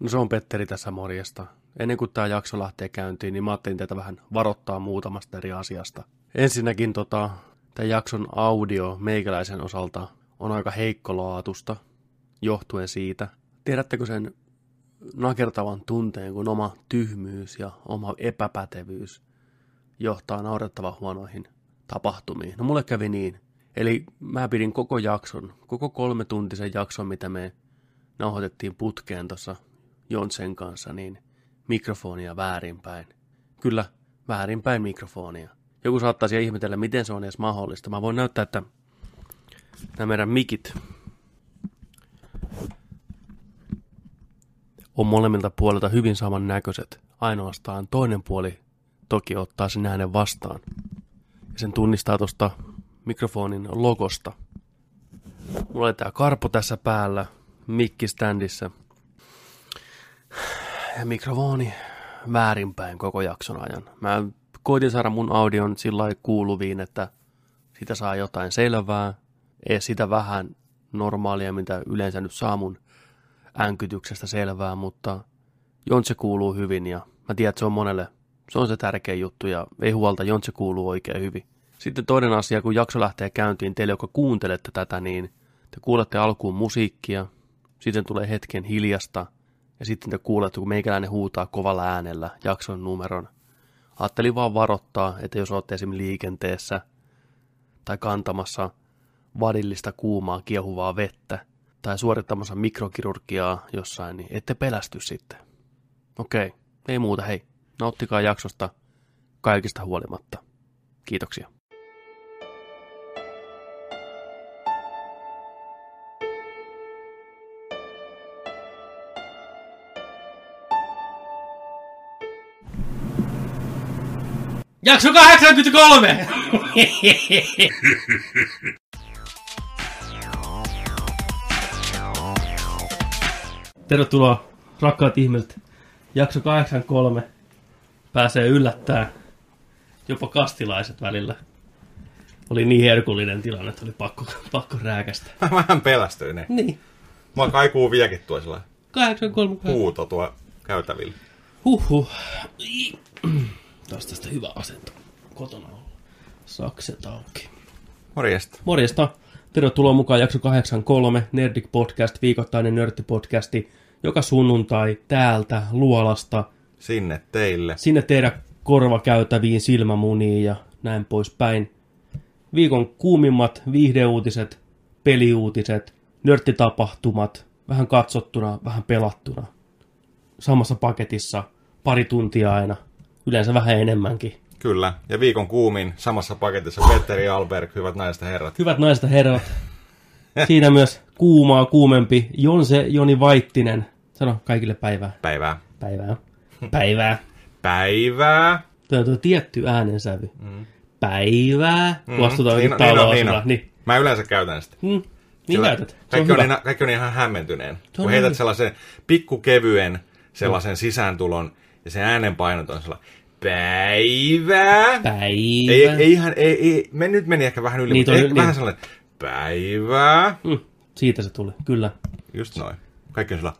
No se on Petteri tässä morjesta. Ennen kuin tämä jakso lähtee käyntiin, niin mä ajattelin teitä vähän varoittaa muutamasta eri asiasta. Ensinnäkin tota, tämän jakson audio meikäläisen osalta on aika heikkolaatusta, johtuen siitä. Tiedättekö sen nakertavan tunteen, kun oma tyhmyys ja oma epäpätevyys johtaa naurettavan huonoihin tapahtumiin. No mulle kävi niin. Eli mä pidin koko jakson, koko kolme tuntisen jakson, mitä me nauhoitettiin putkeen tuossa Jonsen kanssa, niin mikrofonia väärinpäin. Kyllä, väärinpäin mikrofonia. Joku saattaisi ihmetellä, miten se on edes mahdollista. Mä voin näyttää, että nämä meidän mikit on molemmilta puolilta hyvin samannäköiset. Ainoastaan toinen puoli toki ottaa sen äänen vastaan. Ja sen tunnistaa tuosta mikrofonin logosta. Mulla oli tää karpo tässä päällä, mikki standissa. Mikrofoni väärinpäin koko jakson ajan. Mä koitin saada mun audion sillä kuuluviin, että sitä saa jotain selvää, ei sitä vähän normaalia, mitä yleensä nyt saa mun änkytyksestä selvää, mutta Jontse kuuluu hyvin ja mä tiedän, että se on monelle, se on se tärkeä juttu ja ei huolta, Jontse kuuluu oikein hyvin. Sitten toinen asia, kun jakso lähtee käyntiin, teille, jotka kuuntelette tätä, niin te kuulette alkuun musiikkia, sitten tulee hetken hiljasta, ja sitten te kuulette, kun meikäläinen huutaa kovalla äänellä jakson numeron. Ajattelin vaan varoittaa, että jos olette esimerkiksi liikenteessä tai kantamassa vadillista kuumaa kiehuvaa vettä tai suorittamassa mikrokirurgiaa jossain, niin ette pelästy sitten. Okei, ei muuta, hei. Nauttikaa jaksosta kaikista huolimatta. Kiitoksia. Jakso 83! Tervetuloa rakkaat ihmiset. Jakso 83 pääsee yllättää jopa kastilaiset välillä. Oli niin herkullinen tilanne, että oli pakko, pakko rääkästä. Mä vähän pelästyin ne. Niin, Mua kaikuu vieläkin tuo sellainen 83. huuto tuo käytävillä. Huhhuh. Taas tästä hyvä asento kotona olla. Sakset auki. Morjesta. Morjesta. Tervetuloa mukaan jakso 83, Nerdik Podcast, viikoittainen nörttipodcasti, joka sunnuntai täältä Luolasta Sinne teille. sinne teidän korvakäytäviin silmämuniin ja näin poispäin. Viikon kuumimmat viihdeuutiset, peliuutiset, nörttitapahtumat, vähän katsottuna, vähän pelattuna. Samassa paketissa pari tuntia aina, yleensä vähän enemmänkin. Kyllä. Ja viikon kuumin samassa paketissa Petteri Alberg, hyvät naiset ja herrat. Hyvät naiset ja herrat, siinä myös kuumaa kuumempi Jonse Joni Vaittinen. Sano kaikille päivää. Päivää. Päivää. Päivää. Päivää. Tuo on tuo tietty äänensävy. Mm. Päivää. Mm. Kun astutaan Niin niin, on, niin on, niin on. Mä yleensä käytän sitä. Mm. Niin käytät. On kaikki, on hyvä. niin, kaikki on ihan hämmentyneen. on Kun heität niin. sellaisen pikkukevyen sellaisen sisääntulon ja sen äänenpainot on sellainen päivää. Päivä. Ei, ei ihan, ei, ei, me nyt meni ehkä vähän yli, Niin, mutta toi- ei, niin. vähän sellainen päivää. Mm. Siitä se tuli, kyllä. Just noin. Kaikki on sillä,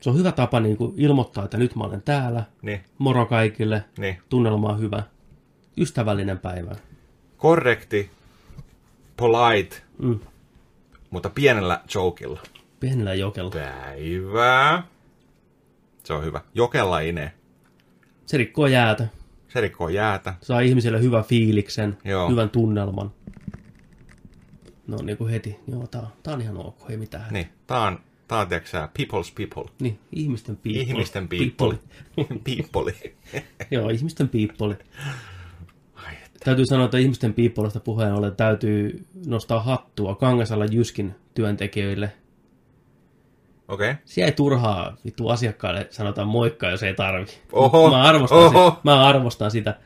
Se on hyvä tapa niin kuin ilmoittaa, että nyt mä olen täällä. niin, Moro kaikille. niin. Tunnelma on hyvä. Ystävällinen päivä. Korrekti, polite, Mm. mutta pienellä jokilla. Pienellä jokella. Päivää. Se on hyvä. Jokellainen. Se rikkoo jäätä. Se rikkoo jäätä. Saa ihmisille hyvän fiiliksen, Joo. hyvän tunnelman. No niin kuin heti. Joo, tää, on- tää on ihan ok, ei mitään. Niin, tää on, tää on tiedätkö sä, people's people. Niin, ihmisten people. Ihmisten people. People. Joo, ihmisten people. Ai että. Täytyy sanoa, että ihmisten piippolasta puheen ollen täytyy nostaa hattua Kangasalla Jyskin työntekijöille. Okei. Okay. Siellä ei turhaa vittu asiakkaille sanotaan moikka, jos ei tarvi. Oho, Mä arvostan, oho. Sitä. Mä arvostan sitä.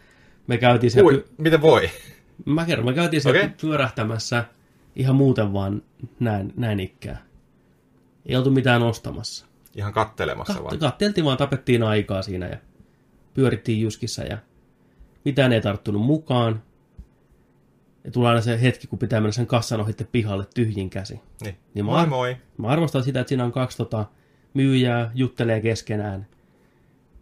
Me käytiin siellä, Ui, miten voi? mä kerron, me käytiin siellä okay. pyörähtämässä ihan muuten vaan näin, näin ikkää. Ei oltu mitään ostamassa. Ihan kattelemassa Kat- vaan. katteltiin vaan, tapettiin aikaa siinä ja pyörittiin Jyskissä ja mitään ei tarttunut mukaan. Ja tulee aina se hetki, kun pitää mennä sen kassan ohitte pihalle tyhjin käsi. Niin. Niin mä, moi mä arvostan sitä, että siinä on kaksi tota, myyjää, juttelee keskenään.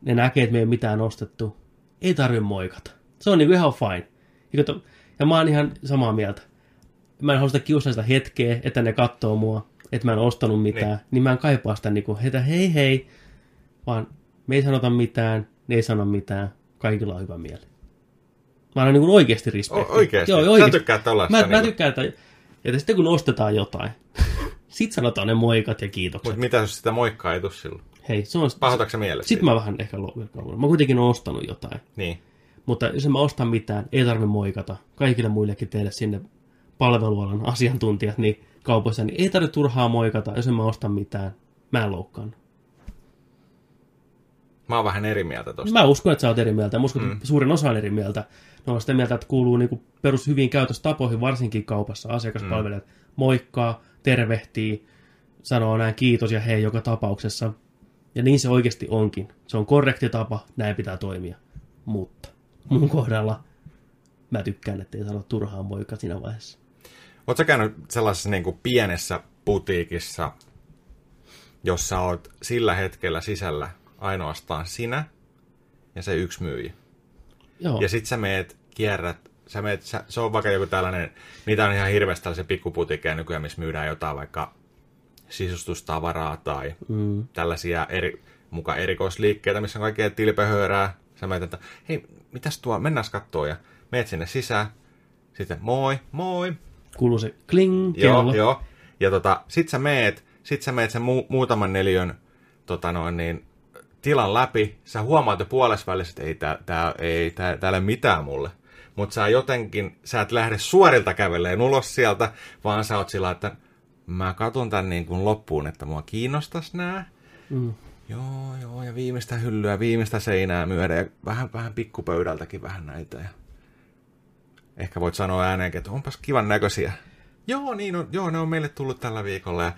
Ne näkee, että me ei ole mitään ostettu. Ei tarvitse moikata. Se on niinku ihan fine. Ja mä oon ihan samaa mieltä. Mä en halua sitä kiusaa sitä hetkeä, että ne katsoo mua, että mä en ostanut mitään. Niin, niin mä en kaipaa sitä niinku, heitä hei hei, vaan me ei sanota mitään, ne ei sano mitään, kaikilla on hyvä mieli. Mä annan niin oikeasti respektiä. O- oikeasti? Joo, Sä oikeasti. tykkäät tollaista Mä, mä niinku- tykkään, että, että sitten kun ostetaan jotain, sit sanotaan ne moikat ja kiitokset. Mutta mitä jos sitä moikkaa ei tule silloin? Hei, se on... Pahoitatko sä mielessä Sitten mä vähän ehkä loukkaan. Mä kuitenkin oon ostanut jotain. Niin. Mutta jos en mä osta mitään, ei tarvitse moikata. Kaikille muillekin teille sinne palvelualan asiantuntijat niin kaupoissa, niin ei tarvitse turhaa moikata, jos en mä osta mitään. Mä en loukkaan. Mä oon vähän eri mieltä tosta. Mä uskon, että sä oot eri mieltä. Mä uskon, että suurin osa on eri mieltä. Ne on sitä mieltä, että kuuluu niinku perus hyviin käytöstapoihin, varsinkin kaupassa. Asiakaspalvelijat moikkaa, tervehtii, sanoo näin kiitos ja hei joka tapauksessa. Ja niin se oikeasti onkin. Se on korrekti tapa, näin pitää toimia. Mutta mun kohdalla mä tykkään, että ei sano turhaa moikka siinä vaiheessa. Oot sä käynyt sellaisessa niin kuin pienessä putiikissa, jossa oot sillä hetkellä sisällä ainoastaan sinä ja se yksi myyjä. Joo, Ja sit sä meet, kierrät, sä meet, sä, se on vaikka joku tällainen, niitä on ihan hirveästi tällaisia pikkuputiikkeja nykyään, missä myydään jotain vaikka sisustustavaraa tai mm. tällaisia eri, muka erikoisliikkeitä, missä on kaikkea tilpehöörää. Sä meet, että hei, mitäs tuo, mennään kattoon ja meet sinne sisään. Sitten moi, moi, kuuluu se kling, Joo, kello. joo. Ja tota, sit sä meet, sit sä meet sen mu- muutaman neliön tota noin, niin, tilan läpi. Sä huomaat jo puolessa välissä, että ei, tää, tää, ei tää, täällä ei mitään mulle. Mutta sä jotenkin, sä et lähde suorilta käveleen ulos sieltä, vaan sä oot sillä, että mä katson tän niin kuin loppuun, että mua kiinnostas nää. Mm. Joo, joo, ja viimeistä hyllyä, viimeistä seinää myöden, ja vähän, vähän pikkupöydältäkin vähän näitä. Ja ehkä voit sanoa ääneen, että onpas kivan näköisiä. Joo, niin on, joo, ne on meille tullut tällä viikolla, ja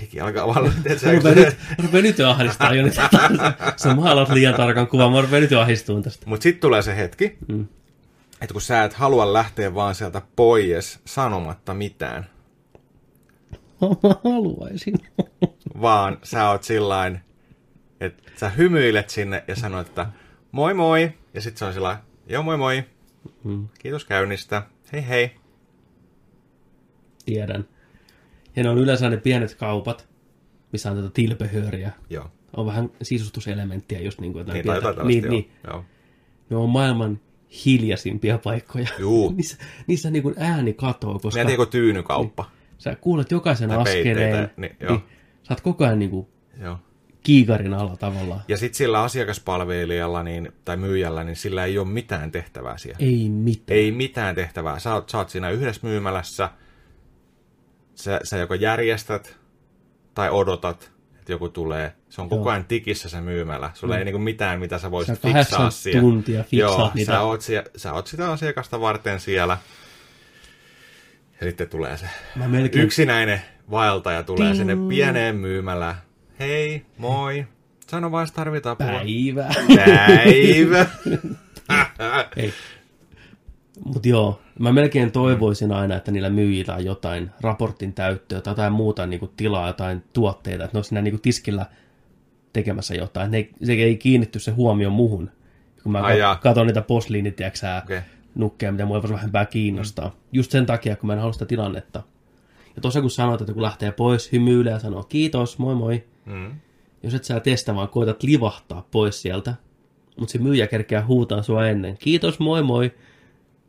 hiki alkaa vaan, rupean nyt, mä rupean nyt jo ahdistaa jo nyt. Sä maalaat liian tarkan kuvan, mä rupean nyt jo ahdistumaan tästä. Mutta sitten tulee se hetki, Mm. että kun sä et halua lähteä vaan sieltä pois sanomatta mitään, Mä haluaisin. vaan sä oot sillain, että sä hymyilet sinne ja sanot, että moi moi, ja sitten se on sillä joo moi moi, Mm. kiitos käynnistä, hei hei. Tiedän. Ja ne on yleensä ne pienet kaupat, missä on tätä tilpehööriä. Joo, On vähän sisustuselementtiä just niin kuin jotain niin tai pientä- tällaista, niin, joo. niin. joo. Ne on maailman hiljaisimpia paikkoja. Juu. niissä, niissä niin kuin ääni katoo, koska Meidän niinku tyynykauppa. sä kuulet jokaisen Tai askeleen. niin, joo. sä oot koko ajan niin kuin Joo. kiikarin alla tavallaan. Ja sitten sillä asiakaspalvelijalla niin, tai myyjällä, niin sillä ei ole mitään tehtävää siellä. Ei mitään. Ei mitään tehtävää. Sä oot, sä oot siinä yhdessä myymälässä, sä, sä joko järjestät tai odotat, että joku tulee. Se on koko Joo. ajan tikissä se myymälä. Sulla ei niinku mitään, mitä sä voisit Sä fiksaa siellä. tuntia fiksaat Joo, niitä. Sä, oot, sie- sä oot sitä asiakasta varten siellä. Ja sitten tulee se Mä melkein yksinäinen vaeltaja tulee Ting. sinne pieneen myymälään. Hei, moi. Sano vaan, jos tarvit apua. päivä. Päivä. Ei. Mut joo, mä melkein toivoisin aina, että niillä myyjillä on jotain raportin täyttöä tai jotain muuta niin kuin tilaa, jotain tuotteita, että ne on siinä niin kuin tiskillä tekemässä jotain. Ne ei, se ei kiinnitty se huomio muhun. Kun mä Ai jaa. kat- katon niitä posliinit, Okei. nukkeja, mitä mua voisi vähempää kiinnostaa. Mm. Just sen takia, kun mä en halua sitä tilannetta. Ja tuossa kun sanoit, että kun lähtee pois, hymyilee ja sanoo kiitos, moi moi. Mm. Jos et sä testa, vaan koetat livahtaa pois sieltä, mutta se myyjä kerkeää huutaa sua ennen. Kiitos, moi moi.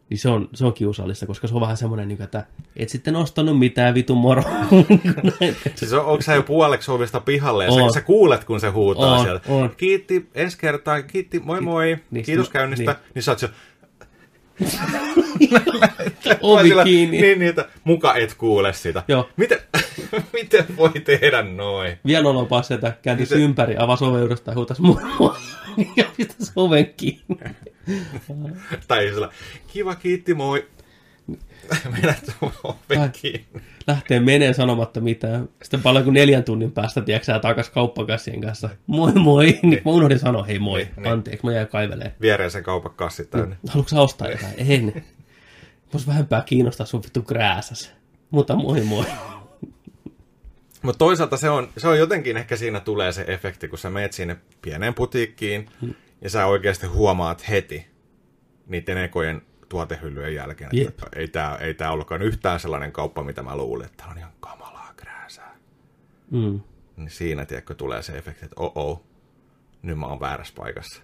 Niin se on, se on kiusallista, koska se on vähän semmoinen, niin kuin, että et sitten ostanut mitään vitu moro. Siis on, onko sä jo puoleksi ovista pihalle ja On. sä, sä kuulet, kun se huutaa On, sieltä. on. Kiitti ensi kertaa, kiitti, moi moi, niin, kiitos niin, käynnistä. Niin, niin sä oot siellä, Ovi sillä- kiinni. Niin, niin, että muka et kuule sitä. Joo. Miten, miten voi tehdä noin? Vielä nolopaa se, että kääntyisi se- ympäri, avasi oven uudestaan ja huutaisi moi. ja pistäisi oven kiinni. Tai sillä, kiva, kiitti, moi. Menet Ai. oven kiinni. Lähtee menee sanomatta mitään. Sitten paljon kuin neljän tunnin päästä, tiedätkö takas kauppakassien kanssa. Moi moi. Niin mä unohdin sanoa, hei moi. Niin, niin. Anteeksi, mä jäin kaiveleen. Viereisen kaupan kassit täynnä. Haluatko sä ostaa jotain? En. Vois vähempää kiinnostaa sun vittu krääsäs. Mutta moi moi. Mutta toisaalta se on, se on jotenkin ehkä siinä tulee se efekti, kun sä meet sinne pieneen putiikkiin Hmm. Ja sä oikeasti huomaat heti niiden ekojen tuotehyllyjen jälkeen, että Jep. ei tämä ei tää ollutkaan yhtään sellainen kauppa, mitä mä luulin, että tää on ihan kamalaa krääsää. Mm. Niin siinä, tiedätkö, tulee se efekti, että oh nyt mä oon väärässä paikassa.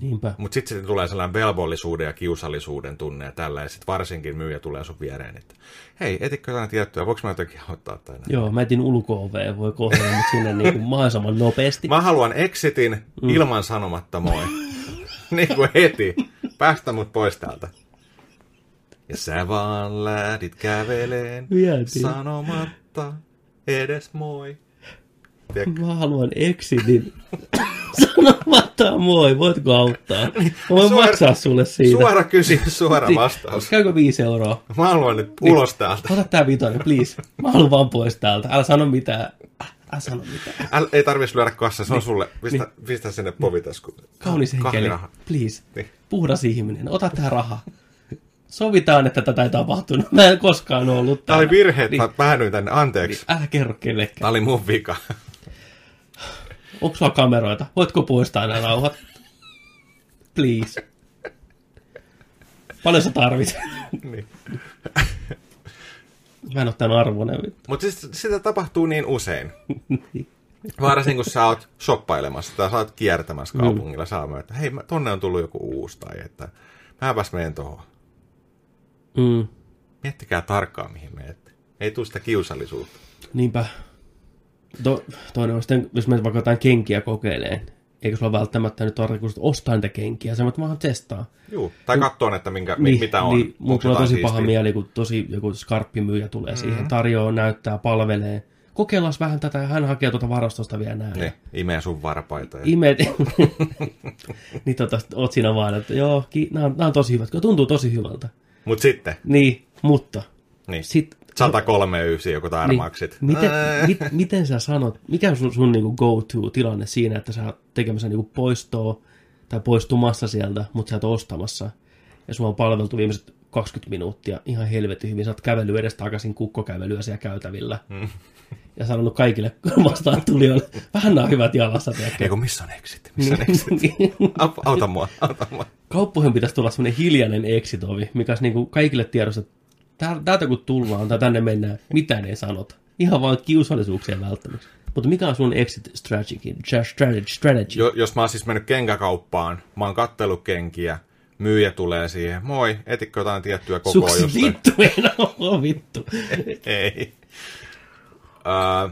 Niinpä. Mutta sitten tulee sellainen velvollisuuden ja kiusallisuuden tunne ja tällä, ja sitten varsinkin myyjä tulee sun viereen, että hei, etitkö jotain tiettyä, voiko mä jotenkin auttaa tai näin? Joo, mä etin ulko voi kohdella mut sinne niin kuin mahdollisimman nopeasti. Mä haluan exitin mm. ilman sanomatta moi. niin kuin heti. Päästä mut pois täältä. Ja sä vaan lähdit käveleen Vietiin. sanomatta edes moi. Tiedätkö? Mä haluan exitin. Sanomatta moi, voitko auttaa? Mä voin Suora- maksaa sulle siitä. Suora kysymys, suora vastaus. Käykö viisi euroa? Mä haluan nyt ulos täältä. Ota tää vitonen, please. Mä haluan vaan pois täältä. Älä sano mitään. Älä sano mitään. Äl, ei tarvitsisi lyödä kassa, se on sulle. Pistä, pistä sinne povitasku. Kaunis henkeli. Please. Niin. Puhdas ihminen. Ota tää raha. Sovitaan, että tätä ei tapahtunut. Mä en koskaan ollut Tää oli täällä. virhe, että mä päädyin tänne. Anteeksi. Älä kerro kellekään. Tää oli mun vika. Onko sulla kameroita? Voitko poistaa nämä rauhat? Please. Paljon sä tarvitset? niin. Mä en oo tän arvoinen. Mutta siis sitä tapahtuu niin usein. Varsinkin kun sä oot shoppailemassa tai sä oot kiertämässä kaupungilla, mm. saa että hei, tonne on tullut joku uusi tai että mäpäs menen tuohon. Mm, Miettikää tarkkaan, mihin meette. Ei tule sitä kiusallisuutta. niinpä. To, toinen on sitten, jos menet vaikka jotain kenkiä kokeileen, eikö sulla välttämättä nyt tarkoitus ostaa niitä kenkiä, sä voit vaan testaa. Juu. Tai katsoa, että minkä, niin, mitä on. Niin, mulla jotain tosi paha siistiä? mieli, kun tosi joku skarppimyyjä tulee mm-hmm. siihen, tarjoaa, näyttää, palvelee. Kokeillaan vähän tätä ja hän hakee tuota varastosta vielä näin. Niin, imee sun varpaita. Ja... Imet. niin tota, oot siinä vaan, että joo, ki- nämä, on, nämä on tosi hyvät, tuntuu tosi hyvältä. Mut sitten, Niin, mutta niin, sit, 139 joku tai niin, miten, mit, miten sä sanot, mikä on sun, sun niinku go-to-tilanne siinä, että sä oot tekemässä niinku poistoa tai poistumassa sieltä, mutta sä oot ostamassa ja sulla on palveltu viimeiset 20 minuuttia ihan helvetin hyvin. Sä oot kävellyt edes takaisin kukkokävelyä siellä käytävillä. Mm. Ja sanonut kaikille vastaan tulijoille, vähän nämä hyvät jalassa? Eikö, missä on exit? Missä on exit? Niin. Au- Auta mua, auta mua. Kauppoihin pitäisi tulla semmoinen hiljainen exit-ovi, mikä olisi niinku kaikille tiedossa, että täältä kun tullaan tai tänne mennään, mitään ei sanota. Ihan vaan kiusallisuuksien välttämiseksi. Mutta mikä on sun exit strategy? strategy, strategy? Jo, jos mä oon siis mennyt kenkäkauppaan, mä oon kattellut kenkiä, myyjä tulee siihen, moi, etitkö jotain tiettyä kokoa Suksi jostain? vittu, ei ole vittu. Ei. Uh,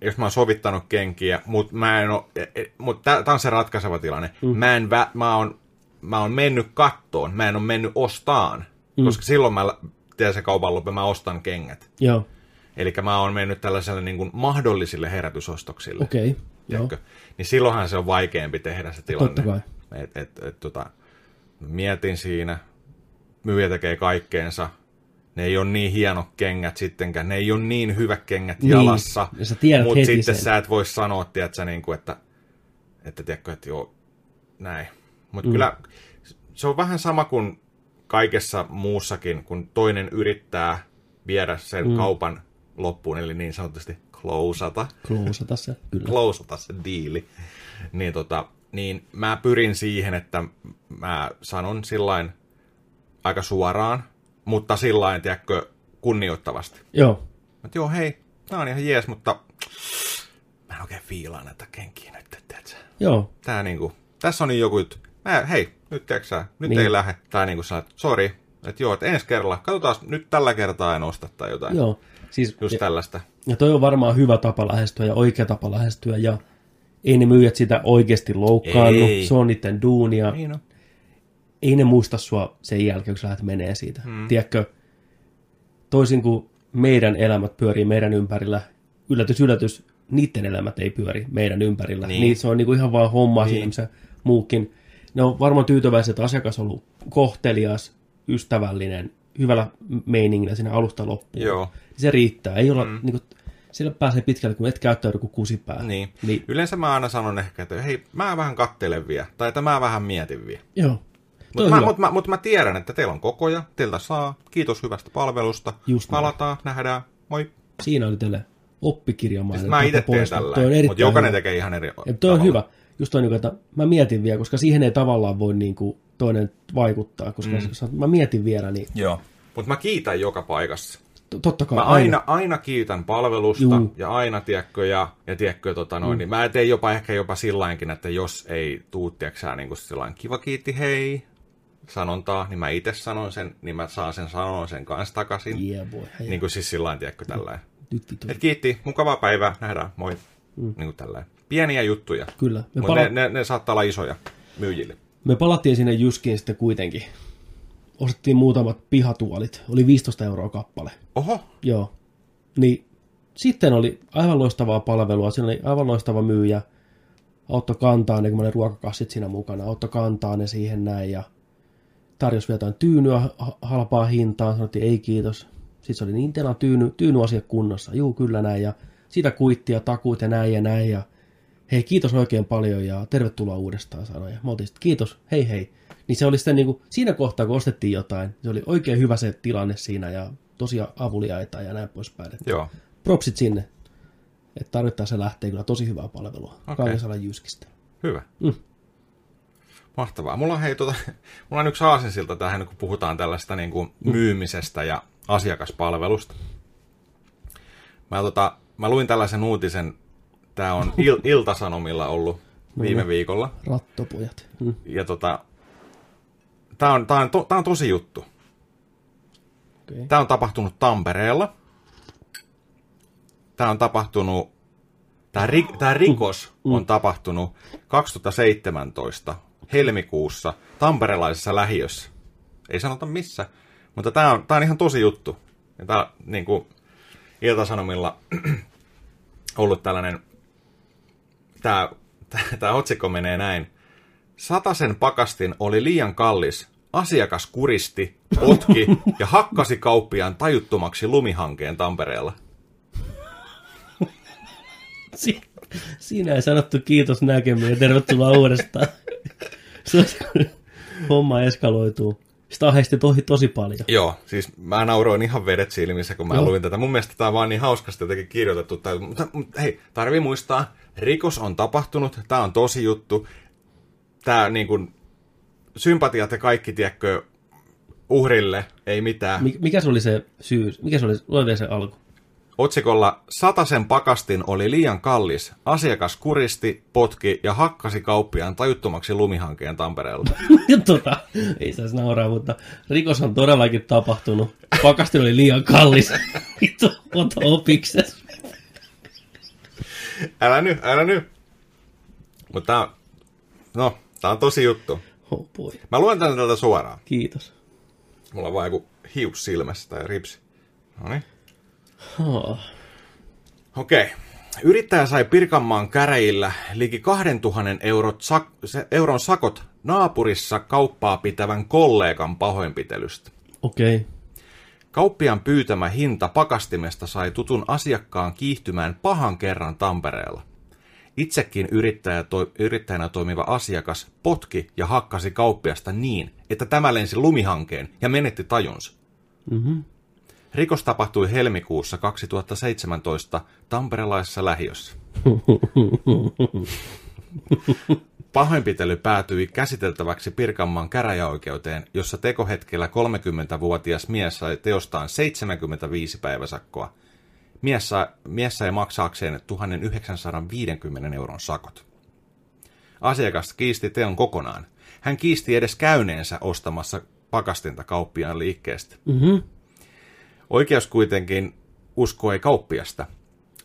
jos mä oon sovittanut kenkiä, mutta mä en oo, e- e- mut tää, tää on se ratkaiseva tilanne. Mm. Mä, en vä, mä, oon, mä oon mennyt kattoon, mä en oo mennyt ostaan, mm. koska silloin mä, tiedän se kaupan loppe, mä ostan kengät. Joo, Eli mä oon mennyt tällaiselle niin kuin mahdollisille herätysostoksille. okei. Okay. Joo. Niin silloinhan se on vaikeampi tehdä se tilanne. Totta kai. Et, et, et, tota, mietin siinä, myyjä tekee kaikkeensa, ne ei ole niin hienot kengät sittenkään, ne ei ole niin hyvät kengät Niin, jalassa, ja mutta sitten sen. sä et voi sanoa, tiedätkö, niin kuin, että, että, tiedätkö, että joo, näin. Mutta mm. kyllä se on vähän sama kuin kaikessa muussakin, kun toinen yrittää viedä sen mm. kaupan loppuun, eli niin sanotusti closeata Klousata se, kyllä. closeata se diili, niin, tota, niin mä pyrin siihen, että mä sanon sillain aika suoraan, mutta sillain, tiedätkö, kunnioittavasti. Joo, Että joo, hei, tää on ihan jees, mutta mä en oikein fiilaa näitä kenkiä nyt, tiedätkö? joo, Tää niinku, tässä on niin joku juttu. Mä, hei, nyt tiedätkö nyt Niin. ei lähde. Tai niinku sä, että sori, että joo, että ensi kerralla, katsotaan, nyt tällä kertaa en osta tai jotain. joo. Siis, Just ja, tällaista. ja toi on varmaan hyvä tapa lähestyä ja oikea tapa lähestyä ja ei ne myyjät sitä oikeasti loukkaannut. Ei. Se on niiden duunia. Niin on. ei ne muista sua sen jälkeen, kun sä lähdet menee siitä. Hmm. Tiedätkö, toisin kuin meidän elämät pyörii meidän ympärillä, yllätys, yllätys, niiden elämät ei pyöri meidän ympärillä. Niin, Niin. niin se on niinku ihan vaan homma niin. Niin. siinä, missä muukin. Ne on varmaan tyytyväiset, että asiakas on ollut kohtelias, ystävällinen, hyvällä meiningillä siinä alusta loppuun. Joo. Se riittää. Ei olla, mm. niinku, sillä pääsee pitkälle, kun et käyttäydy kuin kusipää. Niin. niin. Yleensä mä aina sanon ehkä, että hei, mä vähän kattelen vielä, tai että mä vähän mietin vielä. Joo. Mutta mä, mut mä, mut mä tiedän, että teillä on kokoja, teiltä saa, kiitos hyvästä palvelusta, Just näin. palataan, nähdään, moi. Siinä oli teille oppikirjamainen. Siis mä itse teen tällä, mutta jokainen hyvä. tekee ihan eri Ja toi on tavalla. hyvä. Just toi, että mä mietin vielä, koska siihen ei tavallaan voi niin kuin toinen vaikuttaa, koska mm. mä mietin vielä, niin Joo. Mutta mä kiitän joka paikassa. to- totta kai Mä aina, aina kiitän palvelusta Juu. ja aina, tiedätkö, ja, ja tiedätkö, tota noin, mm. niin mä teen jopa ehkä jopa sillainkin, että jos ei tuu, tiedätkö niin kuin sillain kiva kiitti, hei, sanontaa, niin mä itse sanon sen, niin mä saan sen sanoa sen kanssa takaisin. Yeah, boy. Hei, Niin kuin siis sillain, tiedätkö, tällä. Et kiitti, mukavaa päivää, nähdään, moi. Mm. Niin kuin tällä Pieniä juttuja, Kyllä. Me, mutta pala- ne, ne, ne saattaa olla isoja myyjille. me palattiin sinne Jyskiin sitten kuitenkin. Ostettiin muutamat pihatuolit. Oli 15 euroa kappale. Oho, Joo. Niin sitten oli aivan loistavaa palvelua. Siinä oli aivan loistava myyjä. Auttoi kantaa ne, kun oli ruokakassit siinä mukana. Auttoi kantaa ne siihen näin ja tarjosi vielä jotain tyynyä ha- halpaa hintaan. Sanottiin ei kiitos. Sitten se oli niin teillä on tyyny, tyyny kunnossa. Juu, kyllä näin. Ja siitä kuittia, takuut ja näin ja näin. Ja hei, kiitos oikein paljon ja tervetuloa uudestaan sanoi. Ja mä oltiin sitten, kiitos, hei hei. Niin se oli sitten niin kuin, siinä kohtaa, kun ostettiin jotain, se oli oikein hyvä se tilanne siinä ja tosia avuliaita ja näin poispäin. Joo. propsit sinne. Että tarvittaessa lähtee kyllä tosi hyvää palvelua. Okay. Kangasalan jyskistä. Hyvä. Mm. Mahtavaa. Mulla on, hei, tota, mulla on yksi aasinsilta tähän, kun puhutaan tällaista niin kuin myymisestä ja asiakaspalvelusta. Mä, tota, mä luin tällaisen uutisen, tämä on il, Iltasanomilla ollut viime viikolla. Rattopujat. Mm. Ja tota, tämä on, tää on, to, tää on tosi juttu. Okay. Tämä on tapahtunut Tampereella. Tämä on tapahtunut, tämä, ri, tämä rikos on tapahtunut 2017 helmikuussa tamperelaisessa lähiössä. Ei sanota missä, mutta tämä on, tämä on ihan tosi juttu. Ja tämä niin kuin Iltasanomilla ollut tällainen, tämä, tämä otsikko menee näin. Satasen pakastin oli liian kallis. Asiakas kuristi, potki ja hakkasi kauppiaan tajuttomaksi lumihankeen Tampereella. Si- siinä ei sanottu kiitos näkemiin ja tervetuloa uudestaan. se homma eskaloituu. Sitä aheisti tosi, tosi paljon. Joo, siis mä nauroin ihan vedet silmissä, kun mä Joo. luin tätä. Mun mielestä tämä on vaan niin hauskasti jotenkin kirjoitettu. Tai, mutta, mutta hei, tarvii muistaa, rikos on tapahtunut, tämä on tosi juttu. Tämä niin kuin, sympatiat ja kaikki, tiedätkö, uhrille, ei mitään. Mik- Mikä se oli se syy? Mikä se oli? Lue se alku. Otsikolla Satasen pakastin oli liian kallis. Asiakas kuristi, potki ja hakkasi kauppiaan tajuttomaksi lumihankeen Tampereella. tota, ei saisi nauraa, mutta rikos on todellakin tapahtunut. Pakastin oli liian kallis. Vittu, ota opikses. Älä nyt, älä nyt. Mutta no, tää on tosi juttu. Oh boy. Mä luen tänne tältä suoraan. Kiitos. Mulla on vaan joku hius silmässä tai ripsi. No niin. Oh. Okei. Yrittäjä sai Pirkanmaan käräjillä liki 2000 eurot sak- euron sakot naapurissa kauppaa pitävän kollegan pahoinpitelystä. Okei. Okay. Kauppian pyytämä hinta pakastimesta sai tutun asiakkaan kiihtymään pahan kerran Tampereella. Itsekin yrittäjä toi, yrittäjänä toimiva asiakas potki ja hakkasi kauppiasta niin, että tämä lensi lumihankeen ja menetti tajunsa. Mm-hmm. Rikos tapahtui helmikuussa 2017 tamperelaisessa lähiössä. Pahoinpitely päätyi käsiteltäväksi Pirkanmaan käräjäoikeuteen, jossa tekohetkellä 30-vuotias mies sai teostaan 75 päiväsakkoa. Mies sai, mies sai maksaakseen 1950 euron sakot. Asiakas kiisti teon kokonaan. Hän kiisti edes käyneensä ostamassa pakastinta kauppiaan liikkeestä. Mm-hmm. Oikeus kuitenkin uskoi kauppiasta.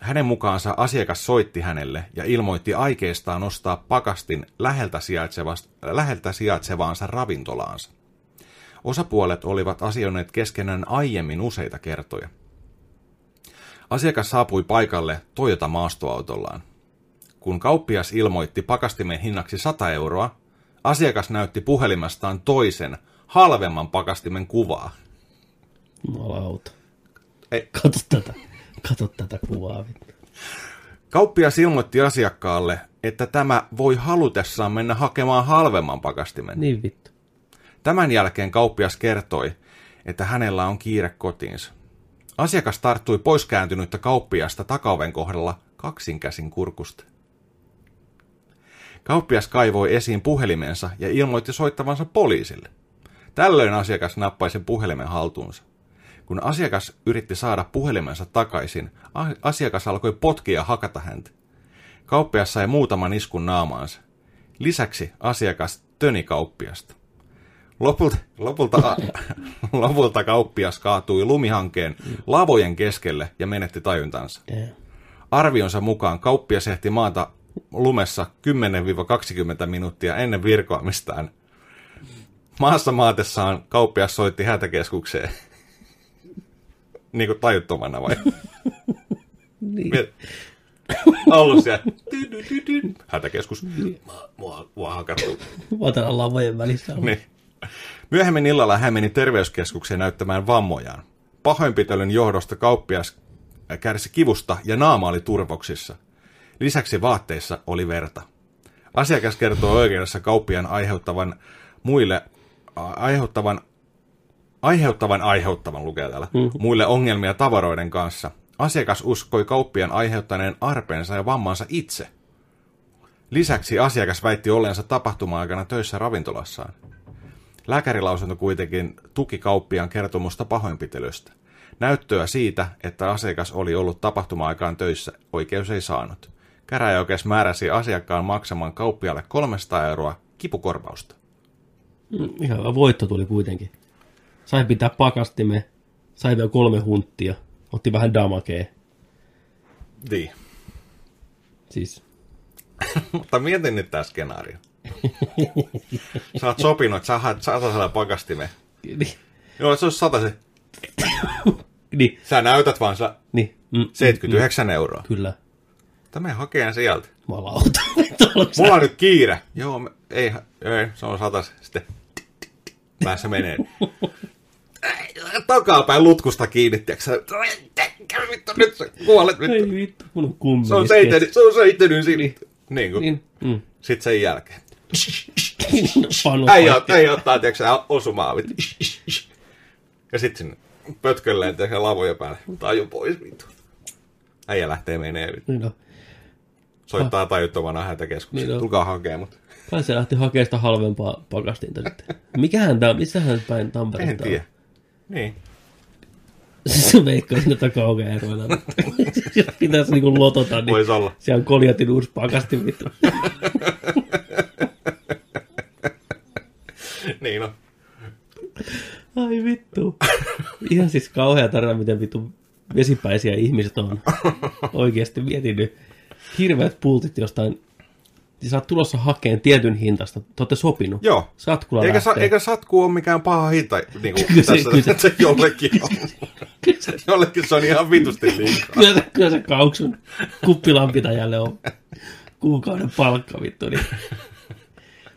Hänen mukaansa asiakas soitti hänelle ja ilmoitti aikeistaan ostaa pakastin läheltä, läheltä sijaitsevaansa ravintolaansa. Osapuolet olivat asioineet keskenään aiemmin useita kertoja. Asiakas saapui paikalle Toyota maastoautollaan. Kun kauppias ilmoitti pakastimen hinnaksi 100 euroa, asiakas näytti puhelimestaan toisen, halvemman pakastimen kuvaa. Jumalauta. Ei. Kato tätä. Kato tätä kuvaa. Kauppias ilmoitti asiakkaalle, että tämä voi halutessaan mennä hakemaan halvemman pakastimen. Niin vittu. Tämän jälkeen kauppias kertoi, että hänellä on kiire kotiinsa. Asiakas tarttui poiskääntynyttä kauppiasta takaoven kohdalla kaksinkäsin kurkusta. Kauppias kaivoi esiin puhelimensa ja ilmoitti soittavansa poliisille. Tällöin asiakas nappaisi puhelimen haltuunsa. Kun asiakas yritti saada puhelimensa takaisin, asiakas alkoi potkia ja hakata häntä. Kauppias sai muutaman iskun naamaansa. Lisäksi asiakas töni kauppiasta. Lopulta, lopulta, lopulta kauppias kaatui lumihankeen lavojen keskelle ja menetti tajuntansa. Arvionsa mukaan kauppias ehti maata lumessa 10-20 minuuttia ennen virkoamistaan. Maassa maatessaan kauppias soitti hätäkeskukseen. Niin kuin tajuttomana vai? Niin. Miet- Ollut siellä. Hätäkeskus. Mua, mua, mua hakattu. Vatara lavojen välissä on. Niin. Myöhemmin illalla hän meni terveyskeskukseen näyttämään vammojaan. Pahoinpitelyn johdosta kauppias kärsi kivusta ja naama oli turvoksissa. Lisäksi vaatteissa oli verta. Asiakas kertoo oikeudessa kauppiaan aiheuttavan muille aiheuttavan aiheuttavan aiheuttavan lukee täällä, muille ongelmia tavaroiden kanssa. Asiakas uskoi kauppiaan aiheuttaneen arpeensa ja vammansa itse. Lisäksi asiakas väitti olleensa tapahtuma-aikana töissä ravintolassaan. Lääkärilausunto kuitenkin tuki kauppiaan kertomusta pahoinpitelystä. Näyttöä siitä, että asiakas oli ollut tapahtuma-aikaan töissä, oikeus ei saanut. Käräjäoikeus määräsi asiakkaan maksamaan kauppialle 300 euroa kipukorvausta. Mm, Ihan voitto tuli kuitenkin. Sai pitää pakastimme, sai vielä kolme hunttia, otti vähän damakee. Niin. Siis, Mutta mietin nyt tämä skenaario. sä oot sopinut, että sä haet satasella pakastime. niin, Joo, se olisi satase. niin, Sä näytät vaan sä niin mm, 79 euroa. kyllä. Tämä hakeen sieltä. Oliko sä- Mulla on nyt kiire. Joo, me, ei, ei, se on satas. Sitten päässä menee. Takapäin lutkusta kiinni, tiiäksä. Vittu, nyt sä kuolet Ei vittu. vittu, kun on kummi. Se on seittynyt, se on seittynyt siinä. Niin kuin. Niin, mm. Sitten sen jälkeen. Panu Äijä, äijä ottaa, tiiäksä, osumaa vittu. Ja sitten sinne pötkölleen, tiiäksä, lavoja päälle. Taju pois vittu. Äijä lähtee menee vittu. Niin no. Soittaa tajuttomana hätäkeskukseen. Niin on. Tulkaa hakemaan mut. Kai se lähti hakemaan sitä halvempaa pakastinta sitten. Mikähän on? Missähän päin Tamperetta En tiedä. Niin. Se veikkaa sinne takaoven eroilla. Jos pitäisi niinku lotota, niin Vois olla. siellä on Koljatin uusi pakastin vittu. Niin on. Ai vittu. Ihan siis kauhea tarina, miten vittu vesipäisiä ihmiset on. Oikeasti mietin nyt. Hirveät pultit jostain. Sä oot tulossa hakeen tietyn hintasta. Te ootte sopinut. Joo. Satkulla Eikä, sa, eikä satku ole mikään paha hinta, niin kuin Kyllä se- tässä, kyllä se- se jollekin on. Kyllä se- Jollekin se on ihan vitusti liikaa. kyllä, se, kyllä se kauksun kuppilanpitäjälle on kuukauden palkka vittu. Niin.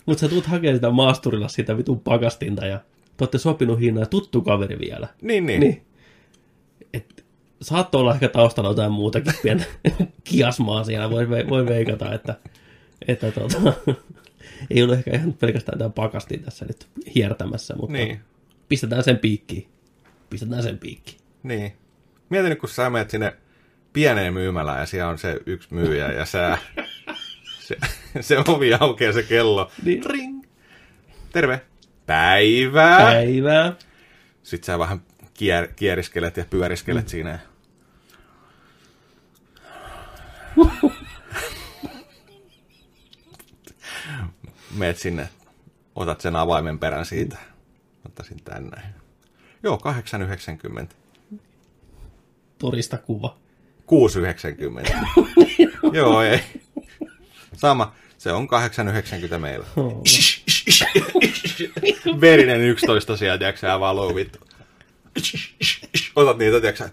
Mutta sä tuut hakemaan sitä maasturilla sitä vitun pakastinta ja te ootte sopinut hinnan ja tuttu kaveri vielä. Niin, niin. Niin. Et, saattoi olla ehkä taustalla jotain muutakin pientä kiasmaa siellä. Voi, voi veikata, että, että tota, ei ole ehkä ihan pelkästään tämä pakastin tässä nyt hiertämässä, mutta Niin. pistetään sen piikkiin. Pistetään sen piikkiin. niin. Mietin nyt, kun sä menet sinne pieneen myymälään ja siellä on se yksi myyjä ja sä... Se, se ovi aukeaa se kello. Niin. Ring. Terve. Päivää. Päivää. Sitten sä vähän kier, kieriskelet ja pyöriskelet mm. siinä. Meet sinne, otat sen avaimen perän siitä. Ottaisin tänne. Joo, 8,90. Torista kuva. 6,90. Joo, ei. Sama. Se on 8,90 meillä. Oh. Verinen 11 sieltä, tiedätkö valuu vittu. Otat niitä, tiedätkö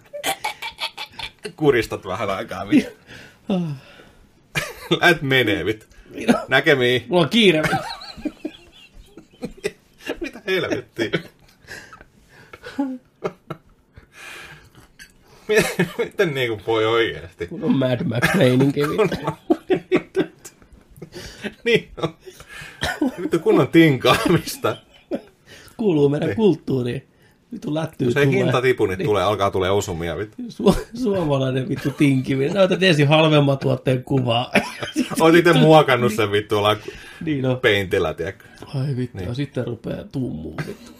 kuristat vähän aikaa vittu. Lähet menee vittu. Näkemiin. Mulla on kiire. Mitä helvettiä? Miten- Miten niinku voi oikeesti? Mulla on Mad Max meininki. Niin on. Vittu kunnon tinkaamista. Kuuluu meidän kulttuuriin. Vittu lättyy Jos ei tulee. hinta tipu, niin tulee, alkaa tulee osumia. Vittu. Su- suomalainen vittu tinkiminen. Näytät ensin halvemman tuotteen kuvaa. Oot itse muokannut sen vittu olla niin on. peintillä, tiedätkö? Ai vittu, niin. ja sitten rupeaa tummuu vittu.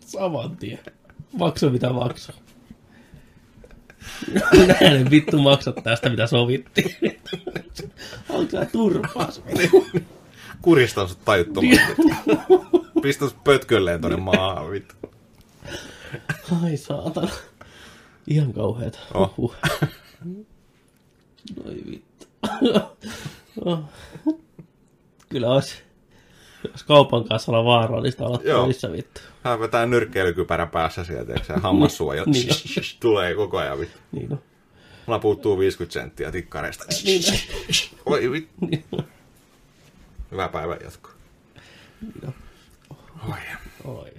Saman tien. Makso mitä maksaa. Näin vittu maksat tästä, mitä sovittiin. Onko sä turpaas? Kuristan sut tajuttomasti. Pistä sut pötkölleen tonne maahan, vittu. Ai saatana. Ihan kauheeta. Oh. Huhhuh. Noi vittu. Oh. Kyllä olisi, jos kaupan kanssa olla vaarallista olla Joo. töissä vittu. Hän vetää nyrkkeilykypärä päässä sieltä, eikö se hammassuoja Niin. tulee koko ajan vittu. Niin on. Mulla puuttuu 50 senttiä tikkareista. Niin Oi vittu. Niin. Hyvää päivän jatkoa. Niin on. Oi, Oi.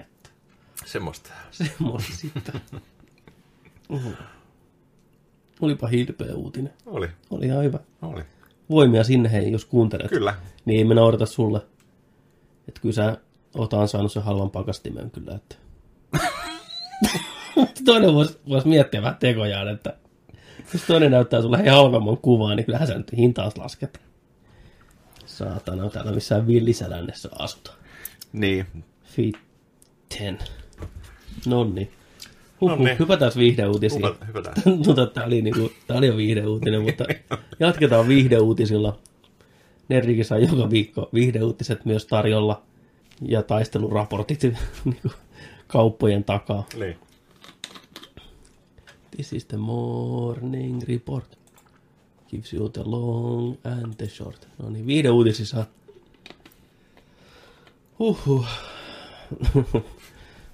Semmoista. Semmoista sitten. Uhu. Olipa hilpeä uutinen. Oli, Oli ihan hyvä. oli. Voimia sinne hei, jos kuuntelet. Kyllä. Niin me naurata sulle. Että kyllä sä oot ansainnut sen halvan pakastimen kyllä, että... toinen voisi vois miettiä vähän tekojaan, että jos toinen näyttää sulle hei halvemman kuvaa, niin kyllähän sä nyt hintaas lasket. Saatana, täällä missään villiselännessä asuta. Niin. Fitten. Nonni. Huhhuh, Nonni. hypätään viihdeuutisiin. Hyvä, hyvä tää. mutta tämä oli, niinku, tää oli jo viihdeuutinen, mutta jatketaan viihdeuutisilla. Nerdikin saa joka viikko viihdeuutiset myös tarjolla ja taisteluraportit niinku, kauppojen takaa. Niin. This is the morning report. Gives you the long and the short. No niin, viihdeuutisissa. Huhhuh.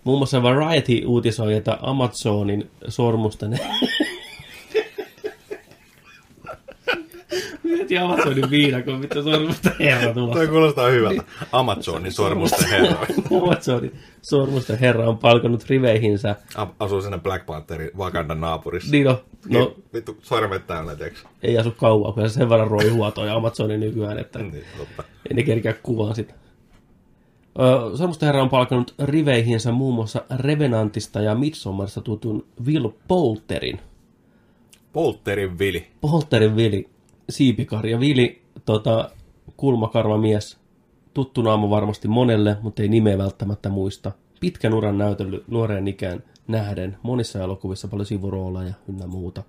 Muun muassa Variety uutisoi, että Amazonin sormusten... Mietin Amazonin viidakon, mitä sormusten herra tulossa. Toi kuulostaa hyvältä. Amazonin sormusten herra. Amazonin sormusten herra on palkannut riveihinsä. A- Asuu sinne Black Pantherin Wakandan naapurissa. Niin no, no. Vittu, sormet täynnä, tiiäks? ei asu kauan, kun se sen verran roihua toi Amazonin nykyään, että Niin, totta. ei ne kerkeä kuvaan sitä. Sormusten herra on palkannut riveihinsä muun muassa Revenantista ja Midsommarista tutun Will Poulterin. Polterin vili. Polterin Vili, siipikarja Vili, tota, kulmakarva mies. Tuttu naama varmasti monelle, mutta ei nimeä välttämättä muista. Pitkän uran näytellyt nuoreen ikään nähden. Monissa elokuvissa paljon sivurooleja ynnä muuta.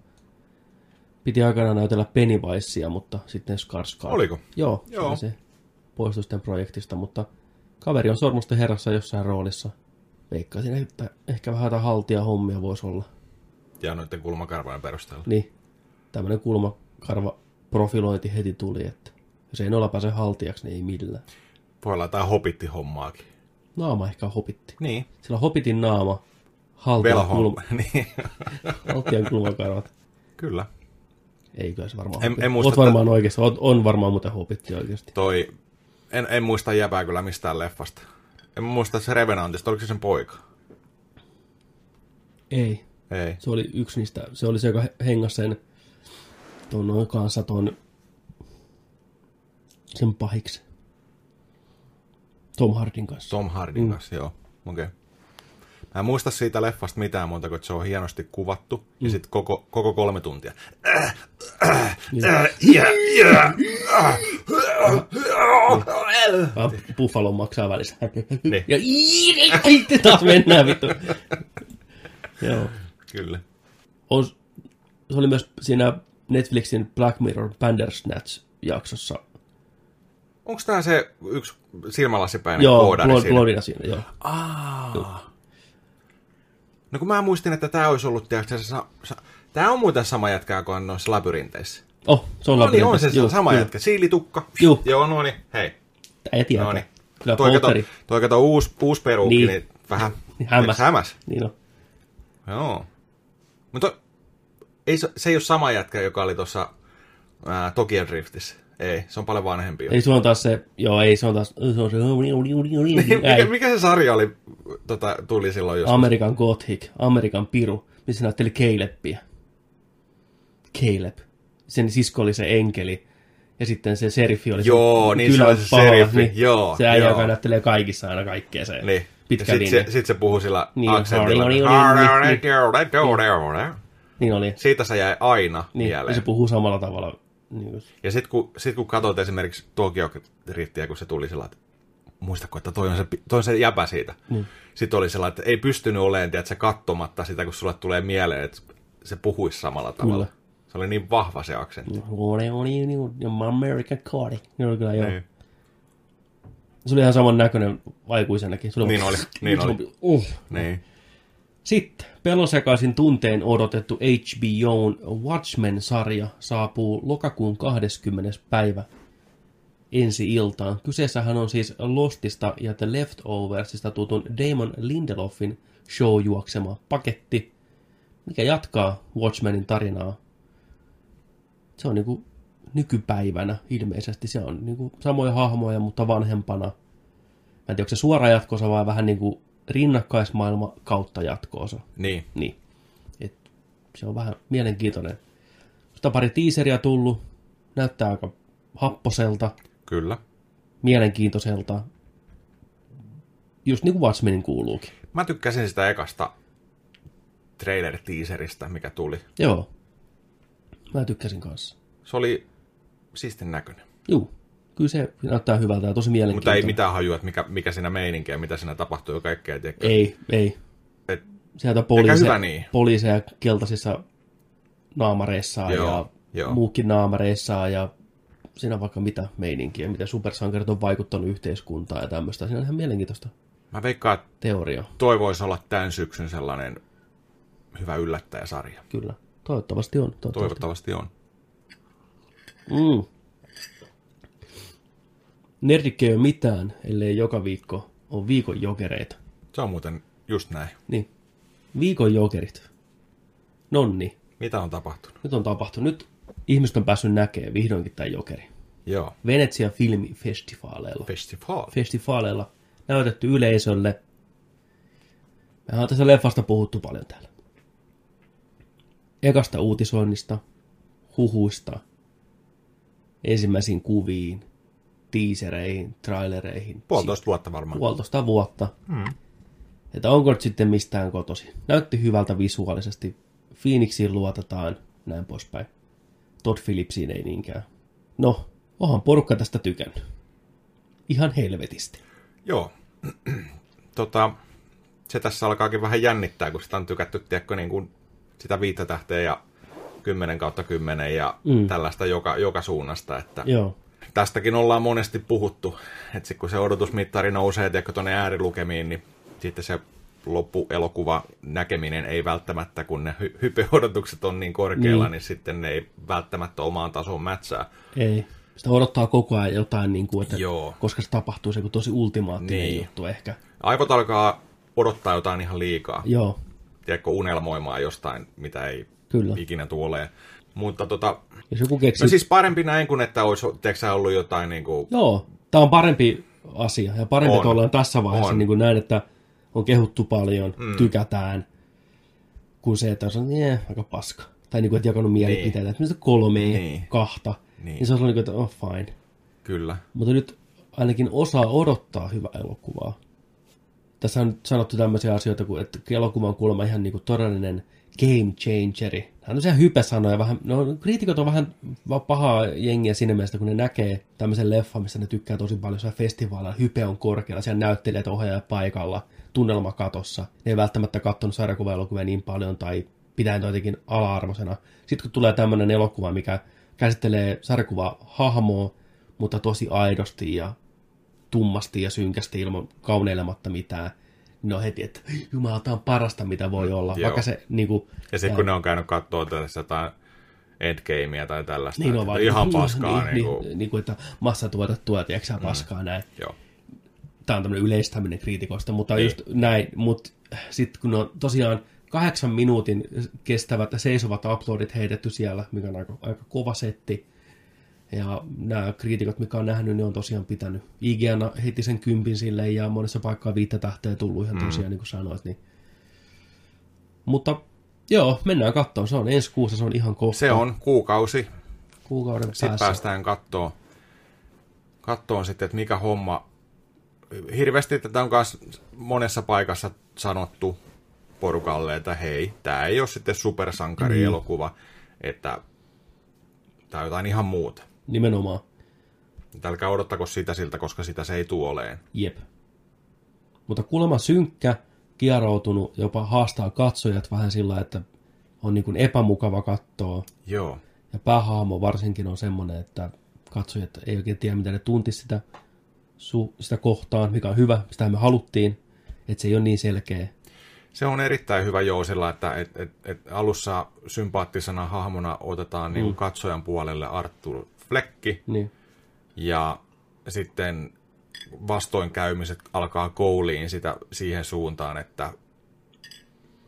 Piti aikanaan näytellä Pennywicea, mutta sitten Skarsgård. Oliko? Joo, Joo. Joo. se poistui sitten projektista, mutta kaveri on sormusten herrassa jossain roolissa. Veikkaisin, että ehkä vähän jotain haltia hommia voisi olla. Ja noiden kulmakarvojen perusteella. Niin, tämmöinen kulmakarva profilointi heti tuli, että jos ei noilla pääse haltijaksi, niin ei millään. Voi olla jotain hopitti-hommaakin. Naama ehkä on hopitti. Niin. Sillä on hopitin naama, haltijan, Velhomma. kulma, niin. haltijan kulmakarvat. Kyllä. Eikö se varmaan En- hopitti. en muista, Oot varmaan oikeasti, on, on varmaan muuten hopitti oikeasti. Toi, en, en muista jäpää kyllä mistään leffasta. En muista se Revenantista, oliko se sen poika? Ei, Ei. se oli yksi niistä, se oli se, joka hengasi sen ton noin kanssa ton sen pahiksi. Tom Hardin kanssa. Tom Hardin mm. kanssa, joo. Okei. Okay. Mä en muista siitä leffasta mitään muuta, että se on hienosti kuvattu. Mm. Ja sitten koko, koko kolme tuntia. Buffalo maksaa välissä. Niin. Ja itse taas mennään vittu. Joo. Kyllä. On, se oli myös siinä Netflixin Black Mirror Bandersnatch-jaksossa. Onko tää se yksi silmälasipäinen Joo, koodari Blo- siinä? Blodina siinä, joo. Aa. No kun mä muistin, että tää olisi ollut, tiedätkö, se, sa, sa, tää on muuten sama jätkä kuin noissa labyrinteissä. Oh, se on No niin, on se. Juu, sama juu. jätkä. Siilitukka. Juu. Joo, no niin, hei. Ei tiedä. No niin. Kyllä Toi kato, toi kato uusi, uusi peruukki, niin. Niin. niin vähän Hämäs. hämäs. Niin on. Joo. Mutta ei, se, se ei ole sama jätkä, joka oli tuossa Tokyo Driftissä. Ei, se on paljon vanhempi. jo. Ei se on taas se, joo ei se on taas, se on se, mikä, Ei. mikä se sarja oli, tota, tuli silloin joskus? Amerikan Gothic, Amerikan Piru, missä näytteli Calebia. Caleb. Sen sisko oli se enkeli. Ja sitten se seriffi oli Joo, se niin se oli se paha, seriffi, niin joo, Se äijä, joo. joka näyttelee kaikissa aina kaikkea se. Niin. pitkä Sitten se, sit se puhuu sillä Niin, aksentilla. oli, oli, Niin oli. Siitä se jäi aina Niin, ja mieleen. se puhuu samalla tavalla. Niin kuin, Ja sitten kun, sit kun katsoit esimerkiksi Tokyo Driftiä, kun se tuli sillä että muistako, että toi on se, toi on se jäpä siitä. Mm. Sitten oli sellainen, että ei pystynyt olemaan, tiedät, se katsomatta sitä, kun sulle tulee mieleen, että se puhuisi samalla tavalla. Kyllä. Se oli niin vahva se aksentti. oli, oli, niin kuin, American Cardi. Niin kyllä joo. Niin. Se oli ihan saman näköinen aikuisenakin. Se oli Niin oli, niin se oli. Uh. Niin. Sitten pelosekaisin tunteen odotettu HBOn Watchmen-sarja saapuu lokakuun 20. päivä ensi iltaan. Kyseessähän on siis Lostista ja The Leftoversista tutun Damon Lindelofin show juoksema paketti, mikä jatkaa Watchmenin tarinaa. Se on niinku nykypäivänä ilmeisesti. Se on niinku samoja hahmoja, mutta vanhempana. Mä en tiedä, onko se suora jatkoosa vai vähän niinku rinnakkaismaailma kautta jatkoosa. Niin. Niin. Et se on vähän mielenkiintoinen. Sitä pari tiiseriä tullut. Näyttää aika happoselta, Kyllä. mielenkiintoiselta. Just niin kuin Watchmenin kuuluukin. Mä tykkäsin sitä ekasta trailer-teaserista, mikä tuli. Joo. Mä tykkäsin kanssa. Se oli siistin näköinen. Juu. Kyllä se näyttää hyvältä ja tosi Mutta mielenkiintoinen. ei mitään hajua, että mikä, mikä siinä meininki ja mitä siinä tapahtuu ja kaikkea. Tiedätkö? Ei, ei. Et, Sieltä poliiseja, niin. poliiseja keltaisissa naamareissaan Joo, ja joo. muukin naamareissaan ja siinä on vaikka mitä meininkiä, miten supersankarit on vaikuttanut yhteiskuntaan ja tämmöistä. Siinä on ihan mielenkiintoista mä veikkaan, että teoriaa, toi voisi olla tämän syksyn sellainen hyvä yllättäjäsarja. kyllä. Toivottavasti on. Toivottavasti. Toivottavasti on. Mm. Nerdikki ei ole mitään, ellei joka viikko on viikon jokereita. Se on muuten just näin. Niin, viikon jokerit. Nonni, Mitä on tapahtunut? nyt on tapahtunut. Nyt ihmiset on päässyt näkemään vihdoinkin tämän jokeri. Joo. Venetsia filmifestivaaleilla. Festival. Festivaaleilla näytetty yleisölle. Mehän on tässä leffasta puhuttu paljon täällä. Ekasta uutisoinnista, huhuista, ensimmäisiin kuviin, tiisereihin, trailereihin. Puolitoista vuotta varmaan. puolitoista vuotta. Mm. Että onko nyt sitten mistään kotosi. Näytti hyvältä visuaalisesti. Phoenixiin luotetaan, näin poispäin. Todd Phillipsiin ei niinkään. No, onhan porukka tästä tykännyt. Ihan helvetisti. Joo. tota, se tässä alkaakin vähän jännittää, kun sitä on tykätty, tiedätkö, niin kuin sitä viittä tähteä ja 10 kautta 10 ja mm. tällaista joka, joka suunnasta, että Joo. Tästäkin ollaan monesti puhuttu, että kun se odotusmittari nousee, tiedätkö, tuonne äärilukemiin, niin sitten se loppuelokuva näkeminen ei välttämättä, kun ne hy- hypeodotukset on niin korkealla, niin. niin sitten ne ei välttämättä omaan tasoon mätsää. Ei. Sitä odottaa koko ajan jotain, niin kuin, että Joo. koska se tapahtuu se joku tosi ultimaattinen Niin. juttu ehkä. Aivot alkaa odottaa jotain ihan liikaa. Joo, Tiedätkö, unelmoimaan jostain, mitä ei kyllä. ikinä tulee. Mutta tota, Jos joku keksii... no siis parempi näin kuin, että olisi tiedätkö, sä, ollut jotain niin kuin, Joo, tämä on parempi asia ja parempi, On. että ollaan tässä vaiheessa On. niin kuin näin, että on kehuttu paljon, mm. tykätään, kuin se, että on niin, aika paska. Tai niin kuin, että jakanut mielipiteitä, että mistä kolmea, Niin. kahta, niin. Niin. niin se on niin kuin, että oh fine. kyllä. Mutta nyt ainakin osaa odottaa hyvää elokuvaa. Tässä on sanottu tämmöisiä asioita, kuin, että elokuva on kuulemma ihan niin kuin todellinen game changeri. On tämmöisiä hypesanoja. Vähän, no, kriitikot on vähän pahaa jengiä siinä mielessä, kun ne näkee tämmöisen leffan, missä ne tykkää tosi paljon siellä festivaalilla. Hype on korkealla, siellä näyttelijät ohjaajat paikalla, tunnelma katossa. Ne ei välttämättä katsonut sarjakuva-elokuvia niin paljon tai pitää jotenkin ala-arvoisena. Sitten kun tulee tämmöinen elokuva, mikä käsittelee sarjakuva hahmoa, mutta tosi aidosti ja tummasti ja synkästi ilman kauneilematta mitään, niin on heti, että jumala, tämä on parasta, mitä voi olla. Joo. Vaikka se niin kuin, Ja sitten kun ne on käynyt katsoa tällaista jotain endgamea tai tällaista, niin on vaan, ihan paskaa. niin, Niin, niin, kuin, niin, niin kuin, että massatuotettua, tiedätkö sä, paskaa näin. joo. Tämä on tämmöinen yleistäminen kriitikoista, mutta Niin. just näin. Mutta sitten kun on tosiaan kahdeksan minuutin kestävät ja seisovat uploadit heitetty siellä, mikä on aika, aika kova setti. Ja nämä kriitikot, mikä on nähnyt, niin on tosiaan pitänyt. IGN heitti sen kympin sille ja monessa paikkaa viittä tähteä tullut ihan tosiaan, niin kuin sanoit. Niin. Mutta joo, mennään kattoon. Se on ensi kuussa, se on ihan kohta. Se on kuukausi. kuukauden Sitten päässä. päästään kattoon, kattoon sitten, että mikä homma hirveästi tätä on myös monessa paikassa sanottu porukalle, että hei, tämä ei ole sitten supersankarielokuva, että tämä on jotain ihan muuta. Nimenomaan. Älkää odottako sitä siltä, koska sitä se ei tule oleen. Jep. Mutta kuulemma synkkä, kieroutunut, jopa haastaa katsojat vähän sillä, että on niin kuin epämukava katsoa. Joo. Ja päähaamo varsinkin on semmoinen, että katsojat ei oikein tiedä, miten ne tuntisi sitä, su, sitä kohtaan, mikä on hyvä, sitä me haluttiin, että se ei ole niin selkeä. Se on erittäin hyvä jousilla, että et, et, et alussa sympaattisena hahmona otetaan niin Mm. katsojan puolelle Arthur Fleckki, Niin, ja sitten vastoinkäymiset alkaa kouliin sitä siihen suuntaan, että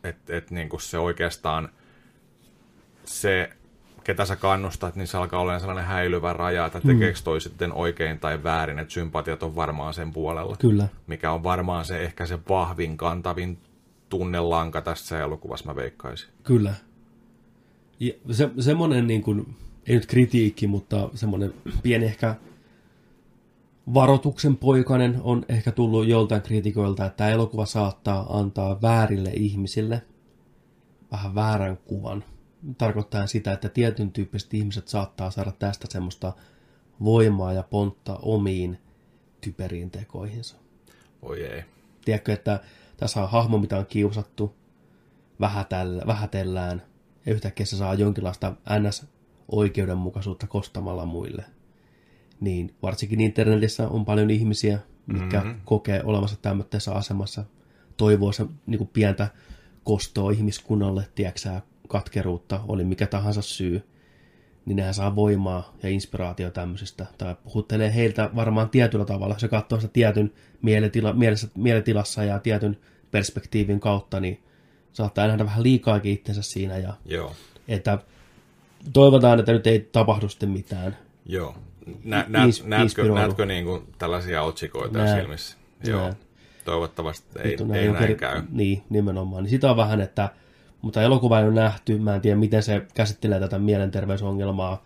et, et niin kuin se oikeastaan se, ketä sä kannustat, niin se alkaa olla sellainen häilyvä raja, että tekeekö toi sitten oikein tai väärin, että sympatiat on varmaan sen puolella, kyllä. mikä on varmaan se ehkä se vahvin, kantavin tunnelanka tässä elokuvassa, mä veikkaisin. Kyllä. Ja se, semmoinen, niin kuin, ei nyt kritiikki, mutta semmoinen pieni ehkä varoituksen poikainen on ehkä tullut joltain kritikoilta, että tämä elokuva saattaa antaa väärille ihmisille vähän väärän kuvan. Tarkoittaa sitä, että tietyn tyyppiset ihmiset saattaa saada tästä semmoista voimaa ja pontta omiin typeriin tekoihinsa. Oi ei. Tiedätkö, että tässä on hahmo, mitä on kiusattu, vähätellä, vähätellään, ja yhtäkkiä se saa jonkinlaista NS-oikeudenmukaisuutta kostamalla muille. Niin varsinkin internetissä on paljon ihmisiä, mitkä mm-hmm. kokee olevansa tämmöisessä asemassa, toivoo se niin kuin pientä kostoa ihmiskunnalle, tiedäksää, katkeruutta, oli mikä tahansa syy, niin nehän saa voimaa ja inspiraatio tämmöisistä. Tai puhuttelee heiltä varmaan tietyllä tavalla. Se katsoo sitä tietyn mieletila, mielessä, mieletilassa ja tietyn perspektiivin kautta, niin saattaa nähdä vähän liikaakin itsensä siinä. Ja, Joo. että toivotaan, että nyt ei tapahdu sitten mitään. Joo. Nä, näet, Ins- näetkö, näetkö niin kuin tällaisia otsikoita Näen. silmissä? Joo. Näen. Toivottavasti ei, ei näin käy. Niin, nimenomaan. Niin sitä on vähän, että mutta elokuva ei ole nähty, mä en tiedä miten se käsittelee tätä mielenterveysongelmaa.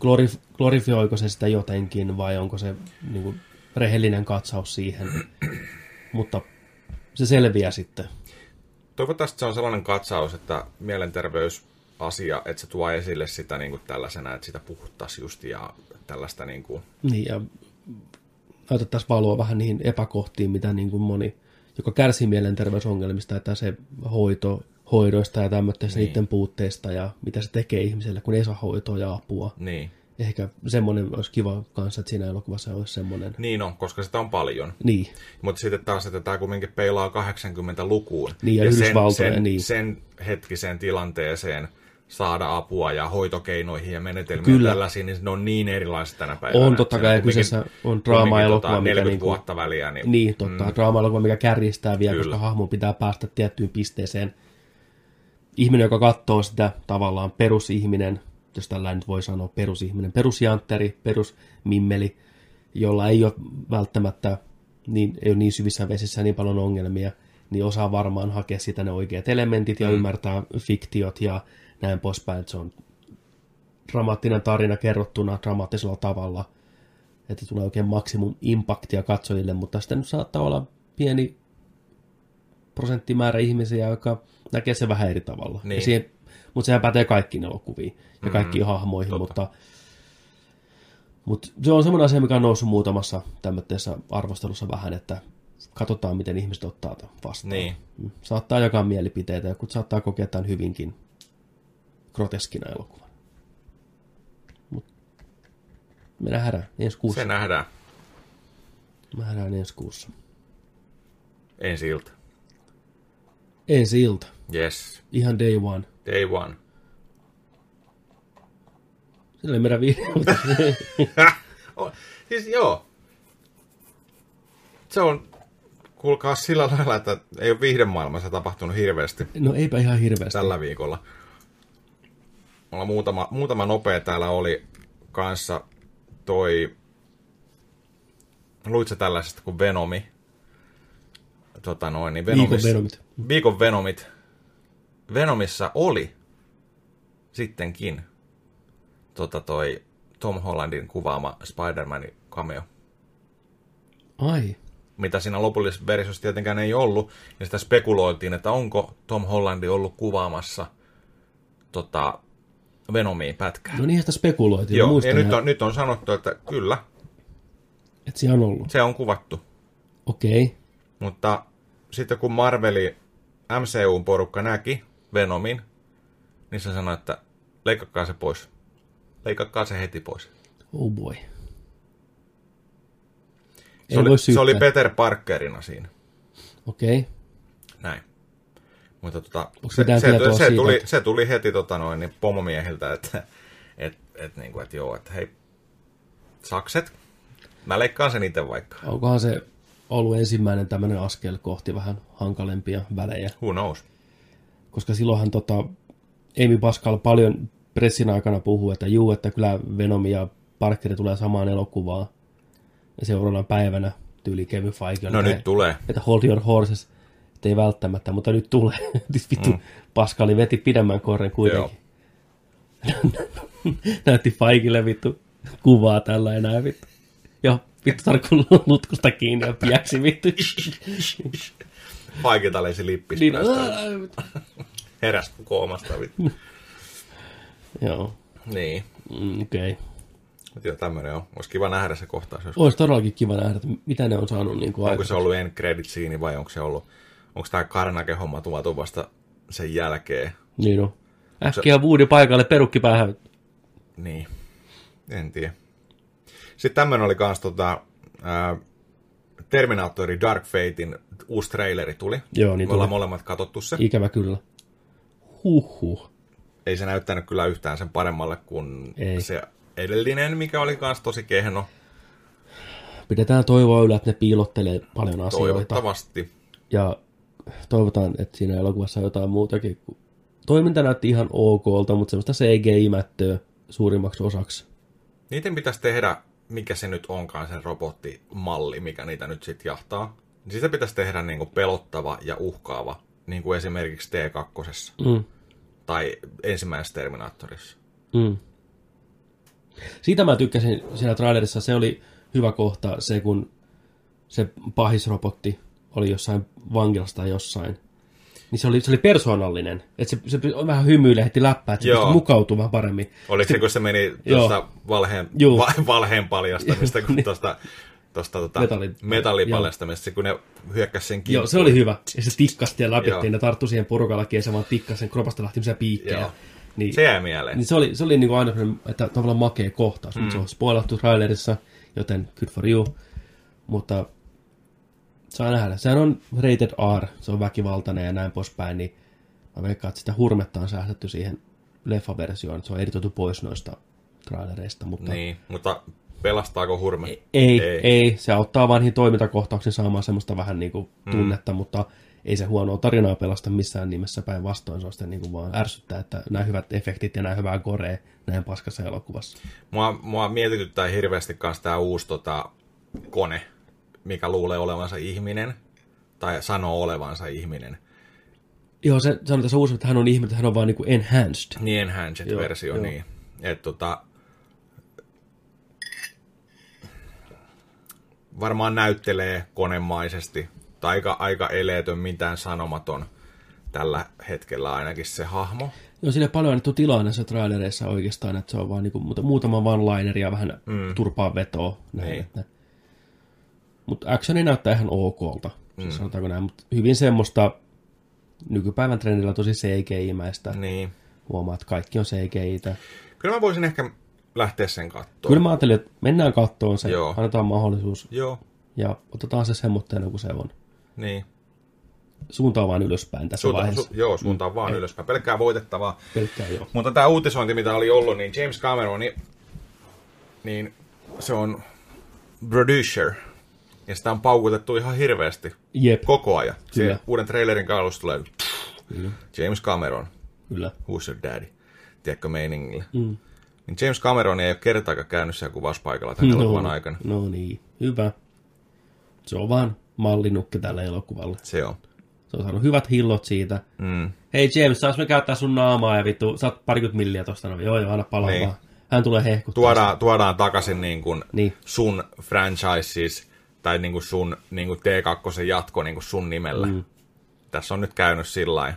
Glorif- glorifioiko se sitä jotenkin vai onko se niin kuin, rehellinen katsaus siihen. Mutta se selviää sitten. Toivottavasti se on sellainen katsaus, että mielenterveysasia, että se tuo esille sitä niin kuin tällaisena, että sitä puhuttaisiin just ja tällaista niin kuin, Niin, ja näytettäisiin valoa vähän niihin epäkohtiin, mitä niin kuin moni, joka kärsii mielenterveysongelmista, että se hoito, hoidoista ja tämmöistä niin. niiden puutteista ja mitä se tekee ihmiselle, kun ei saa hoitoa ja apua. niin. Ehkä semmoinen olisi kiva kanssa, että siinä elokuvassa olisi semmoinen. Niin on, koska sitä on paljon. Niin, Mutta sitten taas, että tämä kumminkin peilaa 80-lukuun. Niin, ja sen, Yhdysvaltoja, sen, niin. sen hetkiseen tilanteeseen saada apua ja hoitokeinoihin ja menetelmiä Kyllä. tällaisiin, niin ne on niin erilaiset tänä päivänä. on totta kai, ja kyseessä on draama-elokuva, tota, mikä 40 niinku, vuotta väliä. Niin, niin, totta, mm. draama-elokuva, mikä kärjistää vielä, Kyllä. koska hahmon pitää päästä tiettyyn pisteeseen. Ihminen, joka katsoo sitä tavallaan perusihminen, jos tällä nyt voi sanoa perusihminen, perusjantteri, perusmimmeli, jolla ei ole välttämättä niin, ei ole niin syvissä vesissä niin paljon ongelmia, niin osaa varmaan hakea sitä ne oikeat elementit ja mm. ymmärtää fiktiot ja näin poispäin, että se on dramaattinen tarina kerrottuna dramaattisella tavalla, että tulee oikein maksimum impaktia katsojille, mutta sitten nyt saattaa olla pieni prosenttimäärä ihmisiä, joka näkee se vähän eri tavalla. Niin. Ja siihen, mutta sehän pätee kaikkiin elokuviin ja kaikkiin hahmoihin, totta. mutta, mutta se on semmoinen asia, mikä on noussut muutamassa tämmöisessä arvostelussa vähän, että katsotaan, miten ihmiset ottaa tämän vastaan. Niin. Mm. Saattaa jakaa mielipiteitä, joku saattaa kokea tämän hyvinkin groteskina elokuvan. Mut me nähdään ensi kuussa. Se nähdään Me nähdään ensi kuussa. ensi ilta. Ensi ilta. Yes. Ihan day one. Day one. Sillä ei meidän video. Siis joo. Se on, kuulkaa sillä lailla, että ei ole viihdemaailmassa tapahtunut hirveästi no eipä ihan hirveästi. tällä viikolla. Mulla muutama, muutama nopea täällä oli kanssa toi... Luitko tällaisesta kuin Venomi? Tota noin, niin Viikon Venomis, Venomit. Viikon Venomit. Venomissa oli sittenkin tota toi Tom Hollandin kuvaama Spider-Manin cameo. Ai. mitä siinä lopullisessa versiossa tietenkään ei ollut, ja sitä spekuloitiin, että onko Tom Hollandi ollut kuvaamassa tota, Venomiin pätkää. No niinhän sitä spekuloitiin. Joo, ja nyt on, nyt on sanottu, että kyllä, Että siellä on ollut. se on kuvattu. Okei. Okay. Mutta sitten kun Marveli MCU-porukka näki Venomin, niin se sanoi, että leikkakaa se pois. Leikkakaa se heti pois. Oh boy. Se, Ei oli, se oli. Peter Parkerina siinä. Okei. Okay. Mutta tota, se, mitään se, tietoa se, tuli, se tuli heti tota noin, niin pomomiehiltä, että et, et, niin kuin, että joo, että hei, sakset, mä leikkaan sen itse vaikka. Onkohan se ollut ensimmäinen tämmöinen askel kohti vähän hankalempia välejä? Who knows? Koska silloinhan tota, Amy Pascal paljon pressin aikana puhuu, että juu, että kyllä Venom ja Parkeri tulee samaan elokuvaan. Ja seuraavana päivänä tyyli Kevin Feige No nyt tulee. että hold your horses, että ei välttämättä, mutta nyt tulee. Nyt vittu, mm. Pascali veti pidemmän korren kuitenkin. Näytti Faikille vittu kuvaa tällä enää vittu. Joo, vittu tarkkuun lutkusta kiinni ja piäksi vittu. Paikita leisi lippis. niin. Heräs koomasta. vittu. Joo, niin. mm, okei. Okay. Mutta joo, tämmönen on. Olisi kiva nähdä se kohtaus. Olisi todellakin kiva nähdä, että mitä ne on saanut niin kuin Onko se ollut end credit scene vai onko se ollut... Onko tämä Karnake-homma tuotu vasta sen jälkeen? Niin on. Äkkiä Woody paikalle perukki päähän. Niin. En tiedä. Sitten tämmöinen oli kans tota... Ää, Terminaattori Dark Fatein uusi traileri tuli. Joo, niin Me ollaan molemmat katsottu se. Ikävä kyllä. Huhhuh. Ei se näyttänyt kyllä yhtään sen paremmalle kuin Ei. se edellinen, mikä oli kans tosi kehno. Pidetään toivoa yllä, että ne piilottelee paljon asioita. Toivottavasti. Ja toivotaan, että siinä elokuvassa on jotain muutakin. Toiminta näytti ihan okolta, mutta semmoista CGI-mättöä suurimmaksi osaksi. Niiden pitäisi tehdä, mikä se nyt onkaan se robottimalli, mikä niitä nyt sitten jahtaa. Niin Sitä pitäisi tehdä niin kuin pelottava ja uhkaava, niin kuin esimerkiksi T2 Mm. tai ensimmäisessä Terminaattorissa. Mm. Siitä mä tykkäsin siinä trailerissa. Se oli hyvä kohta, se kun se pahisrobotti oli jossain vankilassa tai jossain. Niin se oli, se oli persoonallinen. Että se, se vähän hymyilee heti läppää, että se Joo. pystyi mukautumaan paremmin. Oliko se, kun se meni tuosta valheen, Juu. va, valheen paljastamista, kun Niin. tuosta tuosta tota, Metalli- metallipaljastamista, kun ne hyökkäsi sen kiinni. Joo, se oli hyvä. Ja se tikkasti ja Joo. läpittiin, ne tarttu siihen porukallakin ja se vaan tikkasi sen kropasta lähti piikkejä. Joo. Niin, Se jäi mieleen. niin se oli, se oli niin kuin aina että tavallaan makea kohtaus, mm. mutta se on spoilattu trailerissa, joten good for you. Mutta saa nähdä. Sehän on rated R, se on väkivaltainen ja näin poispäin, niin mä veikkaan, että sitä hurmetta on säästetty siihen leffaversioon, että se on editoitu pois noista trailereista, mutta Niin, mutta pelastaako hurme? ei, ei, ei, se auttaa vaan niihin toimintakohtauksiin saamaan semmoista vähän niin kuin tunnetta, mm. mutta ei se huonoa tarinaa pelasta missään nimessä päinvastoin, se on sitten niin kuin vaan ärsyttää, että nämä hyvät efektit ja nämä hyvää korea näin paskassa elokuvassa. Mua, mua mietityttää hirveästi kanssa tämä uusi tota, kone, mikä luulee olevansa ihminen, tai sanoo olevansa ihminen. Joo, se sanoo tässä uusi, että hän on ihminen, että hän on vaan niin kuin enhanced. Niin enhanced-versio, joo. niin. Että tota, varmaan näyttelee konemaisesti, tai aika, aika eleetön, mitään sanomaton tällä hetkellä ainakin se hahmo. Joo, sille paljon annettu tilaa näissä trailereissa oikeastaan, että se on vaan niin kuin muutama one-liner ja vähän mm. turpaa vetoa. Näin, Niin. että. Mutta actioni näyttää ihan okolta, mm. siis sanotaanko näin, mutta hyvin semmoista nykypäivän trendillä tosi CGI-mäistä. Niin. Huomaa, että kaikki on CGI-tä. Kyllä mä voisin ehkä lähteä sen kattoon. Kyllä mä ajattelin, että mennään kattoon se, Joo. annetaan mahdollisuus Joo, ja otetaan se semmoitteena kuin se on. niin. Suuntaan vaan ylöspäin tässä Suunta, vaiheessa. su, joo, suuntaan vaan ylöspäin. Pelkkää voitettavaa. Pelkkää joo. Mutta tämä uutisointi, mitä oli ollut, niin James Cameron, niin, niin se on producer. Ja sitä on paukutettu ihan hirveästi Jep, koko ajan. Kyllä. Se uuden trailerin kaulusta tulee Kyllä. James Cameron, kyllä. who's your daddy, tiedätkö meiningillä. Mm. Niin James Cameron ei ole kertaakaan käynyt siellä kuvauspaikalla tämän elokuvan aikana. no niin, hyvä. Se on vaan mallinukke tälle elokuvalle. Se on. Se on saanut hyvät hillot siitä. Mm. Hei James, saas me käyttää sun naamaa ja vittu, saat parikymmentä milliä tosta. No, joo, joo, anna palaa Niin. vaan. Hän tulee hehkuttaa. Tuodaan, tuodaan takaisin niin kuin Niin. sun franchises tai niin kuin sun niin kuin T2 jatko niin kuin sun nimellä. Mm. Tässä on nyt käynyt sillä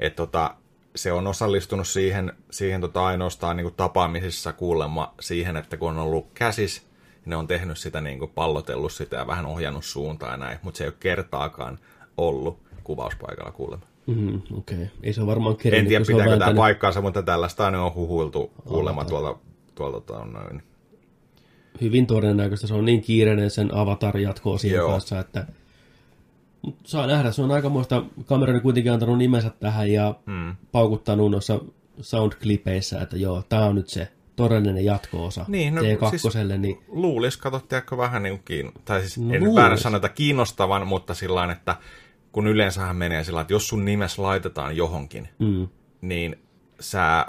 että tota, se on osallistunut siihen, siihen tota ainoastaan niin kuin tapaamisissa kuulemma siihen, että kun on ollut käsis, ne on tehnyt sitä niin kuin pallotellut sitä ja vähän ohjannut suuntaan ja näin, mutta se ei ole kertaakaan ollut kuvauspaikalla kuulemma. Mm, Okei, okay. ei se varmaan En kerennyt, tiedä, se on pitääkö tämä vääntänyt- paikkaansa, mutta tällaista on huhuiltu kuulemma tuolta, tuolta tuolta noin. Hyvin todennäköistä. Se on niin kiireinen sen avatar jatkoa siinä kanssa, että Mut saa nähdä, se on aikamoista. Cameron kuitenkin antanut nimensä tähän ja mm. paukuttanut noissa soundklipeissä, että joo, tämä on nyt se todellinen jatko-osa Niin, no T2, siis- niin luulis, kato, tiedätkö, vähän niin kuin tai siis No no, en luulis. väärä sanota kiinnostavan, mutta sillä että kun yleensähän menee sillä että jos sun nimes laitetaan johonkin, mm, niin sä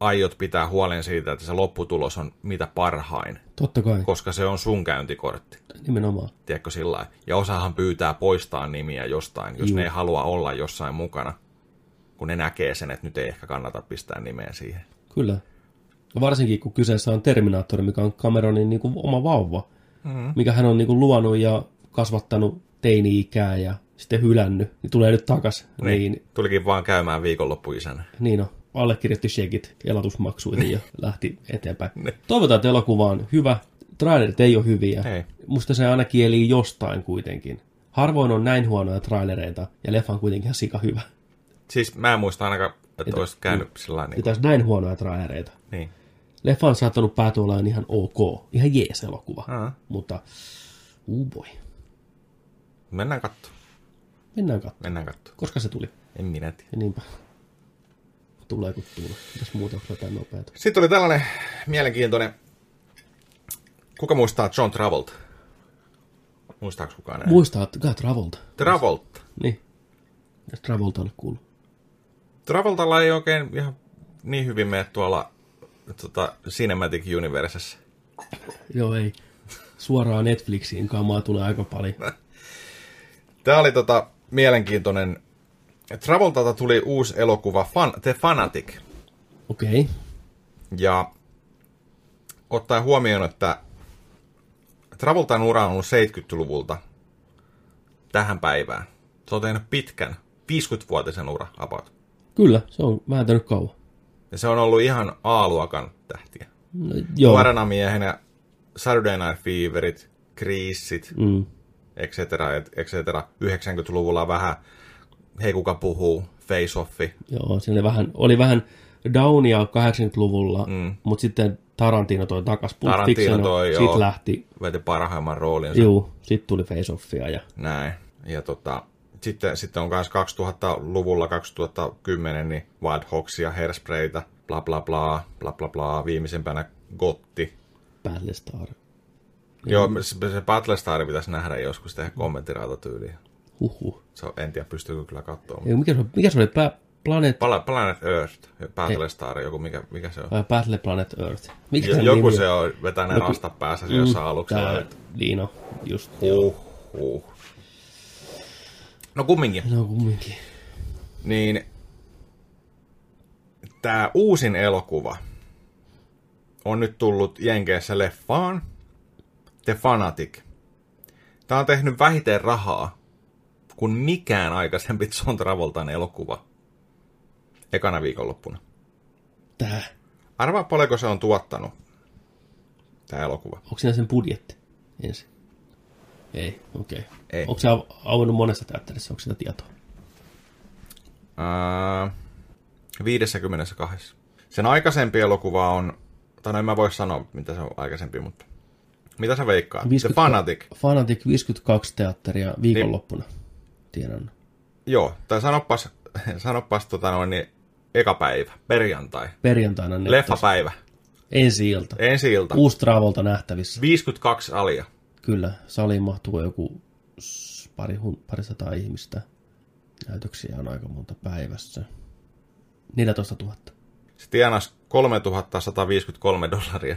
aiot pitää huolen siitä, että se lopputulos on mitä parhain, totta kai, koska se on sun käyntikortti, nimenomaan. tiedätkö sillä. Ja osahan pyytää poistaa nimiä jostain, jos Juu. ne ei halua olla jossain mukana, kun ne näkee sen, että nyt ei ehkä kannata pistää nimeä siihen. Kyllä. Ja varsinkin kun kyseessä on Terminaattori, mikä on Cameronin niin kuin oma vauva, Mhm. mm-hmm. mikä hän on niin kuin luonut ja kasvattanut teini-ikää ja sitten hylännyt, niin tulee nyt takas. Niin, Niin, niin tulikin vaan käymään viikonloppuisänä. niin on. Allekirjoitti shekit elatusmaksuihin ja lähti eteenpäin. Toivotaan, että elokuva on hyvä. Trailerit ei ole hyviä. Ei. Musta se aina kieli jostain kuitenkin. Harvoin on näin huonoja trailereita, ja leffa on kuitenkin ihan sika hyvä. Siis mä en muista ainakaan, että Et- olisi käynyt sillä lailla. Ja Niin, näin huonoja trailereita. niin. Leffa on saattanut päätyä olemaan ihan ok, ihan jees elokuva. Aa. Mutta, uh boy. Mennään katsomaan. Mennään katsomaan. Mennään katsomaan. Koska se tuli? En minä tiedä. Ja niinpä. Tulee kun tulee. Mitäs muuta onko jotain nopeata? Sitten oli tällainen mielenkiintoinen... Kuka muistaa John Travolta? Muistaako kukaan enää? Muistaa, että Travolta. Travolta. Niin. Jos Travolta ole kuullut. Travoltalla ei oikein ihan niin hyvin mene tuolla tota, Cinematic Universessa. Joo, ei. Suoraan Netflixiin kamaa tulee aika paljon. Tämä oli tota, mielenkiintoinen... Travoltalta tuli uusi elokuva Fan, The Fanatic. Okei. Okay. Ja ottaen huomioon, että Travoltan ura on ollut 70-luvulta tähän päivään. Se on tehnyt pitkän, 50-vuotisen ura about. Kyllä, se on vääntänyt kauan. Ja se on ollut ihan A-luokan tähtiä. No, joo. Nuorena miehenä Saturday Night Feverit, Kriisit, Mm. et cetera, et et cetera. 90-luvulla vähän Hei kuka puhuu, Face Offi. Joo, siinä oli vähän, oli vähän downia 80-luvulla, mm. mutta sitten Tarantino toi takas Pulp Tarantino Fiction, toi, joo. sitten lähti, Veti parhaimman roolinsa. juu, sitten tuli Face Offia ja Näin. Ja tota, sitten, sitten on myös 2000-luvulla, 2010, niin Wild Hawksia, Hairsprayta, bla bla bla, bla bla bla, viimeisempänä Gotti. Battlestar. Joo, se, se Battlestar pitäisi nähdä joskus tehdä kommenttirautatyyliin. Huhhuh. Se on, en tiedä, pystyykö kyllä katsoa. Ei, mikä, se, oli- mikä se oli? Pla- Planet, Pala, Planet Earth, Battlestar, joku, mikä, mikä se on? Battle Planet Earth? Mikä sen joku nimi se on vetää ne Joku- rastat päässä mm, jossain aluksella. Tää, että- Liino, just. huh. No kumminkin. No kumminkin. Niin tämä uusin elokuva on nyt tullut Jenkeissä leffaan. The Fanatic. Tämä on tehnyt vähiten rahaa kuin mikään aikaisempi John Travoltan elokuva. Ekana viikonloppuna. Tää. Arvaa paljonko se on tuottanut, tämä elokuva. Onko siinä sen budjetti ensin? Ei, okei. Okay. Ei. Onko se av- auennut monessa teatterissa? Onko sitä tietoa? Ää, 52. Sen aikaisempi elokuva on, tai no en mä voi sanoa, mitä se on aikaisempi, mutta mitä sä veikkaat? The 50 Fanatic. Fanatic 52 teatteria viikonloppuna. Tiedän. Joo, tai sanopas, sanopas tota noin, niin eka päivä, perjantai, Perjantaina leffapäivä, ensi ilta. ensi ilta, Uusi Travolta nähtävissä. 52 alia. Kyllä, saliin mahtuu joku pari, hun, parisataa ihmistä. Näytöksiä on aika monta päivässä. 14 000. Se tienasi 3153 dollaria.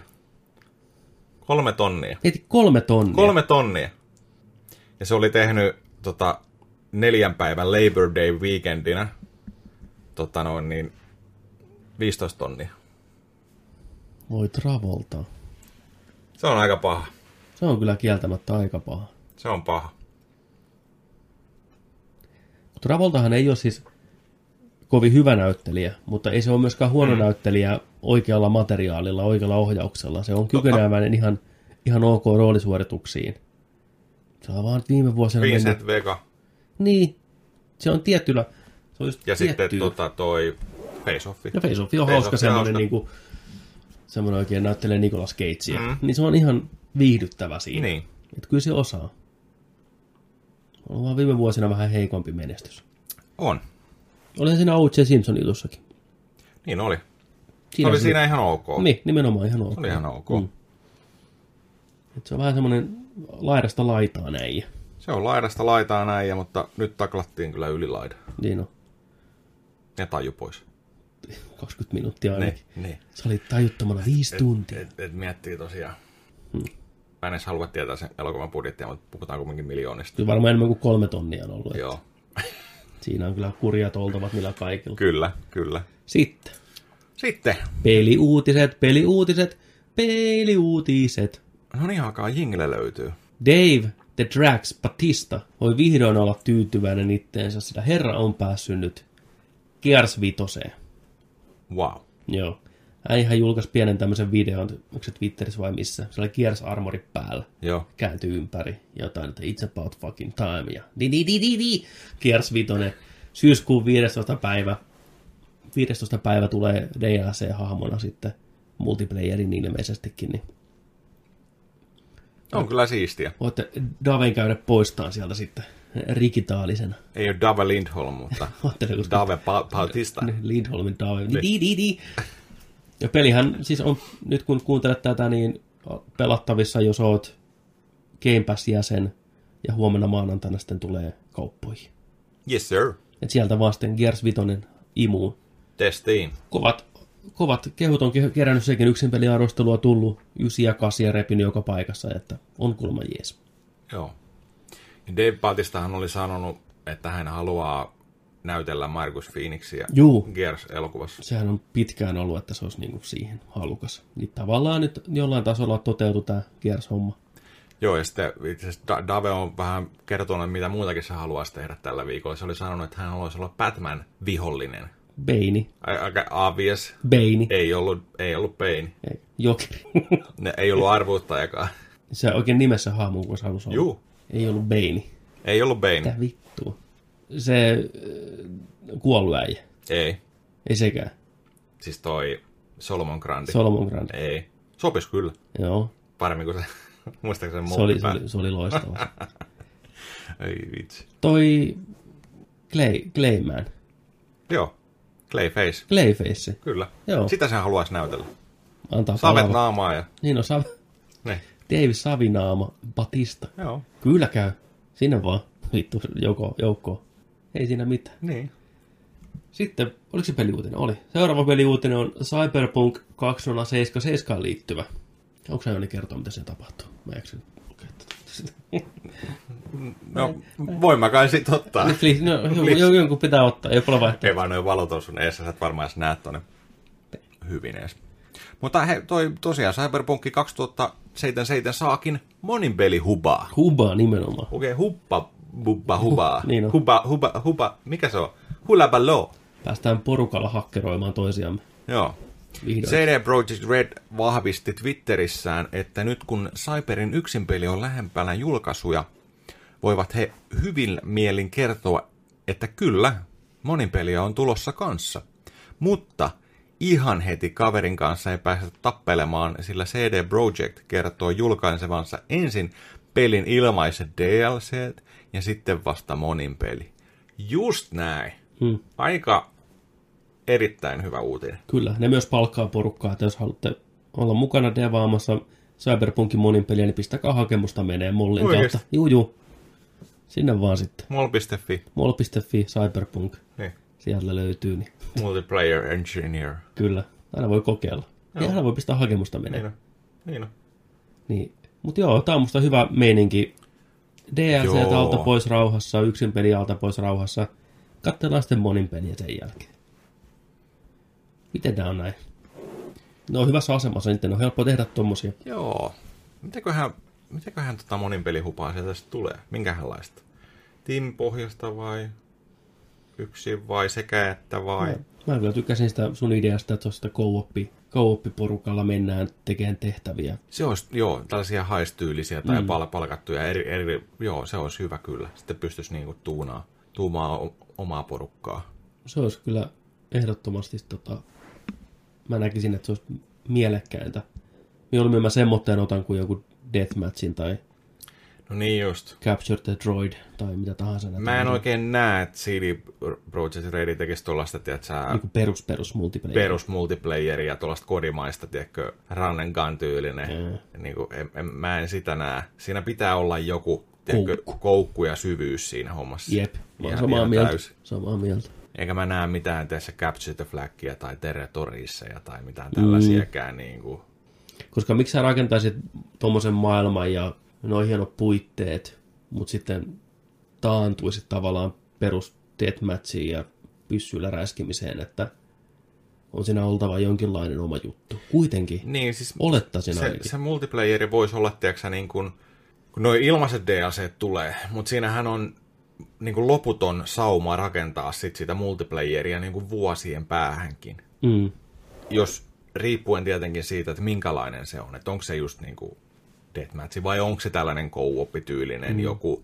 Kolme tonnia. Heti kolme tonnia. Kolme tonnia. Ja se oli tehnyt tota, neljän päivän Labor Day weekendinä tota noin niin 15 tonnia. Voi Travolta. Se on aika paha. Se on kyllä kieltämättä aika paha. Se on paha. Travoltahan ei ole siis kovin hyvä näyttelijä, mutta ei se ole myöskään huono mm. näyttelijä oikealla materiaalilla, oikealla ohjauksella. Se on kykeneväinen ihan, ihan ok roolisuorituksiin. Se on vaan viime vuosina Vincent mennyt... Vega. Niin, se on tiettyllä... Se on just Ja tiettyä. sitten tota, toi Face Off. Ja Face Off on Face hauska semmoinen, niin kuin, semmoinen oikein näyttelee Nicolas Cagea. Mm. Niin se on ihan viihdyttävä siinä. Niin. Että kyllä se osaa. On vaan viime vuosina vähän heikompi menestys. On. Olihan siinä O.J. Simpson jutussakin. Niin oli. Se Siinä oli se- siinä ihan ok. Niin, nimenomaan ihan ok. Se oli ihan ok. Mm. Et se on vähän semmoinen laidasta laitaa näin. Se on laidasta laitaa näin, mutta nyt taklattiin kyllä yli laida. Niin on. Ja taju pois. 20 minuuttia ainakin. niin. Se oli tajuttomana viisi tuntia. Et, et miettii tosiaan. Hmm. Mä en edes halua tietää sen elokuvan budjettia, mutta puhutaan kuitenkin miljoonista. Kyllä varmaan enemmän kuin kolme tonnia on ollut. Joo, Siinä on kyllä kurjat oltavat millä kaikilla. kyllä, kyllä. Sitten. Sitten, Peliuutiset, peliuutiset, peliuutiset. no niin, alkaa jingle löytyy. Dave the Drax Batista voi vihdoin olla tyytyväinen itteensä, sillä herra on päässyt nyt Gears Vitoseen. Wow. Joo. Äihän julkaisi pienen tämmöisen videon, onko se Twitterissä vai missä, se oli Gears Armori päällä. Joo, Kääntyy ympäri, jotain, että it's about fucking time, ja di di di di di. Gears Vitonen, syyskuun 15. päivä, 15. päivä tulee DLC-hahmona sitten multiplayerin ilmeisestikin, niin on kyllä siistiä. voitte Daven käydä poistaan sieltä sitten digitaalisena. Ei ole Dave Lindholm, mutta Dave Bautista. Lindholmin Dave. Niin. Di, di, di. Ja pelihän siis on, nyt kun kuuntelet tätä, niin pelattavissa, jos oot Game Pass-jäsen, ja huomenna maanantaina sitten tulee kauppoihin. Yes sir. Et sieltä vaan sitten Gears Vitoinen imuun. Testiin. Kovat, kovat kehut on ke- kerännyt sekin yksin peliarvostelua tullut, ysi ja kasi ja repinyt joka paikassa, että on kulma jees. Joo. Ja Dave Bautistahan oli sanonut, että hän haluaa näytellä Markus Phoenixia Juu. Gears-elokuvassa. Sehän on pitkään ollut, että se olisi niinku siihen halukas. Niin tavallaan nyt jollain tasolla toteutui tämä Gears-homma. Joo, ja sitten itse asiassa Da- Dave on vähän kertonut, mitä muutakin se haluaisi tehdä tällä viikolla. Se oli sanonut, että hän haluaisi olla Batman-vihollinen. Beini. Aika obvious. Beini. Ei ollut, ei ollut Bane. Ei, Jokeri. Ne, ei ollut arvuuttajakaan. se oikein nimessä hahmo, kun se halusi olla. Juu, Ei ollut Beini. ei ollut Bane. Mitä vittua? Se äh, kuollut äijä. Ei. Ei sekään. Siis toi Solomon Grandi. Solomon Grande. ei. Sopis kyllä. Joo. Paremmin kuin se, muistaakseni Se oli, se oli, se oli loistava. Ei vitsi. Toi Clay, Clayman. Joo. Clayface. Clayface. Kyllä. Joo. Sitä se haluaisi näytellä. Antaa Savet palava. naamaa ja... Niin on Sav... Ne. Dave Savinaama Batista. Joo. Kyllä käy. Sinne vaan. Vittu, joko, joukkoon. Ei siinä mitään. Niin. Sitten, oliko se peliuutinen? Oli. Seuraava peliuutinen on Cyberpunk 2077 liittyvä. Onko sä Joni kertoa, mitä se tapahtuu? Mä eksyn. No, voin mä kai sit ottaa. Please, no, jo- jonkun pitää ottaa, ei ole vaihtoehto. Ei vaan noin valot on sun eessä, sä et varmaan edes näe tonne hyvin edes. Mutta he, toi tosiaan Cyberpunk 2077 saakin monin peli hubaa. Hubaa nimenomaan. Okei, okay, huppa, bubba, hubaa. niin on. Huba, huba, huba, mikä se on? Hulabalo. Päästään porukalla hakkeroimaan toisiamme. Joo. Vihdoin. CD Projekt Red vahvisti Twitterissään, että nyt kun Cyberin yksinpeli on lähempänä julkaisuja, voivat he hyvin mielin kertoa, että kyllä, monin peliä on tulossa kanssa. Mutta ihan heti kaverin kanssa ei päästä tappelemaan, sillä CD Projekt kertoo julkaisevansa ensin pelin ilmaiset DLC ja sitten vasta monin peli. Just näin. Hmm. Aika erittäin hyvä uutinen. Kyllä, ne myös palkkaa porukkaa, että jos haluatte olla mukana devaamassa Cyberpunkin monin peliä, niin pistäkää hakemusta menee mollin Oikeesti? kautta. Juu, juu. Sinne vaan sitten. Mol.fi, Mol.fi, Cyberpunk. niin. Sieltä löytyy, niin multiplayer engineer. kyllä. Aina voi kokeilla. Ja aina voi pistää hakemusta menee. Niin on. Niin on. Niin. Mutta joo, tää on musta hyvä meininki. DLC Joo. alta pois rauhassa, yksin peli alta pois rauhassa. Katsellaan sitten monin peliä sen jälkeen. Miten tää on näin? Ne on hyvässä asemassa, niin on helppo tehdä tommosia. Joo. Mitäköhän mitäköhän tota monin pelihupaa sieltä sitten tulee? Minkälaista? Tiimipohjasta vai yksin vai sekä että vai? Mä kyllä tykkäsin sitä sun ideasta, että tuosta co-oppi, co-oppi-porukalla mennään tekemään tehtäviä. Se olisi, joo, tällaisia haistyylisiä tai mm. palkattuja eri, eri, joo, se olisi hyvä kyllä. Sitten pystyisi niinku tuunaa, tuumaa o- omaa porukkaa. Se olisi kyllä ehdottomasti, tota, mä näkisin, että se olisi mielekkäintä. Mieluummin mä semmoitteen otan kuin joku Deathmatchin tai No niin just. Capture the Droid tai mitä tahansa. Mä en tämmöisiä oikein näe, että CD Projekt Red tekisi tuollaista, tiedätkö, Niinku perus perus multiplayer. perus multiplayeria, tuollaista kodimaista, tiedätkö, run and gun tyylinen. Mm. Niin kuin, en, en, mä en sitä näe. Siinä pitää olla joku tiedätkö, Koukku. koukku ja syvyys siinä hommassa. Jep, mä oon samaa mieltä. Samaa mieltä. Eikä mä näe mitään tässä Capture the Flagia tai Territoriisseja tai mitään tällaisiakään. Mm. Niin kuin. Koska miksi sä rakentaisit tuommoisen maailman ja noin hienot puitteet, mutta sitten taantuisit tavallaan perus deathmatchiin ja pyssyllä räiskimiseen, että on siinä oltava jonkinlainen oma juttu. Kuitenkin, Niin, siis olettaisin se, ainakin. se multiplayeri voisi olla, tiedätkö, niin kuin, kun noin ilmaiset DLC tulee, mutta siinähän on niin kuin loputon sauma rakentaa sit sitä multiplayeria niin kuin vuosien päähänkin. Mm. Jos riippuen tietenkin siitä, että minkälainen se on, että onko se just niin kuin deathmatch vai onko se tällainen co-op-tyylinen mm. joku,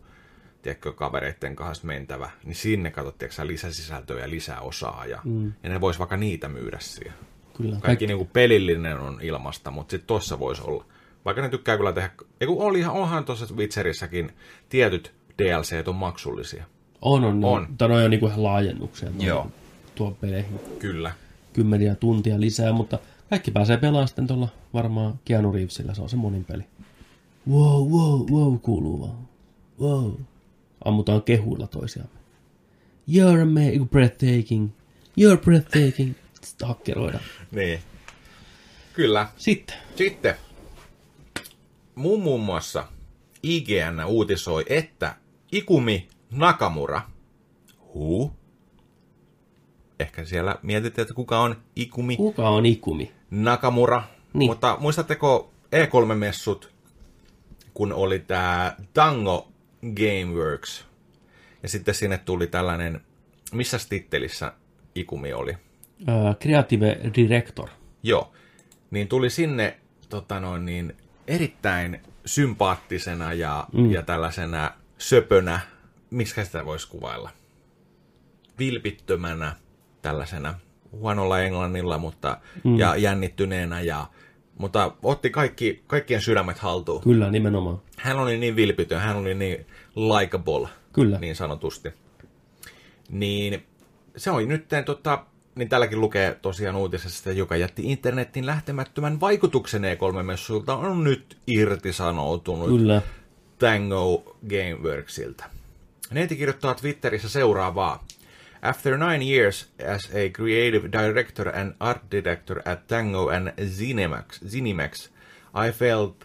tiedätkö, kavereiden kanssa mentävä, niin sinne katsot, tiedätkö, sä, lisäsisältöä ja lisää osaa ja, mm. ja ne vois vaikka niitä myydä siihen. Kyllä. Kaikki niin kuin pelillinen on ilmasta, mutta sitten tossa voisi olla. Vaikka ne tykkää kyllä tehdä, ja kun oli, onhan tuossa Witcherissäkin tietyt DLC on maksullisia. On, on. On. on. Noi on niinku ihan laajennuksia. noi Joo. Tuon peleihin Kyllä. kymmeniä tuntia lisää, mutta kaikki pääsee pelaamaan sitten tuolla varmaan Keanu Reevesillä, se on se monin peli. Wow, wow, wow, kuuluu vaan. Wow. Ammutaan kehuilla toisiamme. You're amazing, breathtaking. You're breathtaking. Sitten hakkeroidaan. Niin. Kyllä. Sitten. Sitten muun muun muassa IGN uutisoi, että Ikumi Nakamura, huu, ehkä siellä mietitte, että kuka on Ikumi Kuka on Ikumi? Nakamura, Niin. mutta muistatteko E3-messut, kun oli tämä Tango Gameworks, ja sitten sinne tuli tällainen, missä tittelissä Ikumi oli? Creative Director. Joo, niin tuli sinne tota noin, niin, erittäin sympaattisena ja, mm. ja tällaisena söpönä, miksi sitä voisi kuvailla, vilpittömänä tällaisena huonolla englannilla, mutta mm. ja jännittyneenä ja mutta otti kaikki, kaikkien sydämet haltuun. Kyllä, nimenomaan. Hän oli niin vilpitön, hän oli niin likable, Kyllä. niin sanotusti. Niin se on nyt, tota, niin tälläkin lukee tosiaan uutisessa, että joka jätti internetin lähtemättömän vaikutuksen E3-messuilta, on nyt irtisanoutunut Kyllä. Tango Gameworksilta. Neiti kirjoittaa Twitterissä seuraavaa. After nine years as a creative director and art director at Tango and Zenimax, Zenimax I felt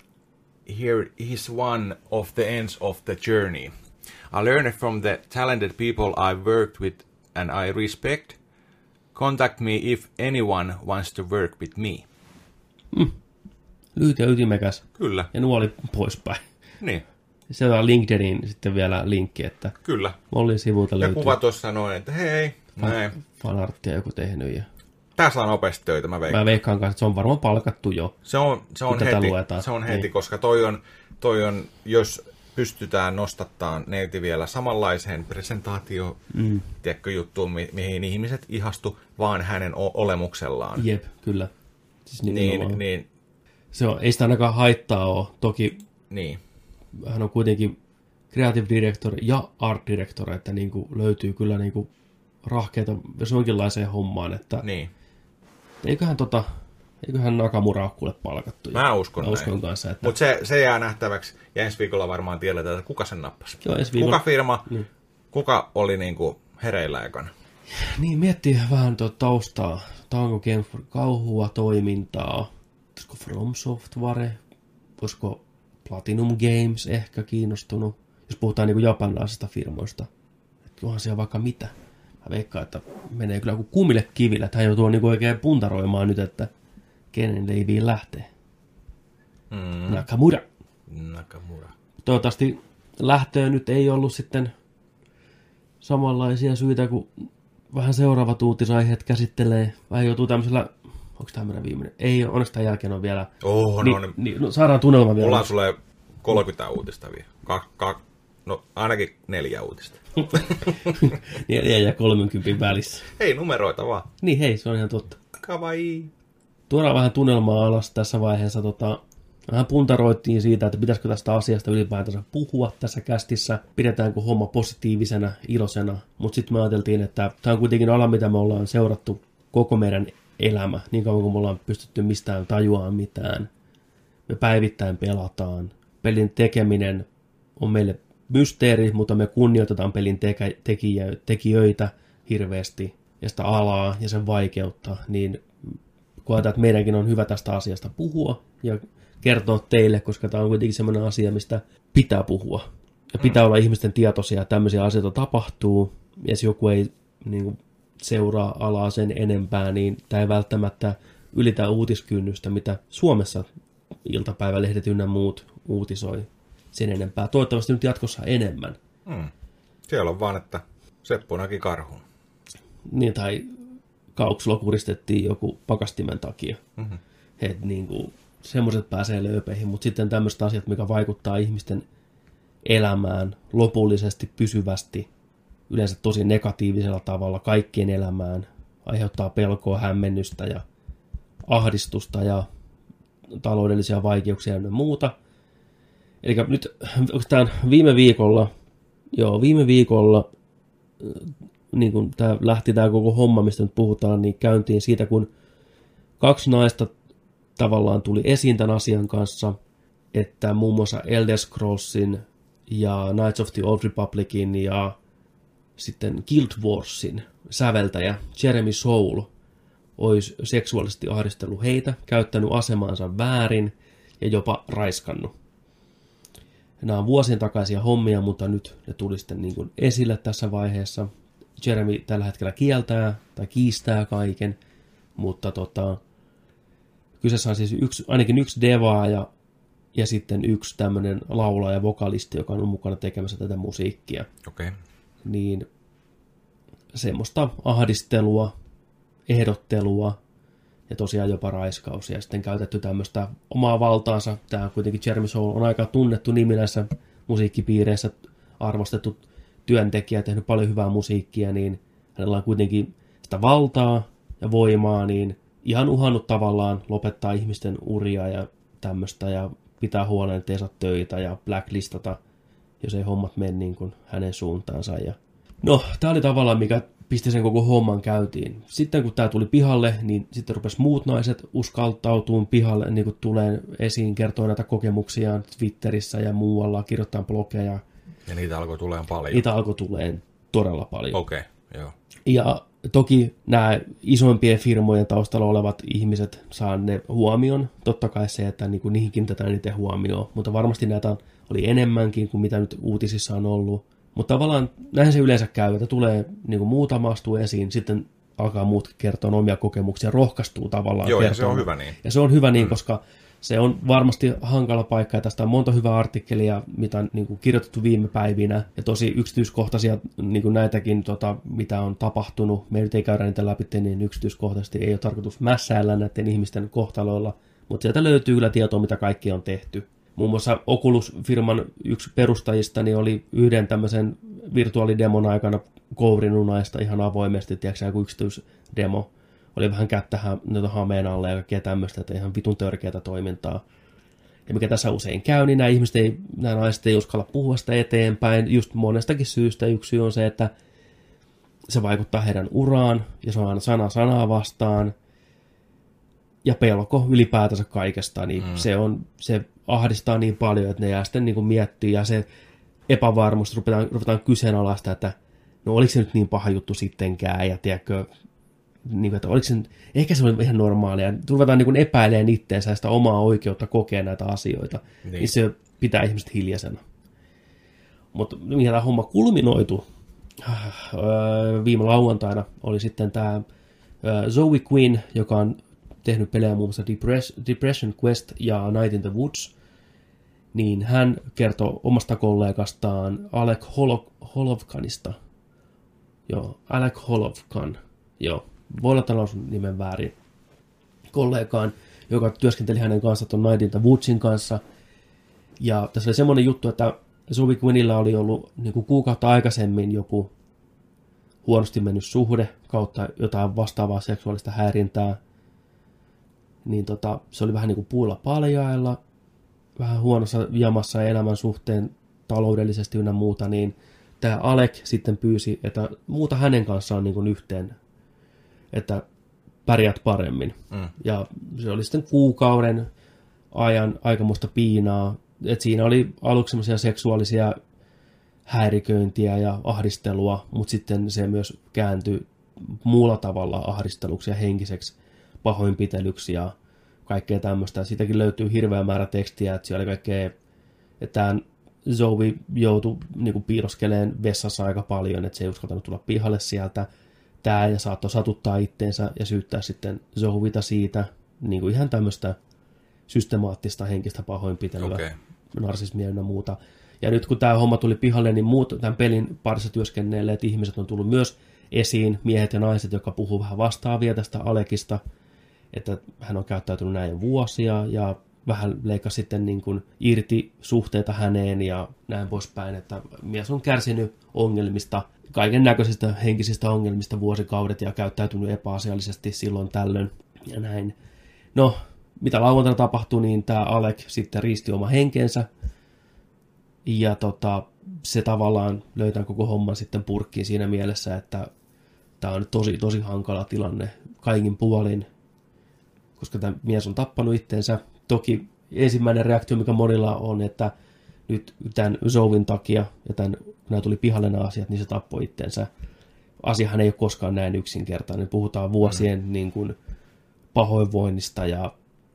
here is one of the ends of the journey. I learned from the talented people I've worked with and I respect. Contact me if anyone wants to work with me. Lyhyt ja ytimekäs. Kyllä, Ja nuoli poispäin. niin, Se on LinkedInin sitten vielä linkki, että kyllä. Mollin sivulta Ja löytyy kuva tuossa noin, että hei, näin. fanarttia joku tehnyt. Ja Tää saa nopeasti töitä, mä veikkaan. mä veikkaan kanssa, että se on varmaan palkattu jo. Se on, se on heti, luetaan. se on heti Niin. koska toi on, toi on, jos pystytään nostattaan neiti vielä samanlaiseen presentaatio, mm. tiedätkö, juttuun, mi- mihin ihmiset ihastu, vaan hänen o- olemuksellaan. Jep, kyllä. Siis nimenomaan. Niin, niin, Se on, ei sitä ainakaan haittaa ole. Toki niin, hän on kuitenkin creative director ja art director, että niin kuin löytyy kyllä niin kuin rahkeita jos jonkinlaiseen hommaan, että niin. eiköhän, tota, eiköhän Nakamura ole kuule palkattu. Mä uskon Mä näin. uskon kanssa, että Mutta se, se jää nähtäväksi, ja ensi viikolla varmaan tiedetään, että kuka sen nappasi. Joo, ensi viikolla- Kuka firma, Niin. kuka oli niinku hereillä ekana. Niin, miettii vähän tuota taustaa. Tango Game for kauhua, toimintaa. Olisiko From Software? Olisiko Platinum Games ehkä kiinnostunut? Jos puhutaan niin japanilaisista firmoista. Että onhan siellä vaikka mitä. Mä veikkaan, että menee kyllä kuin kumille kiville. Että hän joutuu niin oikein puntaroimaan nyt, että kenen leiviin lähtee. Mm. Nakamura. Nakamura. Toivottavasti lähtöön nyt ei ollut sitten samanlaisia syitä kuin vähän seuraavat uutisaiheet käsittelee. Vähän joutuu tämmöisellä, onko tämä meidän viimeinen? Ei, onneksi tämän jälkeen on vielä. Oh, Ni, no, niin, ni, no, saadaan tunnelma vielä. mulla on sulle 30 uutista vielä. Ka, ka, no ainakin neljä uutista. Neljä ja 30 välissä. Hei, numeroita vaan. Niin hei, se on ihan totta. Kavai. Tuodaan vähän tunnelmaa alas tässä vaiheessa. Tota, vähän puntaroittiin siitä, että pitäisikö tästä asiasta ylipäätänsä puhua tässä kästissä. Pidetäänkö homma positiivisena, iloisena. Mutta sitten me ajateltiin, että tämä on kuitenkin ala, mitä me ollaan seurattu koko meidän elämä. Niin kauan kuin me ollaan pystytty mistään tajuaan mitään. Me päivittäin pelataan. Pelin tekeminen on meille mysteeri, mutta me kunnioitetaan pelin tekä, tekijä, tekijöitä hirveästi ja sitä alaa ja sen vaikeutta, niin koetaan, että meidänkin on hyvä tästä asiasta puhua ja kertoa teille, koska tämä on kuitenkin sellainen asia, mistä pitää puhua. Ja pitää olla ihmisten tietoisia, että tämmöisiä asioita tapahtuu. Ja jos joku ei niin kuin, seuraa alaa sen enempää, niin tämä ei välttämättä ylitä uutiskynnystä, mitä Suomessa iltapäivälehdet ynnä muut uutisoi sen enempää. Toivottavasti nyt jatkossa enemmän. Hmm. Siellä on vaan, että Seppo näki karhun. Niin, tai Kauksulla kuristettiin joku pakastimen takia. Mhm. He, niin kuin, semmoiset pääsee lööpeihin, mutta sitten tämmöiset asiat, mikä vaikuttaa ihmisten elämään lopullisesti, pysyvästi, yleensä tosi negatiivisella tavalla kaikkien elämään, aiheuttaa pelkoa, hämmennystä ja ahdistusta ja taloudellisia vaikeuksia ja muuta. Eli nyt, tämä viime viikolla, joo, viime viikolla, niin kun tämä lähti tämä koko homma, mistä nyt puhutaan, niin käyntiin siitä, kun kaksi naista tavallaan tuli esiin tämän asian kanssa, että muun muassa Elder Scrollsin ja Knights of the Old Republicin ja sitten Guild Warsin säveltäjä Jeremy Soul olisi seksuaalisesti ahdistellut heitä, käyttänyt asemaansa väärin ja jopa raiskannut. Nämä on vuosien takaisia hommia, mutta nyt ne tuli sitten niin kuin esille tässä vaiheessa. Jeremy tällä hetkellä kieltää tai kiistää kaiken, mutta tota, kyseessä on siis yksi, ainakin yksi devaa ja, ja sitten yksi tämmöinen laulaja ja vokalisti, joka on mukana tekemässä tätä musiikkia. Okay. Niin semmoista ahdistelua, ehdottelua ja tosiaan jopa raiskaus. Ja sitten käytetty tämmöistä omaa valtaansa. Tämä kuitenkin Jeremy Soul on aika tunnettu nimi näissä musiikkipiireissä, arvostettu työntekijä, tehnyt paljon hyvää musiikkia, niin hänellä on kuitenkin sitä valtaa ja voimaa, niin ihan uhannut tavallaan lopettaa ihmisten uria ja tämmöistä ja pitää huolen, ettei saa töitä ja blacklistata, jos ei hommat mene niin kuin hänen suuntaansa. Ja... No, tämä oli tavallaan mikä pisti sen koko homman käytiin. Sitten kun tämä tuli pihalle, niin sitten rupesi muut naiset uskaltautumaan pihalle, niin kuin tulee esiin, kertoo näitä kokemuksiaan Twitterissä ja muualla, kirjoittaa blogeja. Ja niitä alkoi tulemaan paljon. Niitä alkoi tulemaan todella paljon. Okei, okay, joo. Ja toki nämä isompien firmojen taustalla olevat ihmiset saa ne huomion. Totta kai se, että niin kuin niihin kiinnitetään niiden huomioon. Mutta varmasti näitä oli enemmänkin kuin mitä nyt uutisissa on ollut. Mutta tavallaan näin se yleensä käy, että tulee niin kuin muutama astuu esiin, sitten alkaa muut kertoa omia kokemuksia, rohkaistuu tavallaan Joo, ja kertoa. se on hyvä niin. Ja se on hyvä niin, mm. koska se on varmasti hankala paikka, ja tästä on monta hyvää artikkelia, mitä on niin kuin kirjoitettu viime päivinä, ja tosi yksityiskohtaisia niin kuin näitäkin, tota, mitä on tapahtunut. Me nyt ei käydä niitä läpi niin yksityiskohtaisesti, ei ole tarkoitus mässäillä näiden ihmisten kohtaloilla, mutta sieltä löytyy kyllä tietoa, mitä kaikki on tehty. Muun muassa Oculus-firman yksi perustajista niin oli yhden tämmöisen virtuaalidemon aikana kourinut naista ihan avoimesti, tiedätkö joku yksityisdemo. Oli vähän kättä noita hameen alle ja kaikkea tämmöistä, että ihan vitun törkeätä toimintaa. Ja mikä tässä usein käy, niin nämä ihmiset ei, nämä naiset ei uskalla puhua sitä eteenpäin, just monestakin syystä. Yksi syy on se, että se vaikuttaa heidän uraan, ja se on aina sana sanaa vastaan, ja pelko ylipäätänsä kaikesta, niin mm. se, on, se ahdistaa niin paljon, että ne jää sitten niin kuin miettiä, ja se epävarmuus ruvetaan, ruvetaan kyseenalaista, että no oliko se nyt niin paha juttu sittenkään, ja tiedätkö, niin, että oliko se, ehkä se oli ihan normaalia, ruvetaan niin epäilemään itteensä sitä omaa oikeutta kokea näitä asioita, niin, niin se pitää ihmiset hiljaisena. Mutta mihin tämä homma kulminoitu viime lauantaina oli sitten tämä Zoe Quinn, joka on tehnyt pelejä muun muassa Depression Quest ja Night in the Woods. niin hän kertoo omasta kollegastaan Alek Holo- Holovkanista. Joo, Alek Holovkan. Joo, voi olla, että lausun nimen väärin. Kollegaan, joka työskenteli hänen kanssa tuon Nightin Woodsin kanssa. Ja tässä oli semmoinen juttu, että Zoe Quinnillä oli ollut niin kuin kuukautta aikaisemmin joku huonosti mennyt suhde kautta jotain vastaavaa seksuaalista häirintää. Niin tota, se oli vähän niin kuin puulla paljailla, vähän huonossa jamassa elämän suhteen taloudellisesti ynnä muuta, niin tämä Alek sitten pyysi, että muuta hänen kanssaan niin kuin yhteen, että pärjät paremmin. Mm. Ja se oli sitten kuukauden ajan aikamoista piinaa. Et siinä oli aluksi semmoisia seksuaalisia häiriköintiä ja ahdistelua, mutta sitten se myös kääntyi muulla tavalla ahdisteluksi ja henkiseksi pahoinpitelyksi ja kaikkea tämmöistä. Siitäkin löytyy hirveä määrä tekstiä, että siellä oli kaikkea, että Zoe joutui niin piiroskeleen vessassa aika paljon, että se ei uskaltanut tulla pihalle sieltä. Tämä ja saattoi satuttaa itteensä ja syyttää sitten Zoevita siitä, niin kuin ihan tämmöistä systemaattista henkistä pahoinpitelyä, okay. narsismia ja muuta. Ja nyt kun tämä homma tuli pihalle, niin muut tämän pelin parissa työskennelleet ihmiset on tullut myös esiin, miehet ja naiset, jotka puhuu vähän vastaavia tästä Alekista, että hän on käyttäytynyt näin vuosia ja vähän leikkasi sitten niin kuin irti suhteita häneen ja näin poispäin, että mies on kärsinyt ongelmista, kaiken näköisistä henkisistä ongelmista vuosikaudet ja käyttäytynyt epäasiallisesti silloin tällöin ja näin. No, mitä lauantaina tapahtui, niin tämä Alek sitten riisti oma henkensä ja tota, se tavallaan löytää koko homman sitten purkkiin siinä mielessä, että tämä on tosi, tosi hankala tilanne kaikin puolin, koska tämä mies on tappanut itteensä. Toki ensimmäinen reaktio, mikä monilla on, että nyt tämän Zovin takia, ja tämän, kun nämä tuli pihalle nämä asiat, niin se tappoi itteensä. Asiahan ei ole koskaan näin yksinkertainen. Puhutaan vuosien mm. niin kuin, pahoinvoinnista ja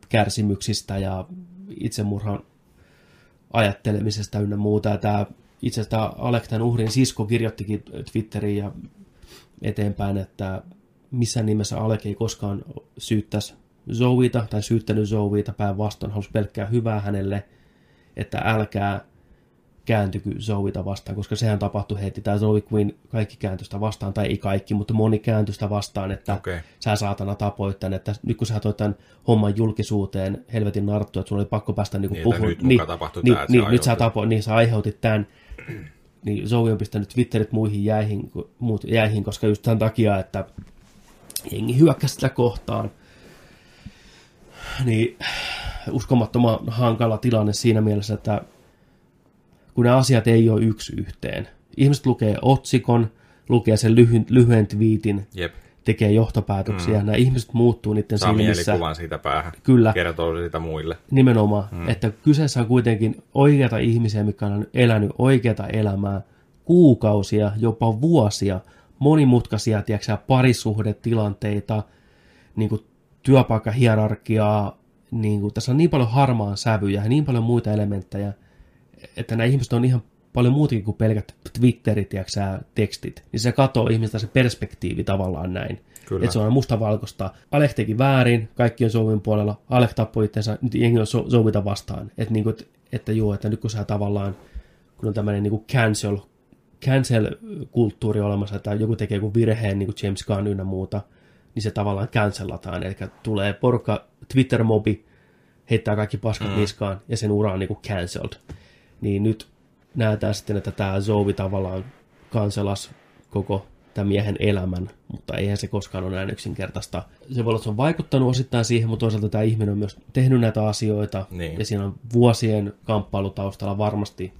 kärsimyksistä ja itsemurhan ajattelemisesta ynnä muuta. Ja tämä, itse asiassa Alek, tämän uhrin sisko, kirjoittikin Twitteriin ja eteenpäin, että missään nimessä Alek ei koskaan syyttäisi Zoita tai syyttänyt Zoita päinvastoin, halusi pelkkää hyvää hänelle, että älkää kääntykö Zoita vastaan, koska sehän tapahtui heti. Tämä Zoe Queen kaikki kääntystä vastaan, tai ei kaikki, mutta moni kääntystä vastaan, että okay. sä saatana tapoit tämän, että nyt kun sä toit tämän homman julkisuuteen, helvetin narttu, että sulla oli pakko päästä niin puhumaan. Nyt niin, niin, tämä, niin, nyt sä tapoit, niin sä aiheutit tämän, niin Zoe on pistänyt Twitterit muihin jäihin, muut jäihin, koska just tämän takia, että jengi hyökkäsi sitä kohtaan. Niin uskomattoman hankala tilanne siinä mielessä, että kun ne asiat ei ole yksi yhteen. Ihmiset lukee otsikon, lukee sen lyhyen, lyhyen twiitin, Jep. tekee johtopäätöksiä. Mm. Nämä ihmiset muuttuu niiden Saa silmissä. mielikuvan siitä päähän. Kyllä. Kertoo sitä muille. Nimenomaan. Mm. Että kyseessä on kuitenkin oikeita ihmisiä, mikä on elänyt oikeata elämää kuukausia, jopa vuosia, monimutkaisia, tiedätkö, parisuhdetilanteita, niin kuin työpaikkahierarkiaa, niin kuin, tässä on niin paljon harmaan sävyjä ja niin paljon muita elementtejä, että nämä ihmiset on ihan paljon muutakin kuin pelkät Twitterit ja tekstit, niin se katoo ihmistä se perspektiivi tavallaan näin. Kyllä. Että se on mustavalkoista. Alek teki väärin, kaikki on Zouvin puolella, Alek tappoi itsensä, nyt jengi on Zouvita vastaan. Että, niin kuin, että joo, että nyt kun sä tavallaan, kun on tämmöinen niin kuin cancel, cancel-kulttuuri olemassa, että joku tekee joku virheen, niin kuin James Gunn ynnä muuta, niin se tavallaan cancelataan. Eli tulee porukka, Twitter-mobi, heittää kaikki paskat mm. niskaan, ja sen ura on niin kuin cancelled niin nyt näetään sitten, että tämä Zoe tavallaan kanselas koko tämän miehen elämän, mutta eihän se koskaan ole näin yksinkertaista. Se voi olla, että se on vaikuttanut osittain siihen, mutta toisaalta tämä ihminen on myös tehnyt näitä asioita, niin. ja siinä on vuosien kamppailutaustalla varmasti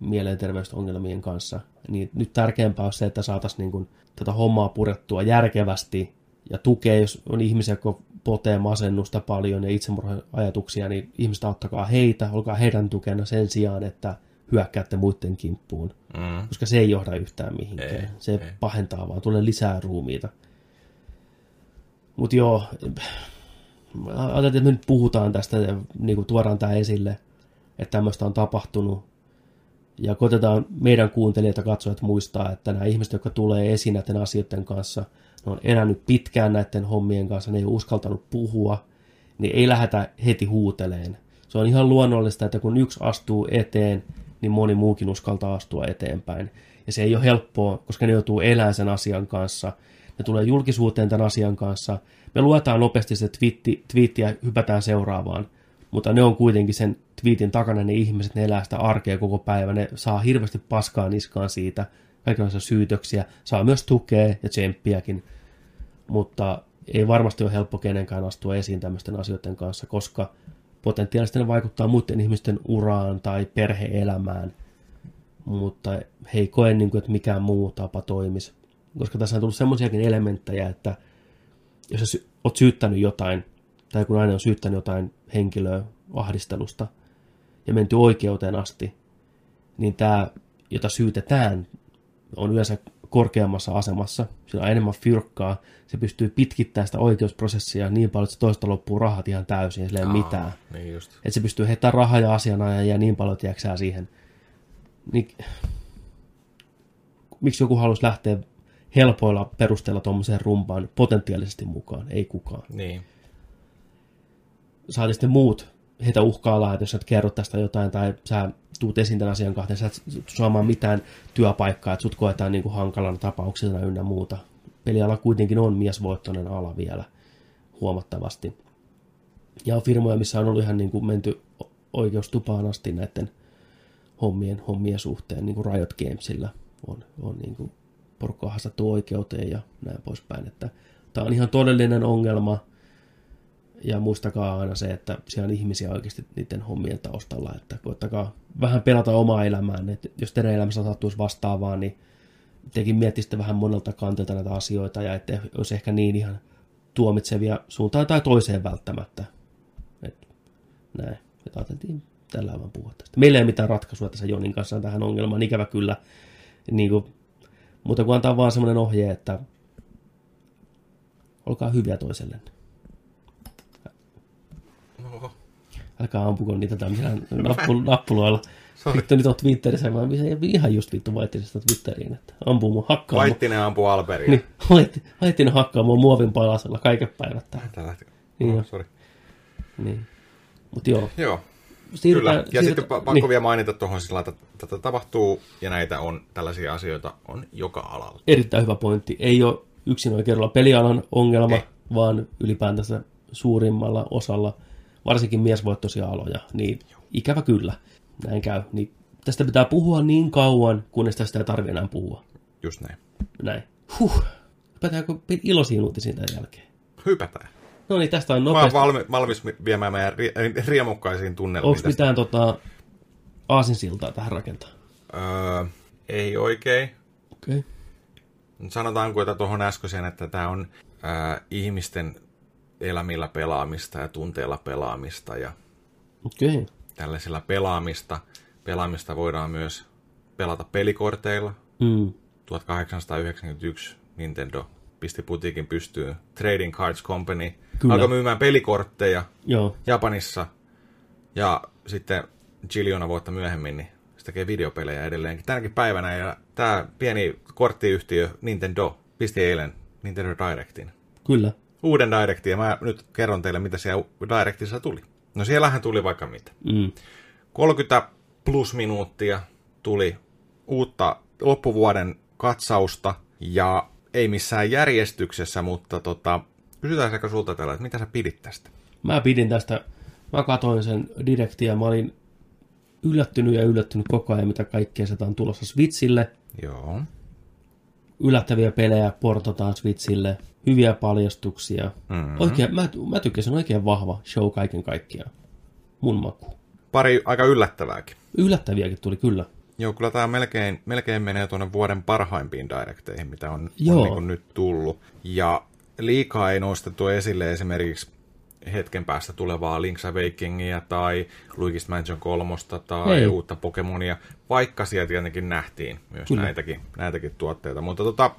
mielenterveysongelmien kanssa. Niin nyt tärkeämpää on se, että saataisiin niin kuin tätä hommaa purettua järkevästi ja tukea, jos on ihmisiä, jotka potee masennusta paljon ja itsemurha-ajatuksia, niin ihmiset auttakaa heitä, olkaa heidän tukena sen sijaan, että hyökkäätte muiden kimppuun. Mm. Koska se ei johda yhtään mihinkään. Ei, se ei. pahentaa vaan, tulee lisää ruumiita. Mutta joo, ajateltiin, että me nyt puhutaan tästä ja niin kuin tuodaan tämä esille, että tämmöistä on tapahtunut. Ja koitetaan meidän kuuntelijat ja katsojat muistaa, että nämä ihmiset, jotka tulee esiin näiden asioiden kanssa – ne on elänyt pitkään näiden hommien kanssa, ne ei ole uskaltanut puhua, niin ei lähdetä heti huuteleen. Se on ihan luonnollista, että kun yksi astuu eteen, niin moni muukin uskaltaa astua eteenpäin. Ja se ei ole helppoa, koska ne joutuu elämään sen asian kanssa. Ne tulee julkisuuteen tämän asian kanssa. Me luetaan nopeasti se twiitti, twiitti ja hypätään seuraavaan. Mutta ne on kuitenkin sen twiitin takana ne ihmiset, ne elää sitä arkea koko päivä. Ne saa hirveästi paskaa niskaan siitä, kaikenlaisia syytöksiä. Saa myös tukea ja tsemppiäkin. Mutta ei varmasti ole helppo kenenkään astua esiin tämmöisten asioiden kanssa, koska potentiaalisesti ne vaikuttaa muiden ihmisten uraan tai perheelämään, mutta he ei koe, niin kuin, että mikään muu tapa toimisi. Koska tässä on tullut semmoisiakin elementtejä, että jos sä oot syyttänyt jotain, tai kun aina on syyttänyt jotain henkilöä ahdistelusta ja menty oikeuteen asti, niin tämä, jota syytetään, on yleensä korkeammassa asemassa, sillä on enemmän fyrkkaa, se pystyy pitkittämään sitä oikeusprosessia niin paljon, että se toista loppuu rahat ihan täysin, sillä ei ole mitään. Niin just. Että se pystyy heittämään rahaa ja asianajajia niin paljon, että siihen. Niin, miksi joku haluaisi lähteä helpoilla perusteella tuommoiseen rumpaan potentiaalisesti mukaan? Ei kukaan. Niin. Saati sitten muut heitä uhkaillaan, että jos et kerro tästä jotain tai sä tuut esiin tämän asian kahteen, sä et saamaan mitään työpaikkaa, että sut koetaan niin kuin hankalana tapauksena ynnä muuta. Peliala kuitenkin on miesvoittoinen ala vielä huomattavasti. Ja on firmoja, missä on ollut ihan niin kuin menty oikeustupaan asti näiden hommien, hommien suhteen, niin kuin Riot Gamesilla on, on niin kuin porukkaa hastattu oikeuteen ja näin poispäin. Että tämä on ihan todellinen ongelma, ja muistakaa aina se, että siellä on ihmisiä oikeasti niiden hommien taustalla, että koittakaa vähän pelata omaa elämään, että jos teidän elämässä sattuisi vastaavaa, niin tekin miettisitte vähän monelta kantilta näitä asioita, ja että olisi ehkä niin ihan tuomitsevia suuntaan tai toiseen välttämättä. Et, näin. Et ajateltiin tällä vaan puhua tästä. Meillä ei mitään ratkaisua tässä Jonin kanssa tähän ongelmaan, ikävä kyllä. Niin kuin, mutta kun antaa vaan semmoinen ohje, että olkaa hyviä toisellenne. Oho. Älkää ampuko niitä tämmöisillä nappul, nappuloilla. Vittu nyt on Twitterissä, mä ihan just vittu vaihtisin Twitteriin, että ampuu mun hakkaa. Vaittinen ampuu Alberia. Niin, Vaittinen hakkaa mun muovin palasella kaiken päivät täällä. Tää lähti. Niin Oh, sorry. Niin. Mut joo. Joo, Siirrytään, kyllä. Ja siirrytään- sitten pa- pakko niin, vielä mainita tuohon sillä lailla, että tätä tapahtuu ja näitä on, tällaisia asioita on joka alalla. Erittäin hyvä pointti. Ei ole yksin oikeudella pelialan ongelma, Ei. vaan ylipäätänsä suurimmalla osalla, varsinkin miesvoittoisia aloja, niin ikävä kyllä, näin käy. Niin tästä pitää puhua niin kauan, kunnes tästä ei tarvitse enää puhua. Just näin. Näin. Huh. Hypätäänkö iloisiin uutisiin tämän jälkeen? Hypätään. No niin, tästä on Mä oon nopeasti. valmi, valmis viemään meidän rie- riemukkaisiin tunnelmiin. Onko mitään tota, aasinsiltaa tähän rakentaa? Öö, ei oikein. Okei. Okay. Sanotaanko, että tuohon äskeiseen, että tämä on ää, ihmisten elämillä pelaamista ja tunteilla pelaamista ja. Okay. tällaisilla pelaamista. Pelaamista voidaan myös pelata pelikorteilla. Mm. 1891 Nintendo pisti putiikin pystyyn. Trading Cards Company Kyllä. alkoi myymään pelikortteja Joo. Japanissa. Ja sitten Giliona vuotta myöhemmin, niin se tekee videopelejä edelleenkin. Tänäkin päivänä, ja tämä pieni korttiyhtiö Nintendo pisti eilen Nintendo Directin. Kyllä. Uuden Directin, ja mä nyt kerron teille, mitä siellä Directissa tuli. No siellähän tuli vaikka mitä. Mm. 30 plus minuuttia tuli uutta loppuvuoden katsausta, ja ei missään järjestyksessä, mutta tota, kysytään sekä sulta tällä, että mitä sä pidit tästä? Mä pidin tästä, mä katoin sen direktiä ja mä olin yllättynyt ja yllättynyt koko ajan, mitä kaikkea sieltä on tulossa Switchille. Joo. Yllättäviä pelejä portataan Switchille, hyviä paljastuksia. Mm-hmm. Oikein, mä, mä tykkäsin oikein vahva show kaiken kaikkiaan. Mun maku. Pari aika yllättävääkin. Yllättäviäkin tuli kyllä. Joo, kyllä tämä melkein, melkein menee tuonne vuoden parhaimpiin directeihin, mitä on, Joo. on niin nyt tullut. Ja liikaa ei nostettu esille esimerkiksi hetken päästä tulevaa Link's Awakeningia tai Luigi's Mansion 3 tai Ei. uutta Pokemonia, vaikka siellä tietenkin nähtiin myös Kyllä. näitäkin, näitäkin tuotteita. Mutta tota,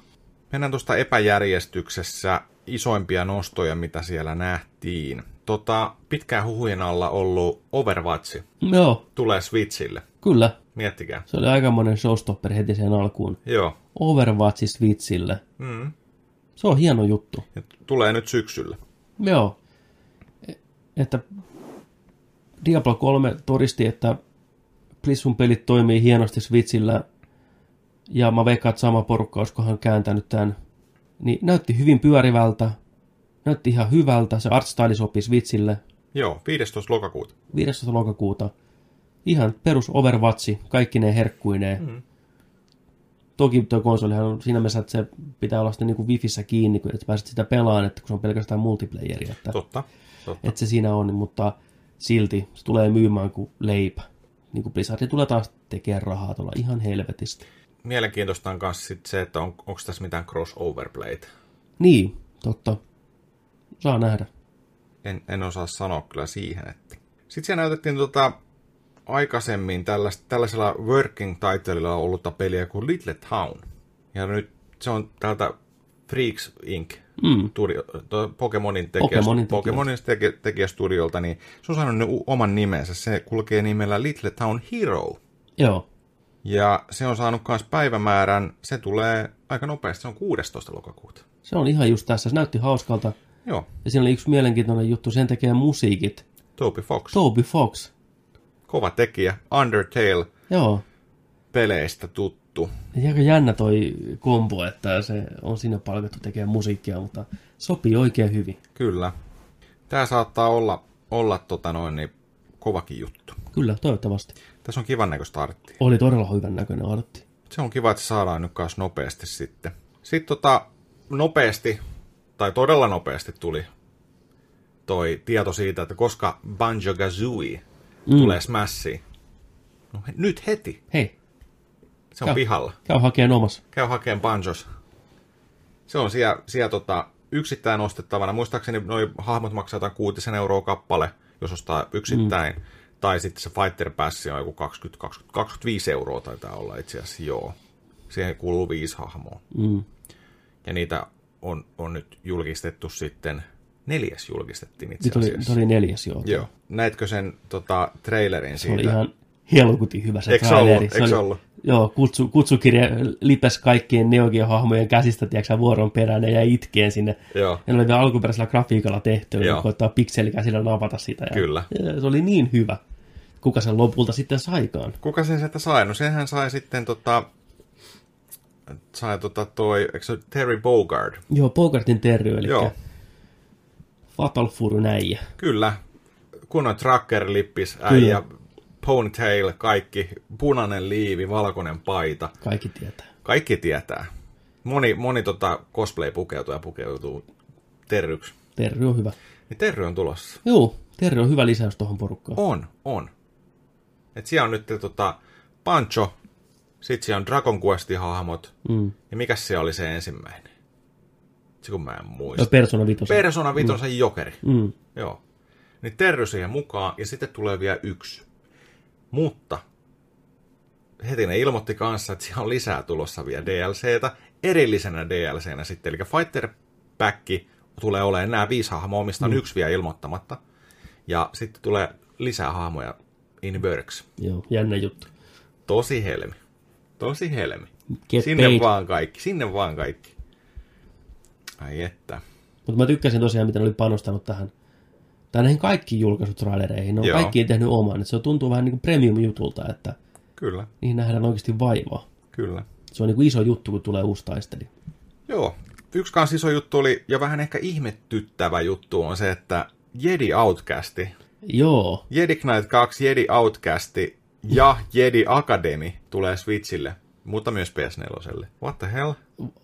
mennään tuosta epäjärjestyksessä isoimpia nostoja, mitä siellä nähtiin. Tota, pitkään huhujen alla ollut Overwatch Joo, tulee Switchille. kyllä. Miettikää. Se oli aikamoinen showstopper heti sen alkuun. Joo. Overwatch Switchille. Mm. Se on hieno juttu. Ja tulee nyt syksyllä. Joo. Että Diablo 3 todisti, että Plissun pelit toimii hienosti Switchillä, ja mä veikkaan, että sama porukka olisikohan kääntänyt tämän. Niin näytti hyvin pyörivältä, näytti ihan hyvältä, se artstyle sopii Switchille, Joo, 15. lokakuuta. 15. lokakuuta. Ihan perus Overwatchi, kaikki ne herkkuineen. Mm. Toki tuo konsolihan on siinä mielessä, että se pitää olla sitten niin kuin wifissä kiinni, kun et pääset sitä pelaan, että kun se on pelkästään multiplayeria. Että, Totta. Totta. että se siinä on, mutta silti se tulee myymään kuin leipä. Niin kuin Blizzard tulee taas tekemään rahaa tuolla ihan helvetisti. Mielenkiintoista on myös sit se, että on, onko tässä mitään crossover-playt. Niin, totta. Saa nähdä. En, en osaa sanoa kyllä siihen. Että. Sitten siellä näytettiin tota, aikaisemmin tällaista, tällaisella working titleilla ollutta peliä kuin Little Town. Ja nyt se on täältä Freaks Inc. Mm. Toi Pokemonin, tekijä, Pokemonin Pokemonin tekijä, tekijästudiolta, niin se on saanut oman nimensä. Se kulkee nimellä Little Town Hero. Joo. Ja se on saanut myös päivämäärän, se tulee aika nopeasti, se on 16. lokakuuta. Se on ihan just tässä. Se näytti hauskalta. Joo, Ja siinä oli yksi mielenkiintoinen juttu. Sen tekee musiikit. Toby Fox, Toby Fox. Kova tekijä, Undertale Joo. peleistä tuttu. Ja aika jännä toi kombo, että se on siinä palkattu tekemään musiikkia, mutta sopii oikein hyvin. Kyllä. Tämä saattaa olla, olla tota noin, niin kovakin juttu. Kyllä, toivottavasti. Tässä on kivan näköistä arttia. Oli todella hyvän näköinen artti. Se on kiva, että se saadaan nyt kanssa nopeasti sitten. Sitten tota, nopeasti, tai todella nopeasti tuli toi tieto siitä, että koska Banjo-Kazooie mm. tulee Smashiin. No he, nyt heti. Hei, Se on Joo. pihalla. käy hakemaan omassa. Käy hakemaan Banjos. Se on siellä, siellä tota, yksittäin ostettavana. Muistaakseni noi hahmot maksaa jotain 6 euroa kappale, jos ostaa yksittäin. Mm. Tai sitten se Fighter Pass on joku 20, 20, 25 euroa taitaa olla itse asiassa, joo. Siihen kuuluu viisi hahmoa. Mm. Ja niitä on, on nyt julkistettu sitten, neljäs julkistettiin itse Nyt oli, asiassa. nyt oli neljäs joo. Joo. Näetkö sen tota, trailerin Se siitä? oli ihan helkutin hyvä se Eikö se traileri. ollut? Se Eikö se oli- ollut? Joo, kutsu, kutsukirja lipes kaikkien Neogeo-hahmojen käsistä, tiedätkö vuoron perään ja jäi itkeen sinne. Joo. Ja ne oli vielä alkuperäisellä grafiikalla tehty, ja koittaa pikselikäsillä napata sitä. Ja, Kyllä. Ja se oli niin hyvä. Kuka sen lopulta sitten saikaan? Kuka sen sieltä sai? No senhän sai sitten tota, sai tota toi, eikö se Terry Bogard? Joo, Bogartin Terry, eli Joo. Fatal Fury näijä. Kyllä. Kunnon tracker lippis, Kyllä. äijä, ponytail, kaikki, punainen liivi, valkoinen paita. Kaikki tietää. Kaikki tietää. Moni, moni tota cosplay-pukeutuja pukeutuu Terryksi. Terry on hyvä. Niin Terry on tulossa. Joo, Terry on hyvä lisäys tuohon porukkaan. On, on. Et siellä on nyt tota Pancho, sit siellä on Dragon Questin hahmot, Mm. ja mikä se oli se ensimmäinen? Se kun mä en muista. Ja Persona 5. Persona Vitosen mm. jokeri. Mm. Joo. Niin Terry siihen mukaan, ja sitten tulee vielä yksi. Mutta heti ne ilmoitti kanssa, että siellä on lisää tulossa vielä DLCtä, erillisenä DLCnä sitten, eli Fighter Pack tulee olemaan nämä viisi hahmoa, mistä on mm. yksi vielä ilmoittamatta. Ja sitten tulee lisää hahmoja in works. Joo, jännä juttu. Tosi helmi. Tosi helmi. Get sinne paid. vaan kaikki, sinne vaan kaikki. Ai että. Mutta mä tykkäsin tosiaan, miten oli panostanut tähän. Tai näihin kaikkiin julkaisutrailereihin. Ne on Joo. kaikki tehnyt oman. Et se tuntuu vähän niin kuin premium-jutulta, että Kyllä, niihin nähdään oikeasti vaivaa. kyllä. Se on niin kuin iso juttu, kun tulee uusi taisteli. Joo. Yksi kans iso juttu oli, ja vähän ehkä ihmettyttävä juttu on se, että Jedi Outcasti, Joo, Jedi Knight 2, Jedi Outcasti ja Jedi Academy tulee Switchille, mutta myös PS4. What the hell?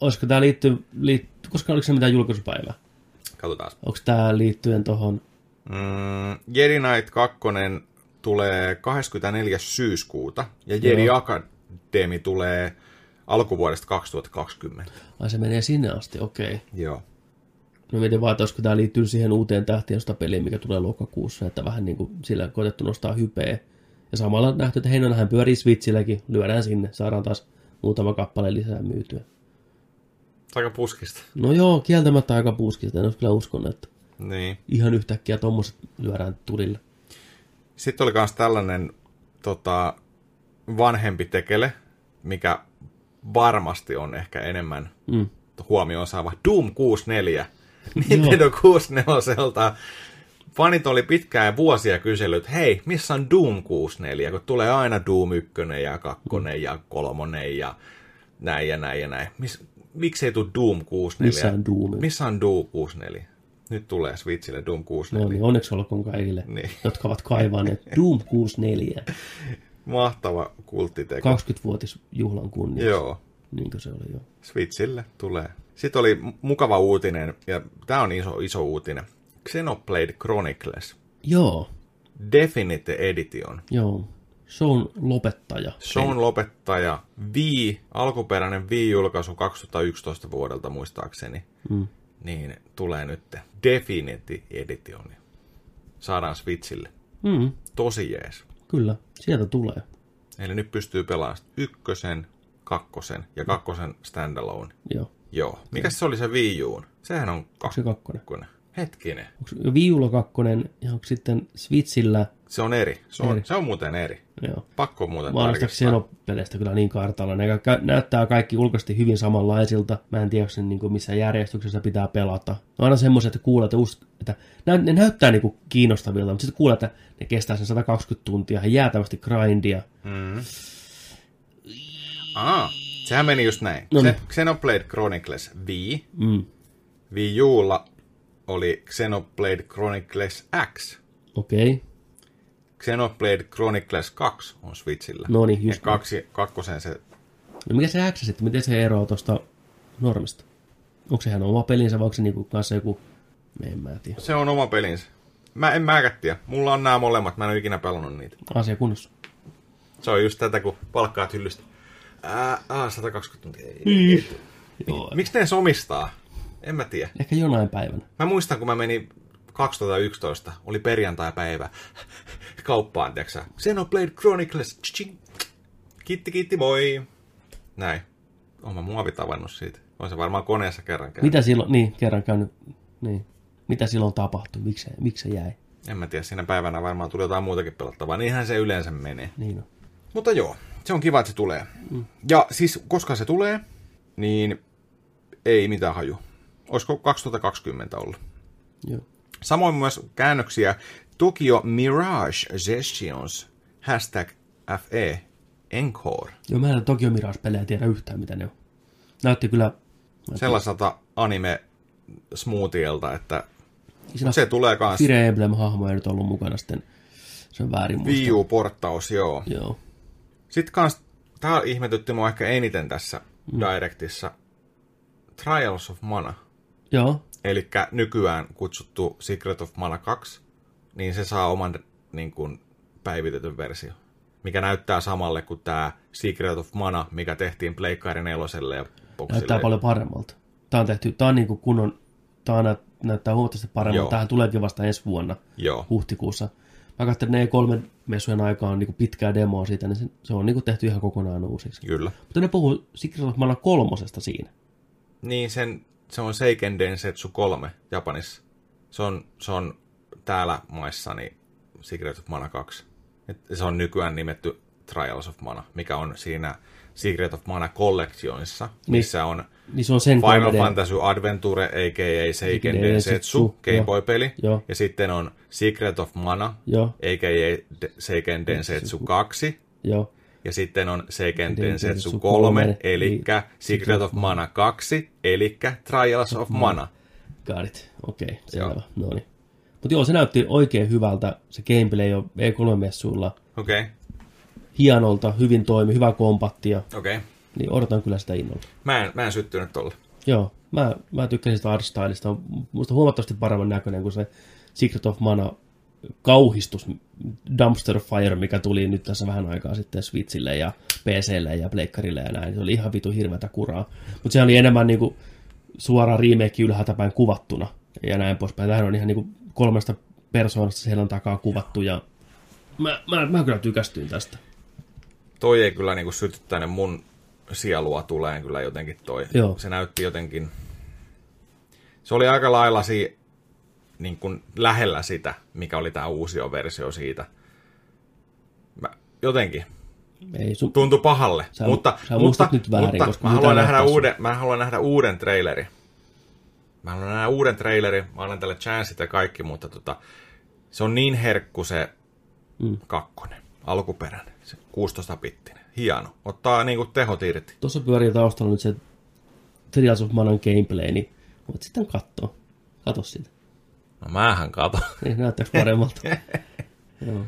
olisiko tämä liitty, liitty koska oliko se mitään julkaisupäivää? Katsotaan. Onko tämä liittyen tuohon, Mm, Jedi Knight 2 tulee 24. syyskuuta, ja Jedi Joo. Academy tulee alkuvuodesta 2020. ai se menee sinne asti, okei. Okay. Joo. No mietin vaan, että olisiko tämä liittyy siihen uuteen tähtien peliin, mikä tulee lokakuussa, että vähän niin kuin sillä koetettu nostaa hypeä. Ja samalla nähty, että Heinonähän pyörii Switchilläkin, lyödään sinne, saadaan taas muutama kappale lisää myytyä. Aika puskista. No joo, kieltämättä aika puskista, en olisi kyllä uskonut, että Niin. ihan yhtäkkiä tommoset lyödään tulille. Sitten oli myös tällainen tota, vanhempi tekele, mikä varmasti on ehkä enemmän Mm. huomioon saava. Doom 64. Nintendo 64 fanit oli pitkään vuosia kysellyt, hei, missä on Doom 64, kun tulee aina Doom 1 ja 2 ja 3 ja näin ja näin ja näin. Mis, miksi ei tule Doom 64? Missä on Doom? Missä on Doom 64? Nyt tulee Switchille Doom 64. No niin, onneksi olkoon kaikille, Niin. jotka ovat kaivaneet Doom 64. Mahtava kulttiteko. 20-vuotisjuhlan kunniaksi. Joo, Niin kuin se oli jo. Switchille tulee. Sitten oli mu- mukava uutinen, ja tämä on iso, iso uutinen. Xenoblade Chronicles Joo, Definitive Edition. joo. Se on lopettaja. Se on lopettaja Wii, alkuperäinen Wii-julkaisu 2011 vuodelta muistaakseni. Mm. Niin tulee nyt Definitive Edition. Saadaan Switchille. Mm, Tosi jees. kyllä, sieltä tulee. Eli nyt pystyy pelaamaan ykkösen, kakkosen ja kakkosen standalone. Joo. Joo. Mikä se oli se Wii Uun? Sehän on Onko se kakkonen? Hetkinen. Onko Ulla kakkonen ja onko sitten Switchillä? Se on eri. Se on, Eri. Se on muuten eri. Joo. Pakko muuten Mä tarkistaa. Xenopeleistä kyllä niin kartalla. Ne kä- näyttää kaikki ulkoisesti hyvin samanlaisilta. Mä en tiedä, onko se niin kuin missä järjestyksessä pitää pelata. Ne on aina semmoiset, että kuulet, että, us- että nä- ne näyttää niin kuin kiinnostavilta, mutta sitten kuulet, että ne kestää sen 120 tuntia, he jäätävästi grindia. Aa, sehän meni just näin. No niin. Se Xenoblade Chronicles Wii. Mm. Wii Ulla oli Xenoblade Chronicles X. Okei. Okay. Xenoblade Chronicles 2 on Switchillä. No niin, ja just kaksi, kakkosen se... No mikä se X sitten, miten se eroaa tuosta normista? Onko sehän oma pelinsä vai onko se niinku kanssa joku... En mä tiedä. Se on oma pelinsä. Mä en mäkään tiedä. Mulla on nämä molemmat. Mä en ole ikinä pelannut niitä. Asia kunnossa. Se on just tätä, kun palkkaat hyllystä. Ää, aa, 120 tuntia. Ei, Niin. ei. Miksi ne omistaa? En mä tiedä. Ehkä jonain päivänä. Mä muistan, kun mä menin 2011, oli perjantai-päivä, kauppaan, tiedätkö sä? Xenoblade Chronicles, kiitti, kiitti, moi. Näin. Oon mä muovitavannut siitä. On se varmaan koneessa kerran käynyt. Mitä silloin, niin, kerran käynyt, niin. Mitä silloin tapahtui? Miksi miksi se jäi? En mä tiedä, siinä päivänä varmaan tuli jotain muutakin pelattavaa. Niinhän se yleensä menee. Niin on. Mutta joo, se on kiva, että se tulee. Mm. Ja siis, koska se tulee, niin ei mitään haju. Olisiko 2020 ollut? Joo. Samoin myös käännöksiä Tokyo Mirage Sessions, hashtag FE, Encore. Joo, mä en Tokyo Mirage-pelejä tiedä yhtään, mitä ne on. Näytti kyllä... Sellaiselta anime smoothielta, että Siinä se tulee kans Fire Emblem-hahmo ei nyt ollut mukana sitten. Se on väärin muista. Wii U-porttaus, joo. Joo. Sitten kans, tää ihmetytti mua ehkä eniten tässä mm. Directissa, Trials of Mana. Joo. Eli nykyään kutsuttu Secret of Mana 2, niin se saa oman niin kuin, päivitetyn versio, mikä näyttää samalle kuin tämä Secret of Mana, mikä tehtiin Pleikkari 4 ja Boxille. Näyttää paljon paremmalta. Tää on tehty, tää on niinku kunnon, tää on, nä- näyttää huomattavasti paremmalta. Tähän tuleekin vasta ensi vuonna, Joo, huhtikuussa. Mä katsoin, että ne E3-messujen aikaan on niinku pitkää demoa siitä, niin se, se on niinku tehty ihan kokonaan uusiksi. kyllä. Mutta ne puhuu Secret of Mana kolmosesta siinä. Niin sen, se on Seiken Densetsu 3 Japanissa. Se on, se on täällä maissa niin Secret of Mana 2. Et se on nykyään nimetty Trials of Mana, mikä on siinä Secret of Mana Collectionissa, missä on Niin se on sen Final 3D. Fantasy Adventure, a.k.a. Seiken Densetsu, Game. Boy-peli. Joo. Ja sitten on Secret of Mana, Joo, a.k.a. Seiken Densetsu 2. joo. Ja sitten on Seiken Densetsu Densetsu 3, 3, eli Secret of Mana 2, eli Trials of Mana. Got it. Okei, okay, selvä. No niin. Mutta joo, se näytti oikein hyvältä. Se gameplay on E3-messuilla Okei, okay. hienolta, hyvin toimi, hyvä kompattia. okei. Okay. Niin odotan kyllä sitä innolla. Mä en, mä en syttynyt tolle. Joo, mä, mä tykkäsin sitä artstylista. Musta huomattavasti paremman näköinen kuin se Secret of Mana kauhistus Dumpster Fire, mikä tuli nyt tässä vähän aikaa sitten Switchille ja PClle ja Pleikkarille ja näin. Se oli ihan vitu hirveätä kuraa. Mutta se oli enemmän niinku suora remake ylhäältä päin kuvattuna ja näin poispäin. Tähän on ihan niinku kolmesta persoonasta selän takaa kuvattu ja mä, mä, mä kyllä tykästyin tästä. Toi ei kyllä niinku sytyttänyt mun sielua tuleen kyllä jotenkin toi. Joo. Se näytti jotenkin... Se oli aika lailla si, niin kuin lähellä sitä, mikä oli tämä uusi versio siitä. Mä, jotenkin. Ei sun... Tuntui pahalle. Sä- mutta, sä mutta, nyt väärin, mutta koska mä, haluan nähdä uuden, mä haluan nähdä uuden trailerin. Mä haluan nähdä uuden trailerin. Mä annan tälle chanssit ja kaikki, mutta tota, Se on niin herkku se Mm. kakkonen, alkuperäinen, se 16-bittinen. Hieno. Ottaa niinku tehot irti. Tuossa pyörii taustalla nyt se Trials of Manan gameplay, niin voit sitten katsoa. Kato sitä. No mähän kato. Niin näyttääkö paremmalta? Joo.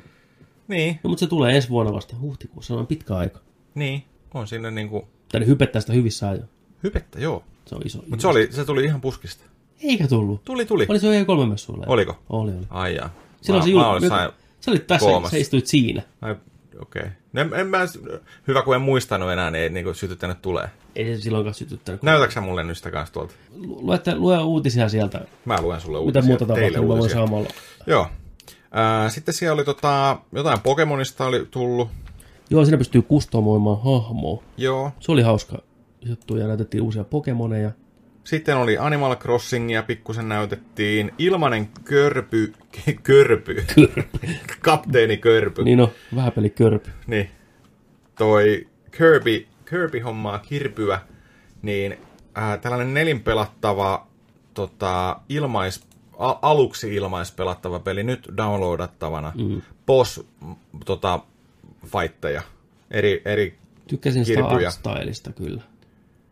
niin, No, mutta se tulee ensi vuonna vasta huhtikuussa, se on pitkä aika. niin. On siinä niinku Tai ne hypettää sitä hyvissä ajoin. hypettä, joo. Se on iso. Mutta se, oli, se tuli ihan puskista. Eikä tullut. Tuli, tuli. Oli se jo E3-messuilla. Oliko? Oli, oli. Ai jaa. Silloin mä, se mä jul... olin sain... Sä olit tässä, koomassa. sä istuit siinä. Ai, Okei. Okay. En, en mä, hyvä, kun en muistanut enää, niin ei niinku sytyttänyt tulee. Ei se silloinkaan sytyttänyt. Näytäksä mulle nyt sitä kanssa tuolta? Lu- Luette, lue uutisia sieltä. Mä luen sulle Mitä uutisia. muuta teille tapahtuu, mä voin samalla. Joo. Ää, sitten siellä oli tota, jotain Pokemonista oli tullut. Joo, siinä pystyy kustomoimaan hahmoa. Joo. Se oli hauska juttu ja näytettiin uusia Pokemoneja. Sitten oli Animal Crossingia, pikkusen näytettiin. Ilmanen körpy, körpy, kapteeni körpy. Niin no, vähäpeli körpy. Niin. Toi Kirby, Kirby-hommaa kirpyä, niin ää, tällainen nelinpelattava tota, ilmais, a, aluksi ilmaispelattava peli, nyt downloadattavana. Mm. Boss tota, fightteja eri, eri, Tykkäsin sitä Kirpyjä. artstylista kyllä.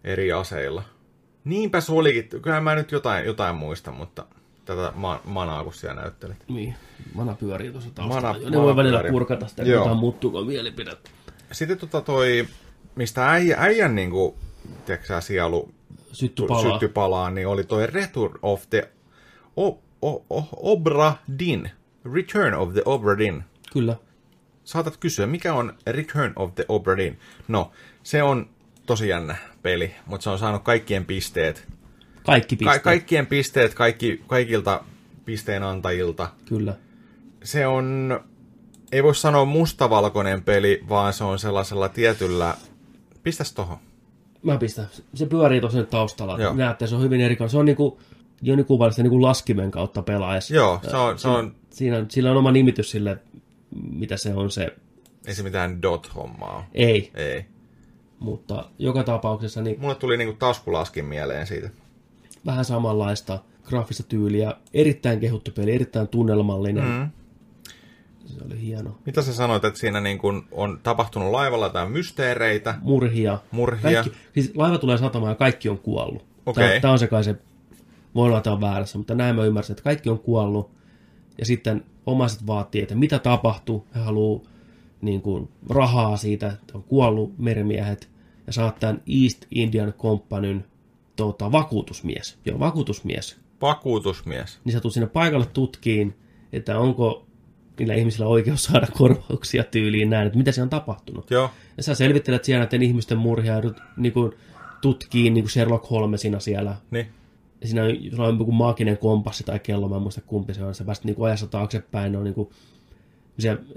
eri aseilla. Niinpä se olikin. Kyllä mä nyt jotain, jotain muistan, mutta tätä ma- manaa, kun siellä näyttelit. Niin, mana pyörii tuossa taustalla. Mana- ne mana voi välillä pyörii. kurkata sitä, Joo. jotain muuttuuko mielipidettä. Sitten tota toi, mistä äijä, äijän niinku, tiedätkö sielu Sytty palaa. sytty palaa, niin oli toi Return of the o- o- o- Obra Dinn. Return of the Obra Dinn. Kyllä. Saatat kysyä, mikä on Return of the Obra Dinn? No, se on tosi jännä peli, mutta se on saanut kaikkien pisteet. Kaikki Ka- pisteet. kaikkien pisteet kaikki, kaikilta pisteen antajilta. Kyllä. Se on, ei voi sanoa mustavalkoinen peli, vaan se on sellaisella tietyllä... Pistäs tohon. Mä pistän. Se pyörii nyt taustalla. Joo. Näette, se on hyvin erikoinen. Se on niinku, Joni kuvaili sitä niinku laskimen kautta pelaajassa. Joo, se on, se on Siinä, sillä on oma nimitys sille, mitä se on se. ei se mitään dot-hommaa. Ei, Ei. Mutta joka tapauksessa niin Mulle tuli niinku taskulaskin mieleen siitä. vähän samanlaista graafista tyyliä. Erittäin kehuttu peli, erittäin tunnelmallinen. Mm. Se oli hieno. Mitä sä sanoit, että siinä niin kun on tapahtunut laivalla jotain mysteereitä? Murhia. Murhia. Kaikki, siis laiva tulee satamaan ja kaikki on kuollut. Okei. Tämä on se kai se, voi olla, että on väärässä, mutta näin mä ymmärsin, että kaikki on kuollut. Ja sitten omaiset vaatii, että mitä tapahtuu. He haluaa niin kuin, rahaa siitä, että on kuollut merimiehet. Ja saat tämän East Indian Companyn tota, vakuutusmies. Joo, vakuutusmies. Vakuutusmies. Niin sä tulet sinne paikalle tutkiin, että onko niillä ihmisillä oikeus saada korvauksia tyyliin näin, että mitä siellä on tapahtunut. Joo. Ja sä selvittelet siellä näiden ihmisten murhia ja niin kuin, tutkii niin kuin Sherlock Holmesina siellä. Niin. Ja siinä on, on joku maaginen kompassi tai kello, mä en muista kumpi se on. Sä pääset niin kuin ajassa taaksepäin, ne on niin kuin,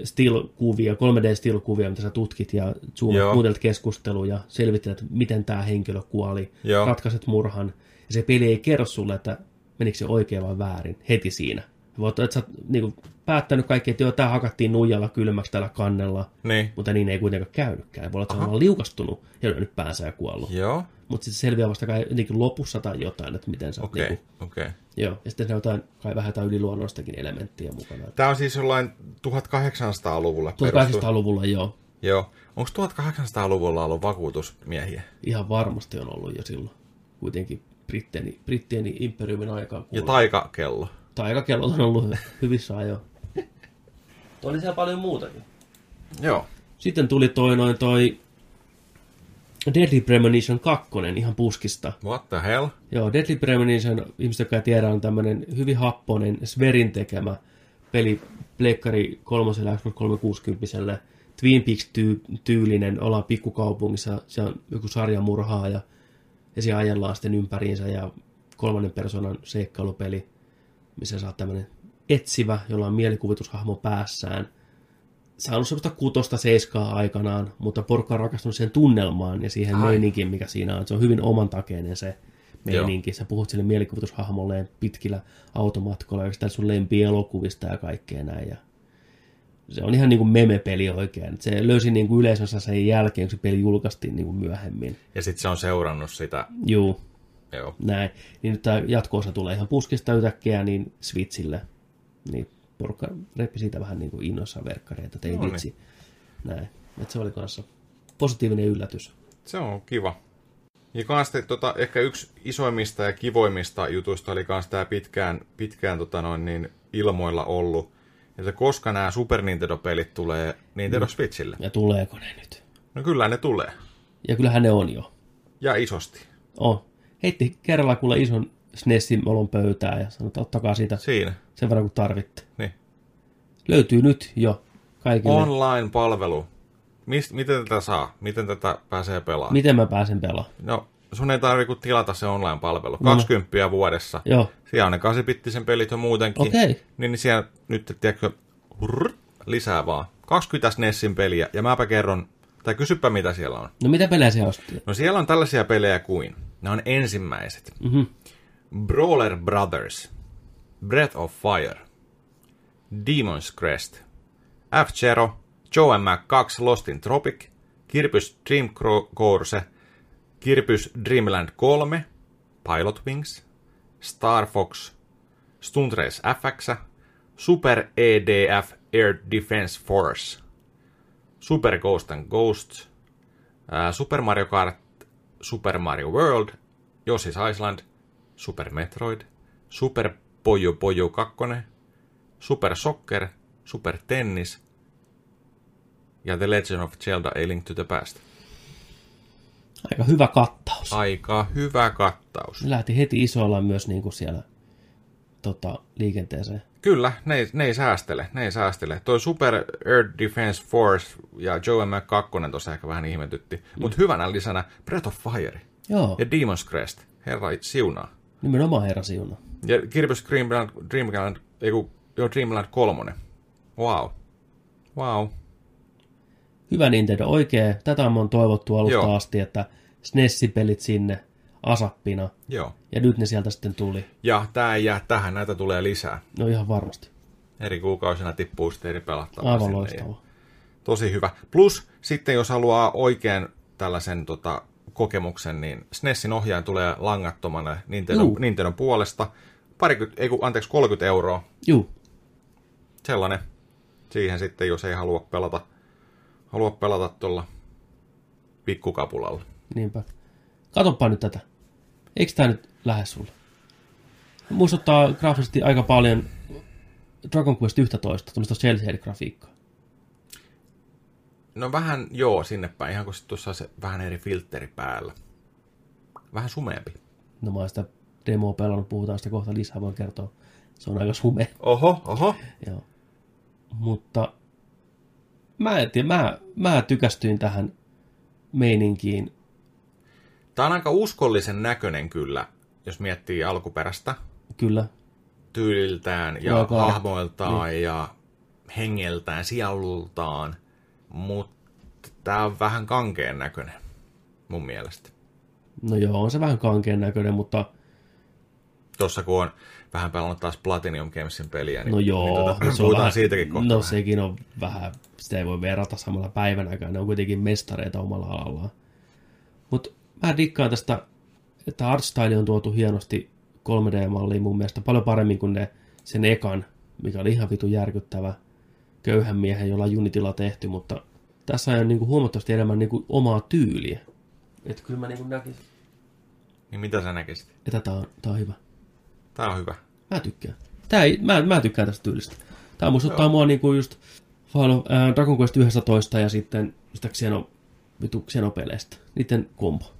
still-kuvia, 3D-still-kuvia, mitä sä tutkit ja zoomat, kuuntelet keskustelua ja selvittelet, miten tämä henkilö kuoli, Joo. ratkaiset murhan. Ja se peli ei kerro sulle, että menikö se oikein vai väärin heti siinä. Voit, että sä oot niin kuin, päättänyt kaikki, että joo, tämä hakattiin nuijalla kylmäksi tällä kannella, Niin. mutta niin ei kuitenkaan käynytkään. Voi olla, että on liukastunut ja nyt päänsä ja kuollut. Joo. Mutta sitten se selviää vasta kai jotenkin lopussa tai jotain, että miten sä oot Okei. niinku, Okei. Joo, ja sitten jotain, kai vähän jotain yliluonnoistakin elementtiä mukana. Tämä on siis jollain 1800-luvulla perustu. 1800-luvulla joo, Joo. Onko 1800-luvulla ollut vakuutusmiehiä? ihan varmasti on ollut jo silloin. Kuitenkin Brittien, Brittien imperiumin aikaan Ja kuuluu. Taikakellot on ollut hyvissä ajoin. Oli siellä paljon muutakin. Joo. Sitten tuli toi noin toi Deadly Premonition 2 ihan puskista. What the hell? Joo, Deadly Premonition, ihmiset, jotka ei tiedä, on tämmönen hyvin happonen Sverin tekemä peli Pleikkari 3 Xbox 360 Twin Peaks-tyylinen, ollaan pikkukaupungissa, se on joku sarjamurhaa ja, ja siellä ajellaan sitten ympäriinsä ja kolmannen persoonan seikkailupeli, missä saa tämmöinen etsivä, jolla on mielikuvitushahmo päässään. Saanut semmoista kutosta seiskaa aikanaan, mutta porukka on rakastunut sen tunnelmaan ja siihen Ai. meininkiin, mikä siinä on. Se on hyvin omantakeinen se meininki. Sä puhut sille mielikuvitushahmolleen pitkillä automatkoilla, ja sun lempielokuvista ja kaikkea näin. Ja se on ihan niin kuin meme-peli oikein. Se löysi niin kuin yleisössä sen jälkeen, kun se peli julkaistiin niin kuin myöhemmin. Ja sitten se on seurannut sitä. Juu, Joo. näin. Niin nyt tämä jatko-osa tulee ihan puskista yhtäkkiä niin Switchille. Niin porukka reppi siitä vähän niin kuin innoissaan verkkareita, että ei No niin. vitsi. Näin. Et se oli kanssa positiivinen yllätys. Se on kiva. Ja kans te, tota, ehkä yksi isoimmista ja kivoimmista jutuista oli kans tää pitkään, pitkään tota noin, niin ilmoilla ollut, että koska nämä Super Nintendo-pelit tulee Nintendo Switchille. Ja tuleeko ne nyt? No kyllä ne tulee. Ja kyllähän ne on jo. Ja isosti. On. Heitti kerralla kuule ison SNESin olon pöytään ja sanoi, että ottakaa siitä Siinä. sen verran kuin tarvitte. Niin. Löytyy nyt jo kaikille. Online-palvelu. Mist, miten tätä saa? Miten tätä pääsee pelaamaan? Miten mä pääsen pelaamaan? No, sun ei tarvitse kuin tilata se online-palvelu. 20 vuodessa. Joo. Siellä on ne 8-bittisen pelit jo muutenkin. Okei. Niin, niin siellä nyt, tiedätkö, hurr, lisää vaan. 20 SNESin peliä, ja mäpä kerron, tai kysypä mitä siellä on. No mitä pelejä siellä ostii? No siellä on tällaisia pelejä kuin, ne on ensimmäiset. Mhm. Brawler Brothers, Breath of Fire, Demon's Crest, F-Zero, Joe Mac 2 Lost in Tropic, Kirpys Dream Course, Kirpys Dreamland 3, Pilot Wings, Star Fox, Stunt Race FX, Super EDF Air Defense Force, Super Ghost and Ghosts, ää, Super Mario Kart, Super Mario World, Yoshi's Island, Super Metroid, Super Pojo Pojo 2, Super Soccer, Super Tennis ja The Legend of Zelda A Link to the Past. Aika hyvä kattaus. Aika hyvä kattaus. Ne lähti heti isoilla myös niin kuin siellä tota, liikenteeseen. Kyllä, ne ei, ne ei säästele, ne ei säästele. Toi Super Air Defense Force ja Joe Mac 2 tuossa ehkä vähän ihmetytti. Mm. Mutta hyvänä lisänä Breath of Fire Joo, ja Demon's Crest. Herra siunaa. nimenomaan herra siuna. Ja Kirby's Dreamland, Dreamland, ei kun, joo, Dreamland 3. Wow. Wow. Hyvä Nintendo, oikein. Tätä on toivottu alusta Joo. asti, että SNES-pelit sinne asappina. Joo. Ja nyt ne sieltä sitten tuli. Ja tää ei jää tähän, näitä tulee lisää. No ihan varmasti. Eri kuukausina tippuu sitten eri pelattavaa Aivan loistavaa. Tosi hyvä. Plus sitten jos haluaa oikein tällaisen tota, kokemuksen, niin SNESin ohjaaja tulee langattomana Nintendo, Juu. Nintendo puolesta. Parikymmentä, ei kun, anteeksi, 30 euroa. Juu, Sellainen. Siihen sitten, jos ei halua pelata, halua pelata tuolla pikkukapulalla. niinpä. Katoppa nyt tätä. Eikö tää nyt lähde sulle? Muistuttaa graafisesti aika paljon Dragon Quest 11, tuommoista cel-grafiikkaa. No vähän joo sinne päin, ihan kun sit tuossa se vähän eri filtteri päällä. Vähän sumeampi. No mä oon sitä demoa pelannut, puhutaan sitä kohta lisää, voin kertoa. Se on aika sume. Oho, oho. Joo. Mutta mä en tiedä, mä, mä tykästyin tähän meininkiin. Tämä on aika uskollisen näköinen kyllä, jos miettii alkuperäistä Kyllä, tyyliltään ja hahmoiltaan niin. ja hengeltään, sielultaan. Mutta tämä on vähän kankeen näköinen mun mielestä. no joo, on se vähän kankeen näköinen, mutta Tuossa kun on vähän pelannut taas Platinum Gamesin peliä, niin, no joo. niin tota, no se on puhutaan vähän, siitäkin kohta. No sekin on vähän, sitä ei voi verrata samalla päivänäkään, ne on kuitenkin mestareita omalla alallaan. Mutta mä dikkaan tästä, että artstyle on tuotu hienosti 3D-malliin mun mielestä paljon paremmin kuin ne, sen ekan, mikä oli ihan vitu järkyttävä köyhän miehen, jolla Unitilla tehty, mutta tässä on niinku huomattavasti enemmän niinku omaa tyyliä. Että kyllä mä niinku näkisin, Niin mitä sä näkisit? että tää on, tää on hyvä. Tää on hyvä. Mä tykkään. Tää ei, mä, mä tykkään tästä tyylistä. Tää muistuttaa mua niinku just Final, äh, Dragon Quest 11 ja sitten sitä Xeno, vitu Xenopeleistä. Niiden kombo.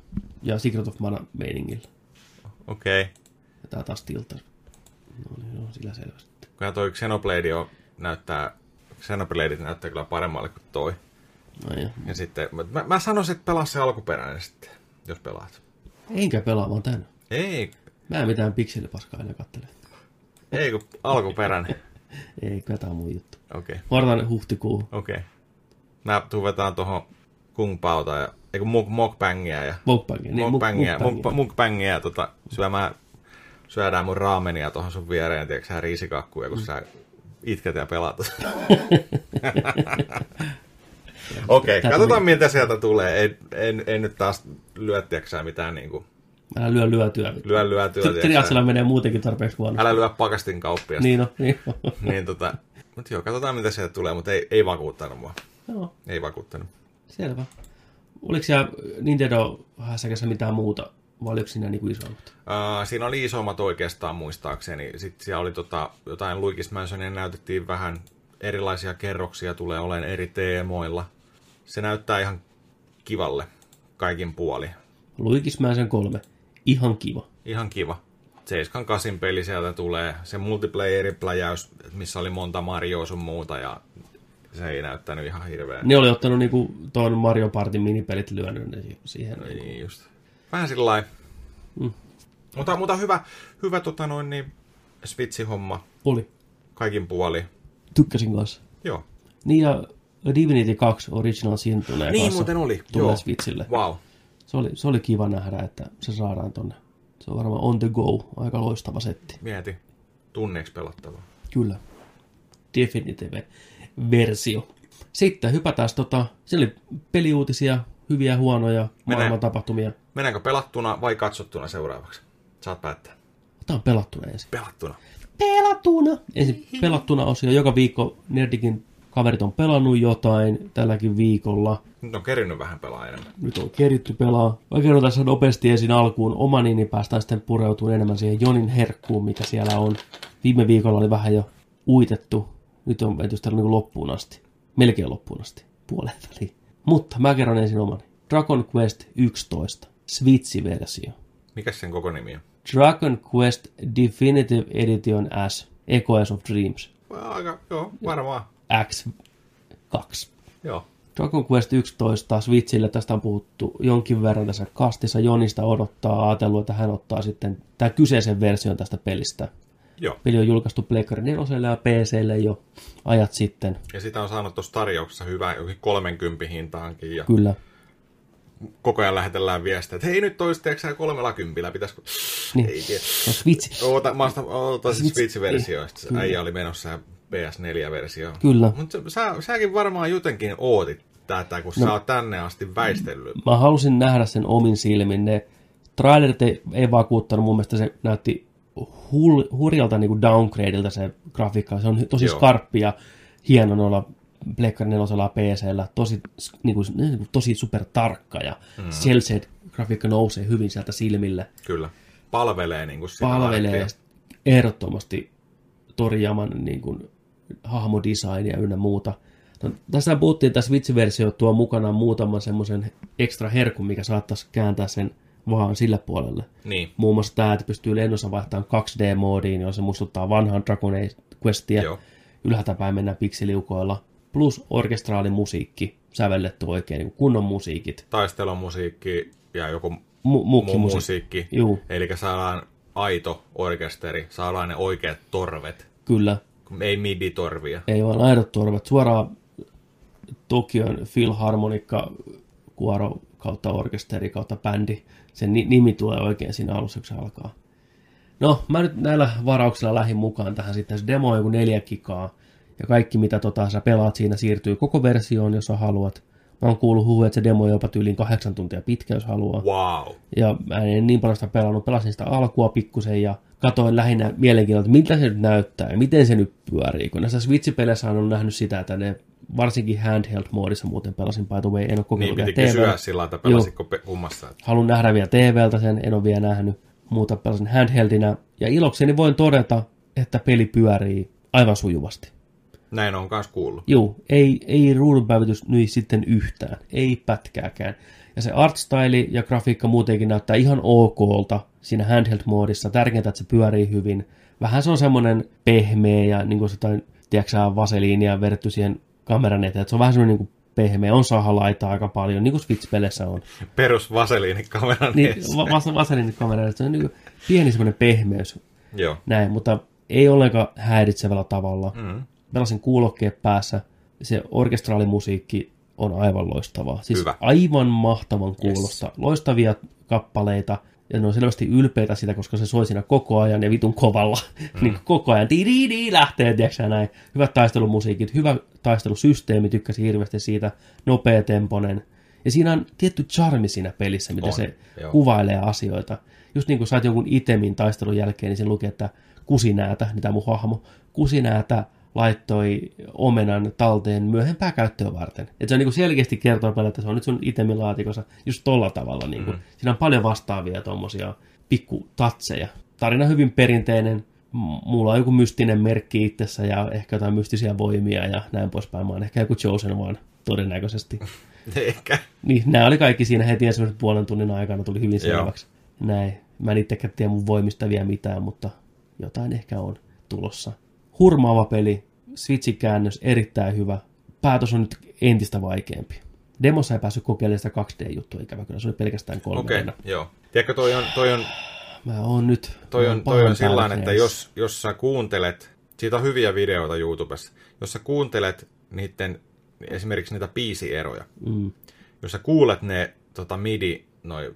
Ja Secret of Mana meiningillä. Okei. Okay. Ja tää taas tiltas. No niin, no sillä selvästi. Kyllä toi Xenoblade on, näyttää, Xenobladeit näyttää kyllä paremmalle kuin toi. No ja. Ja sitten, mä, mä sanoisin, että pelaa se alkuperäinen sitten, jos pelaat. Enkä pelaa, vaan tän. Ei, Mä en mitään pikselipaskaa enää kattele. ei kun alkuperäinen. Ei, kyllä tää on mun juttu. Okei, Mä odotan huhtikuu. okei. Mä tuun vetaan tuohon Kung Paota ja, ei kun muk, mukbangia ja Mukbangia. Niin, mukbangia, mukbangia. muk, mukbangia tota, syömään, syödään mun raamenia tuohon sun viereen, tiedätkö sä riisikakkuja, kun sä itket ja pelaat. Okei, Tää katsotaan tuli- miltä sieltä tulee. Ei, en, en nyt taas lyö, tiedätkö mitään niinku, Älä lyö lyötyä. lyö lyötyä. Triatsilla menee muutenkin tarpeeksi huonosti. Älä lyö pakastin kauppiasta. Niin on, niin on. niin tota, Mutta joo, katsotaan mitä sieltä tulee, mutta ei, ei vakuuttanut mua. Joo, Ei vakuuttanut. Selvä. Oliko siellä Nintendo hässäkässä mitään muuta, vai oliko siinä niinku isommat? Uh, siinä oli isommat oikeastaan muistaakseni. Sitten siellä oli tota, jotain Luigi's Mansionia näytettiin vähän erilaisia kerroksia tulee olemaan eri teemoilla. Se näyttää ihan kivalle kaikin puoli. Luigi's Mansion 3. Ihan kiva. Ihan kiva. 7-8 peli sieltä tulee. Se multiplayerin pläjäys, missä oli monta Marioa sun muuta ja se ei näyttänyt ihan hirveän. Ne oli ottanut niinku tuon Mario Partin minipelit lyönyt ne siihen. Niinku. Niin just. Vähän sillä lailla. Mm. Mutta, mutta hyvä, hyvä tota noin, niin Switch-homma Oli. kaikin puoli. Tykkäsin kanssa. Joo. Niin ja Divinity 2 Original Sin tulee Niin kanssa. muuten oli. Tulee Joo. Switchille. Wow. Se oli, se oli kiva nähdä, että se saadaan tonne. Se on varmaan on the go. Aika loistava setti. Mieti. Tunneeksi pelattavaa. Kyllä. Definitive versio. Sitten hypätään tota, siellä oli peliuutisia, hyviä ja huonoja maailman tapahtumia. Mennäänkö pelattuna vai katsottuna seuraavaksi? Saat päättää. Otetaan pelattuna ensin. Pelattuna. Pelattuna! Ensin pelattuna osio. Joka viikko Nerdikin kaverit on pelannut jotain tälläkin viikolla. Nyt on kerinyt vähän pelaa enemmän. Nyt on keritty pelaa. Mä kerron tässä nopeasti ensin alkuun oma niin päästään sitten pureutumaan enemmän siihen Jonin herkkuun, mikä siellä on. Viime viikolla oli vähän jo uitettu. Nyt on sitä niin loppuun asti. Melkein loppuun asti. Puoleen väliin. Mutta mä kerron ensin omani. Dragon Quest 11. Switch-versio. Mikä sen koko nimi on? Dragon Quest Definitive Edition S. Echoes of Dreams. Aika, joo, varmaan. X2. Joo. Dragon Quest 11 Switchille, tästä on puhuttu jonkin verran tässä kastissa. Jonista odottaa, ajatellut, että hän ottaa sitten tämän kyseisen version tästä pelistä. Joo. Peli on julkaistu Pleikkari 4 ja PClle jo ajat sitten, Ja sitä on saanut tuossa tarjouksessa hyvä, jokin 30 hintaankin. Ja kyllä. koko ajan lähetellään viestiä, että hei nyt toisteeksi kolmella kympillä, pitäisikö... Niin. Ei tiedä. No Switch, Oota, mä otan se Switch- Switch-versio, niin, sitten äijä oli menossa ja PS4-versio. kyllä. Mutta sä, säkin varmaan jotenkin ootit tätä, kun no. sä oot tänne asti väistellyt. Mä halusin nähdä sen omin silmin. Ne trailerit ei, ei vakuuttanut, mun mielestä se näytti hul, hurjalta niin kuin downgradeilta se grafiikka. Se on tosi Joo. skarppi ja hieno noilla Pleikkari 4 ja PCllä. Tosi, niin kuin, niin kuin, tosi super tarkka ja mm. cel grafiikka nousee hyvin sieltä silmille. Kyllä. Palvelee niin kuin sitä Palvelee laittia. ehdottomasti Toriyaman niin kuin, hahmodesignia ynnä muuta. No, tässä puhuttiin, että Switch-versio tuo mukanaan muutaman semmoisen ekstra herkun, mikä saattaisi kääntää sen vaan sille puolelle. Niin, Muun muassa tämä, että pystyy lennossa vaihtamaan 2D-moodiin, jossa se muistuttaa vanhan Dragon Questia. joo. Ylhäältä päin mennään pikseliukoilla. Plus orkestraalimusiikki, sävelletty oikein, niin kunnon musiikit. Taistelumusiikki ja joku Mu- muu musiikki. musiikki. Juu, Eli saadaan aito orkesteri, saadaan ne oikeat torvet. kyllä. Ei midi-torvia. Ei vaan aidot torvet. Suoraan Tokion Philharmonikka kuoro kautta orkesteri kautta bändi. Sen ni- nimi tulee oikein siinä alussa, kun se alkaa. No, mä nyt näillä varauksilla lähdin mukaan tähän sitten. Se demo on joku neljä gigaa. Ja kaikki, mitä tota, sä pelaat siinä, siirtyy koko versioon, jos sä haluat. Mä oon kuullut huhuja, että se demo on jopa tyyliin kahdeksan tuntia pitkä, jos haluaa. Wow. Ja mä en niin paljon sitä pelannut. Pelasin sitä alkua pikkusen ja katoin lähinnä mielenkiinnolla, että miltä se nyt näyttää ja miten se nyt pyörii. Kun näissä Switch-peleissä on nähnyt sitä, että ne varsinkin handheld-moodissa muuten pelasin by the way, en ole Niin kokeillut piti vielä kysyä TV:llä. sillä lailla, että pelasitko pe- kummassa. Haluan nähdä vielä TVltä sen, en ole vielä nähnyt. Muuta pelasin handheldinä. Ja ilokseni voin todeta, että peli pyörii aivan sujuvasti. Näin on myös kuullut. Juu, ei, ei ruudunpäivitys nyi sitten yhtään, ei pätkääkään. Ja se artstyle ja grafiikka muutenkin näyttää ihan okolta siinä handheld-moodissa. Tärkeintä, että se pyörii hyvin. Vähän se on semmoinen pehmeä ja niin kuin jotain, tiedätkö vaseliinia verrattu siihen kameran eteen. Että se on vähän semmoinen niin pehmeä, on sahalaita aika paljon, niin kuin Switch-peleissä on. Perus vaseliinikameran Niin, vas- vaseliinikamera, että se on niin kuin pieni semmoinen pehmeys Joo. näin, mutta ei ollenkaan häiritsevällä tavalla. Mm. Pelasin kuulokkeet päässä. Se orkestraalimusiikki on aivan loistavaa. Siis Hyvä. aivan mahtavan kuulosta. Yes. Loistavia kappaleita. Ja ne on selvästi ylpeitä sitä, koska se soi siinä koko ajan ja vitun kovalla. Mm. niin koko ajan. Di lähtee, tiedätkö näin. Hyvät taistelumusiikit, hyvä taistelusysteemi, tykkäsin hirveästi siitä. Nopea temponen. Ja siinä on tietty charmi siinä pelissä, miten On, se joo. kuvailee asioita. Just niin kuin saat jonkun itemin taistelun jälkeen, niin se lukee, että kusinäätä, niin tämä mun hahmo, kusinäätä laittoi omenan talteen myöhempää käyttöä varten. Et se on niin kuin selkeästi kertoo paljon, että se on nyt sun itemilaatikossa just tolla tavalla. Niin kuin. Mm. Siinä on paljon vastaavia tuommoisia pikkutatseja. Tarina hyvin perinteinen. Mulla on joku mystinen merkki itsessä ja ehkä jotain mystisiä voimia ja näin poispäin. Mä oon ehkä joku Chosen vaan todennäköisesti. Ehkä. Niin, nämä oli kaikki siinä heti ensimmäisen puolen tunnin aikana, tuli hyvin selväksi. Näin. Mä en itsekään tiedä mun voimista vielä mitään, mutta jotain ehkä on tulossa. Hurmaava peli, Switchin käännös erittäin hyvä. Päätös on nyt entistä vaikeampi. Demossa ei päässyt kokeilemaan sitä 2D-juttua, ikävä kyllä, se oli pelkästään 3 Okei, okay, joo. Tiedätkö, toi on, toi on, Mä oon nyt... toi on, toi on sillä päällä että jos, jos sä kuuntelet, siitä on hyviä videoita YouTubessa, jos sä kuuntelet niiden, esimerkiksi niitä biisieroja, Mm, jos sä kuulet ne tota, midi, noi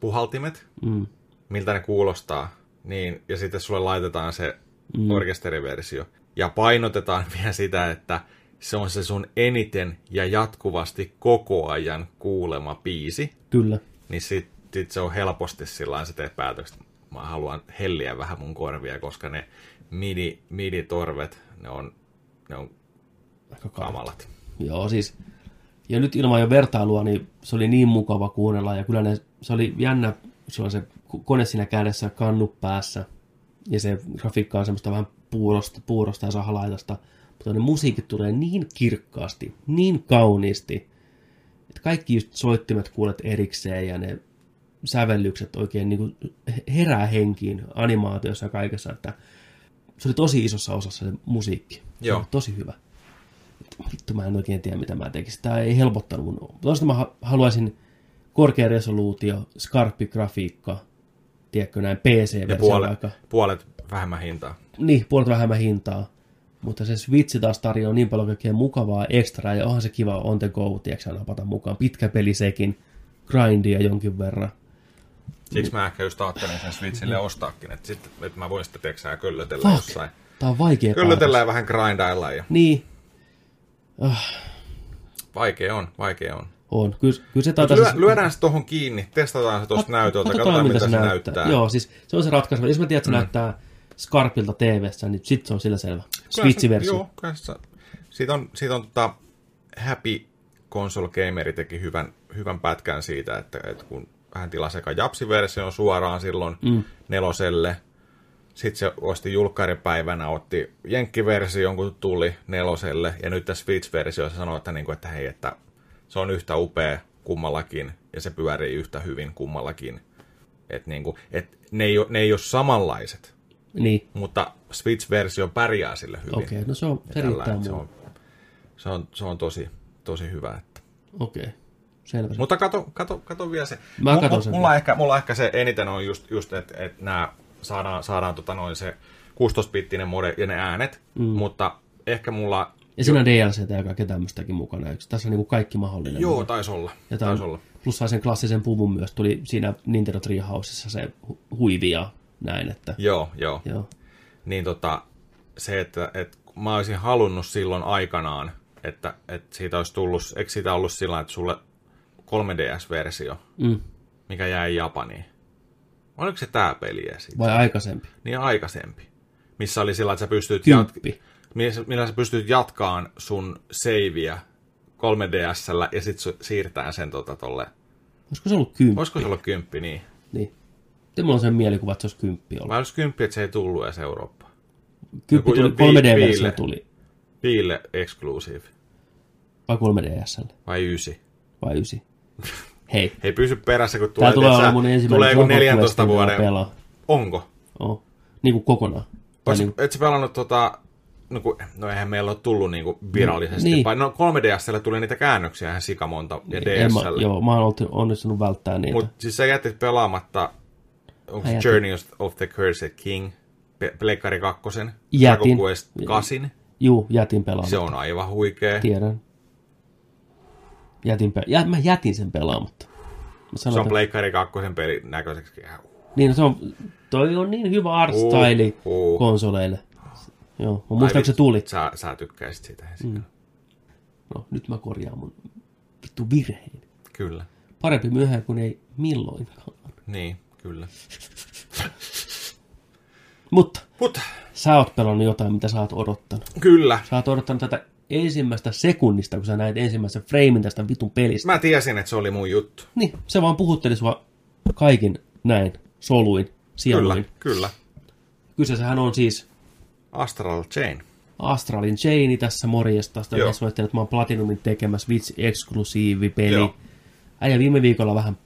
puhaltimet, mm, miltä ne kuulostaa, niin, ja sitten sulle laitetaan se mm. orkesteriversio, ja painotetaan vielä sitä, että se on se sun eniten ja jatkuvasti koko ajan kuulema biisi, kyllä. niin sit, sit se on helposti sillä sä teet päätökset, mä haluan helliä vähän mun korvia, koska ne midi, midi-torvet, ne on, ne on Aika kamalat. kamalat. Joo, siis... Ja nyt ilman jo vertailua, niin se oli niin mukava kuunnella. Ja kyllä ne, se oli jännä, se on se kone siinä kädessä, kannu päässä. Ja se grafiikka on semmoista vähän puurosta, puurosta ja sahalaitasta. Mutta ne musiikit tulee niin kirkkaasti, niin kauniisti, että kaikki just soittimet kuulet erikseen ja ne sävellykset oikein niin kuin herää henkiin animaatiossa ja kaikessa, että se oli tosi isossa osassa se musiikki. Se Joo. tosi hyvä. Vittu, mä en oikein tiedä, mitä mä tekisin. Tämä ei helpottanut mun... Toista mä ha- haluaisin korkea resoluutio, skarppi grafiikka, tiedätkö näin, Ja PC-versio puolet, puolet vähemmän hintaa. Niin, puolet vähemmän hintaa. Mutta se Switch taas tarjoaa niin paljon kaikkea mukavaa ekstraa, ja onhan se kiva on the go, tiedätkö, napata mukaan. Pitkä peli sekin, grindia jonkin verran. Siksi mä ehkä just ajattelin sen Switchille ostaakin, että, sit, että mä voin sitä teksää köllötellä Fuck. jossain. Tää on vaikea Köllötellä ja vähän grindailla ja Niin. Ah, vaikea on, vaikea on. on. Kyllä, kyllä se Lyö, taitaa... lyödään se tuohon kiinni, testataan se tuosta näytöltä, katsotaan miltä se näyttää. Joo, siis se on se ratkaisu. Jos mä tiedän, että se mm. näyttää Scarpilta TV-ssä, niin sit se on sillä selvä. Switch-versio. Joo, se, siitä on, siitä on tota, Happy Console Gameri teki hyvän, hyvän pätkän siitä, että, että kun hän tilasi eka Japsi-version suoraan silloin mm. neloselle, sitten se osti julkkaripäivänä, otti Jenkki-version, kun tuli neloselle, ja nyt tässä Switch-versiossa sanoi, että, niin kuin, että hei, että se on yhtä upea kummallakin, ja se pyörii yhtä hyvin kummallakin. Et niin kuin, et ne, ei ole, ne ei ole samanlaiset, Niin, mutta Switch-versio pärjää sille hyvin. okei. Okay. No se on, se tällä, riittää se, on, se, on, se on tosi, tosi hyvä. Että. Okei. Okay. Selvä. Mutta kato, kato, kato vielä se. Mä katon sen Mulla, ehkä, mulla ehkä se eniten on just, just että et nämä saadaan, saadaan tota noin se 16-bittinen mode ja ne äänet, mm. mutta ehkä mulla... Ja siinä on DLC ja kaikkea tämmöistäkin mukana. Eikö? Tässä on niin kuin kaikki mahdollinen. Joo, taisi olla. ja Taisi on, olla. plus sai sen klassisen puvun myös. Tuli siinä Nintendo Treehouseissa se hu- huivi ja näin. Että, Joo, joo. joo. Niin tota, se, että, että mä olisin halunnut silloin aikanaan, että, että siitä olisi tullut, eikö siitä ollut sillä että sulle 3DS-versio, Mm. mikä jäi Japaniin. Oliko se tää peli siitä? Vai aikaisempi? Niin aikaisempi. Missä oli sillä, että sä pystyt, jat... Millä sä pystyt jatkaan sun seiviä 3DSllä ja sit su- siirtää sen tota tolle. Olisiko se ollut kymppi? Olisiko se ollut kymppi, niin? Niin. Sitten mulla on sen mielikuva, että se olisi kymppi ollut. Vai olisi kymppi, että se ei tullut edes Eurooppaan? Kymppi tuli, joku 3D-versio viille. tuli. Viille exclusive. Vai 3DSL? Vai ysi? Vai 9? Hei. Hei, pysy perässä, kun Tää tulee, tulee tiedätkö, olla mun ensimmäinen tulee joku Dragon 14 Quest, mitä vuoden... pelaa. Onko? Oh. Niin kuin kokonaan. Ois, niin, et sä pelannut tota... No, kun, no eihän meillä ole tullut niinku virallisesti. Niin. Niin. No 3DSllä tuli niitä käännöksiä ihan sikamonta ja en mä, DSL. joo, mä oon onnistunut välttää niitä. Mutta siis sä jätit pelaamatta onko se jätin. Journey of the Cursed King, Pleikkari 2, Jätin. Dragon Quest 8. Juu, jätin pelaamatta. Se on aivan huikea. Tiedän. Jätin pe- jä, mä jätin sen pelaamatta. Mä Se sanoin, on Pleikkari 2 pelin näköiseksi ihan Niin, no se on, toi on niin hyvä art style Uhuh. konsoleille. Joo, mä muistan, se tuli. Sä, sä tykkäisit siitä. Mm. No, nyt mä korjaan mun vittu virheen. Kyllä. Parempi myöhään kuin ei milloinkaan. Niin, kyllä. Mutta Mutta sä oot pelannut jotain, mitä sä oot odottanut. kyllä, Sä oot odottanut tätä ensimmäistä sekunnista, kun sä näit ensimmäisen framein tästä vitun pelistä. mä tiesin, että se oli mun juttu. Niin, se vaan puhutteli sua kaikin näin, soluin, sieluin. Kyllä, kyllä. Kyseessähän on siis Astral Chain. Astralin Chaini tässä morjesta. Sitä Joo. mä että mä oon Platinumin tekemä Switch-eksklusiivi peli. Joo. Äijä viime viikolla vähän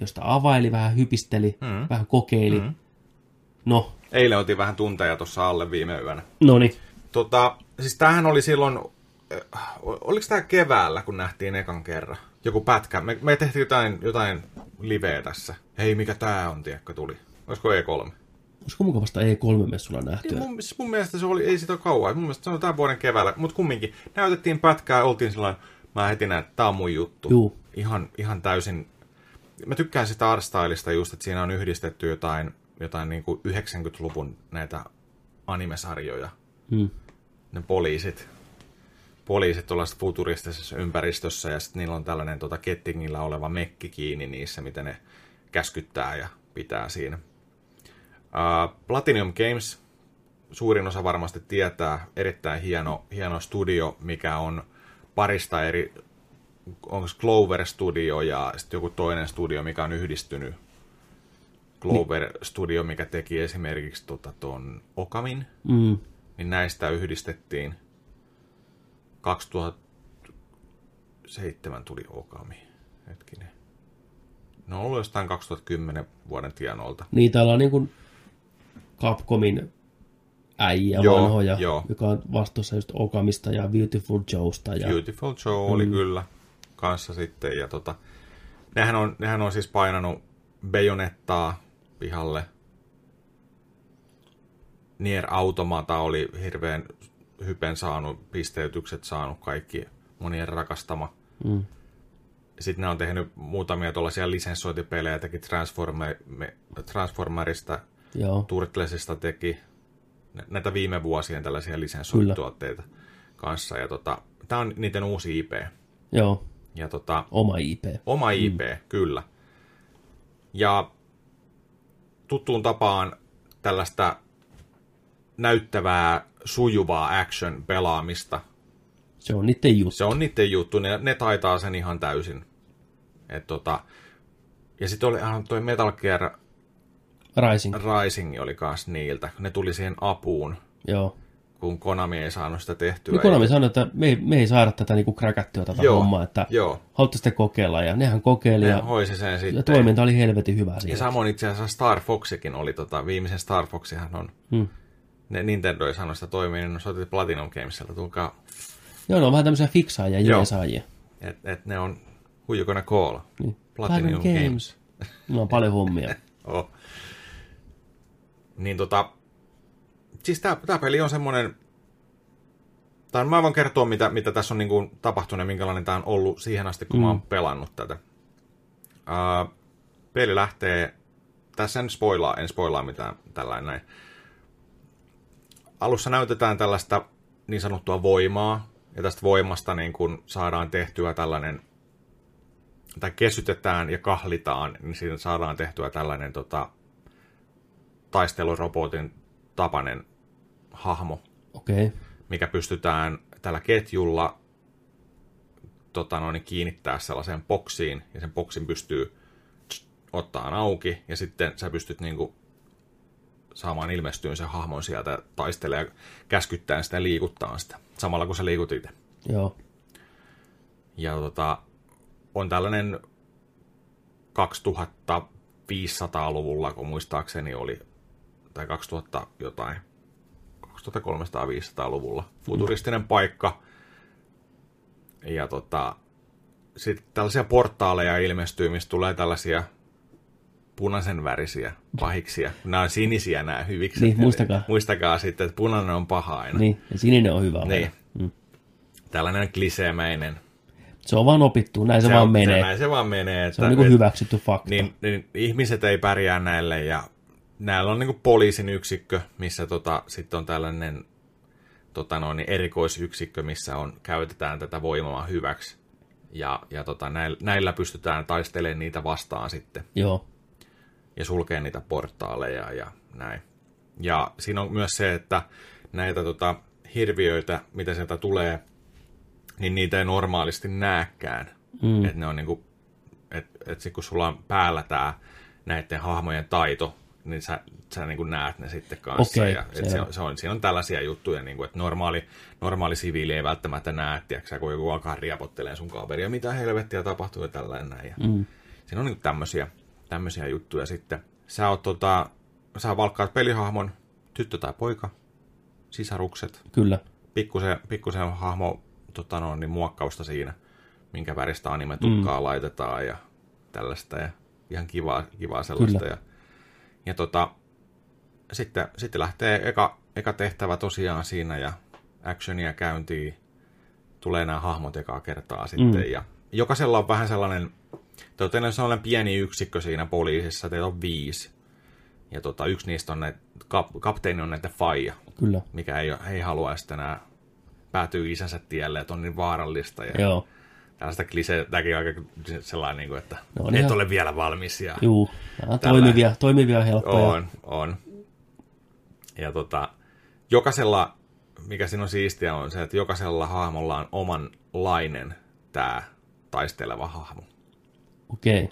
josta availi, vähän hypisteli, mm. vähän kokeili. Mm. No, Eilen otin vähän tunteja tuossa alle viime yönä. no niin. Tota, siis tämähän oli silloin, äh, oliko tämä keväällä, kun nähtiin ekan kerran? Joku pätkä. Me, me tehtiin jotain, jotain liveä tässä. Hei, mikä tää on, tiedätkö, tuli. Olisiko E3? Olisiko mukavasta E3-messulla nähtyä? Mun, siis mun mielestä se oli, ei sitä kauan. Mun mielestä se on tämän vuoden keväällä. Mutta kumminkin, näytettiin pätkää, oltiin sellainen, mä heti näin, että tää on mun juttu. Juu. Ihan, ihan täysin. Mä tykkään sitä artstylista just, että siinä on yhdistetty jotain, jotain niin kuin 90-luvun näitä animesarjoja. Hmm. Ne poliisit. Poliisit tuollaisessa futuristisessa ympäristössä ja sitten niillä on tällainen tota, kettingillä oleva mekki kiinni niissä, miten ne käskyttää ja pitää siinä. Uh, Platinum Games, suurin osa varmasti tietää, erittäin hieno, hieno studio, mikä on parista eri, onko Clover Studio ja sitten joku toinen studio, mikä on yhdistynyt. Clover Studio, mikä teki esimerkiksi tota, ton Okamin, Mm. niin näistä yhdistettiin 2007 tuli Okami. Hetkinen. Ne on ollut jostain 2010 vuoden tienoilta. Niin, täällä on niin kuin Capcomin äijä Joo, vanhoja, joo. joka on vastuussa just Okamista ja Beautiful Joesta. Ja, Beautiful Joe oli kyllä kanssa sitten. Ja tota, nehän, on, nehän on siis painanut Bajonettaa pihalle. Nier Automata oli hirveän hypen saanut, pisteytykset saanut kaikki monien rakastama. Mm. Sitten ne on tehnyt muutamia tuollaisia lisenssointipelejä, teki Transformer, me, Transformerista, Joo, Turtlesista teki nä- näitä viime vuosien tällaisia lisenssointituotteita kanssa. Ja tota, tämä on niiden uusi IP. joo, Ja tota, oma IP. oma IP, mm. kyllä. Ja tuttuun tapaan tällaista näyttävää, sujuvaa action-pelaamista. Se on niiden juttu. Se on niiden juttu, ne, ne taitaa sen ihan täysin. Et tota, ja sitten oli ihan toi Metal Gear Rising, Rising oli kans niiltä. Ne tuli siihen apuun, joo. Kun Konami ei saanut sitä tehtyä. Niin Konami sanoi, että me ei, me ei saada tätä niinku kräkättyä tätä Joo, hommaa, että joo. haluatte sitten kokeilla. Ja nehän kokeili Ne ja, hoisi sen sitten. ja toiminta oli helvetin hyvä Ja samoin itse asiassa Star Foxikin oli, tota, viimeisen Star Foxihan on, Hmm. ne Nintendo ei saanut sitä toimia, niin ne soitti Platinum Gamesilta, tulkaa, Joo, ne on vähän tämmöisiä fiksaajia, Joo. jeesaajia. että et ne on gonna call? Niin. Platinum Games. No on paljon hommia. Oh. Niin tota, siis tää peli on semmonen, tai mä voin kertoa, mitä, mitä tässä on niinku tapahtunut ja minkälainen tää on ollut siihen asti, kun mm. mä oon pelannut tätä. Uh, peli lähtee, tässä en spoilaa, en spoilaa mitään tällainen näin. Alussa näytetään tällaista niin sanottua voimaa, ja tästä voimasta niin kun saadaan tehtyä tällainen, tai kesytetään ja kahlitaan, niin siinä saadaan tehtyä tällainen tota, taistelurobotin tapainen hahmo. Okay. mikä pystytään tällä ketjulla tota noin, kiinnittää sellaiseen boksiin, ja sen boksin pystyy ottaa auki, ja sitten sä pystyt niinku saamaan ilmestyyn sen hahmon sieltä, taistelee ja käskyttää sitä ja liikuttaa sitä, samalla kun sä liikut itse. Joo. Ja tota, on tällainen 2500-luvulla, kun muistaakseni oli, tai 2000 jotain, 2300-500-luvulla, futuristinen paikka. Ja tota, sitten tällaisia portaaleja ilmestyy, mistä tulee tällaisia punaisen värisiä pahiksia. Nämä on sinisiä nämä hyvikset. Niin, muistakaa. Muistakaa sitten, että punainen on paha aina. Niin, ja sininen on hyvä. Niin. Mm. Tällainen kliseemäinen Se on vaan opittu, näin se, vaan on, menee. Se, näin se vaan menee. se on niinku hyväksytty fakta. niin, niin, ihmiset ei pärjää näille ja näillä on niinku poliisin yksikkö, missä tota, sitten on tällainen tota noin, erikoisyksikkö, missä on, käytetään tätä voimaa hyväksi. Ja, ja tota, näillä, näillä pystytään taistelemaan niitä vastaan sitten Joo. ja sulkee niitä portaaleja ja näin. Ja siinä on myös se, että näitä tota, hirviöitä, mitä sieltä tulee, niin niitä ei normaalisti näkään. Mm. Että ne on niinku, et, et sit kun sulla on päällä tämä näiden hahmojen taito, niin sä, sä niin kuin näet ne sitten kanssa. Okei, ja, et se, on, se on, siinä on tällaisia juttuja, niin kuin, että normaali, normaali siviili ei välttämättä näe, tiiäksä, kun joku alkaa riapottelee sun kaveria, mitä helvettiä tapahtuu ja tällainen näin. Ja Mm. Siinä on niin tämmöisiä, tämmöisiä juttuja sitten. Sä, oot, tota, sä valkkaat pelihahmon, tyttö tai poika, sisarukset, Kyllä. pikkusen, pikkusen hahmo tota no, niin muokkausta siinä, minkä väristä anime-tukkaa mm. laitetaan ja tällaista. Ja ihan kivaa, kivaa sellaista. Kyllä. Ja, ja tota, sitten, sitten lähtee eka, eka tehtävä tosiaan siinä ja actionia käyntiin. Tulee nämä hahmot ekaa kertaa sitten. Mm. Ja jokaisella on vähän sellainen, te olette sellainen pieni yksikkö siinä poliisissa, teillä on viisi. Ja tota, yksi niistä on ne, kap, kapteeni on näiden faija Kyllä. mikä ei, ei halua sitten enää päätyy isänsä tielle, että on niin vaarallista. Ja Joo. Tällaista klise, tämäkin on aika sellainen, niin kuin, että No, et ihan- ole vielä valmis. Ja Juu. Nämä toimivia, toimivia ja helppoja. on, on. Ja tota, jokaisella, mikä siinä on siistiä, on se, että jokaisella hahmolla on omanlainen tämä taisteleva hahmo. Okei.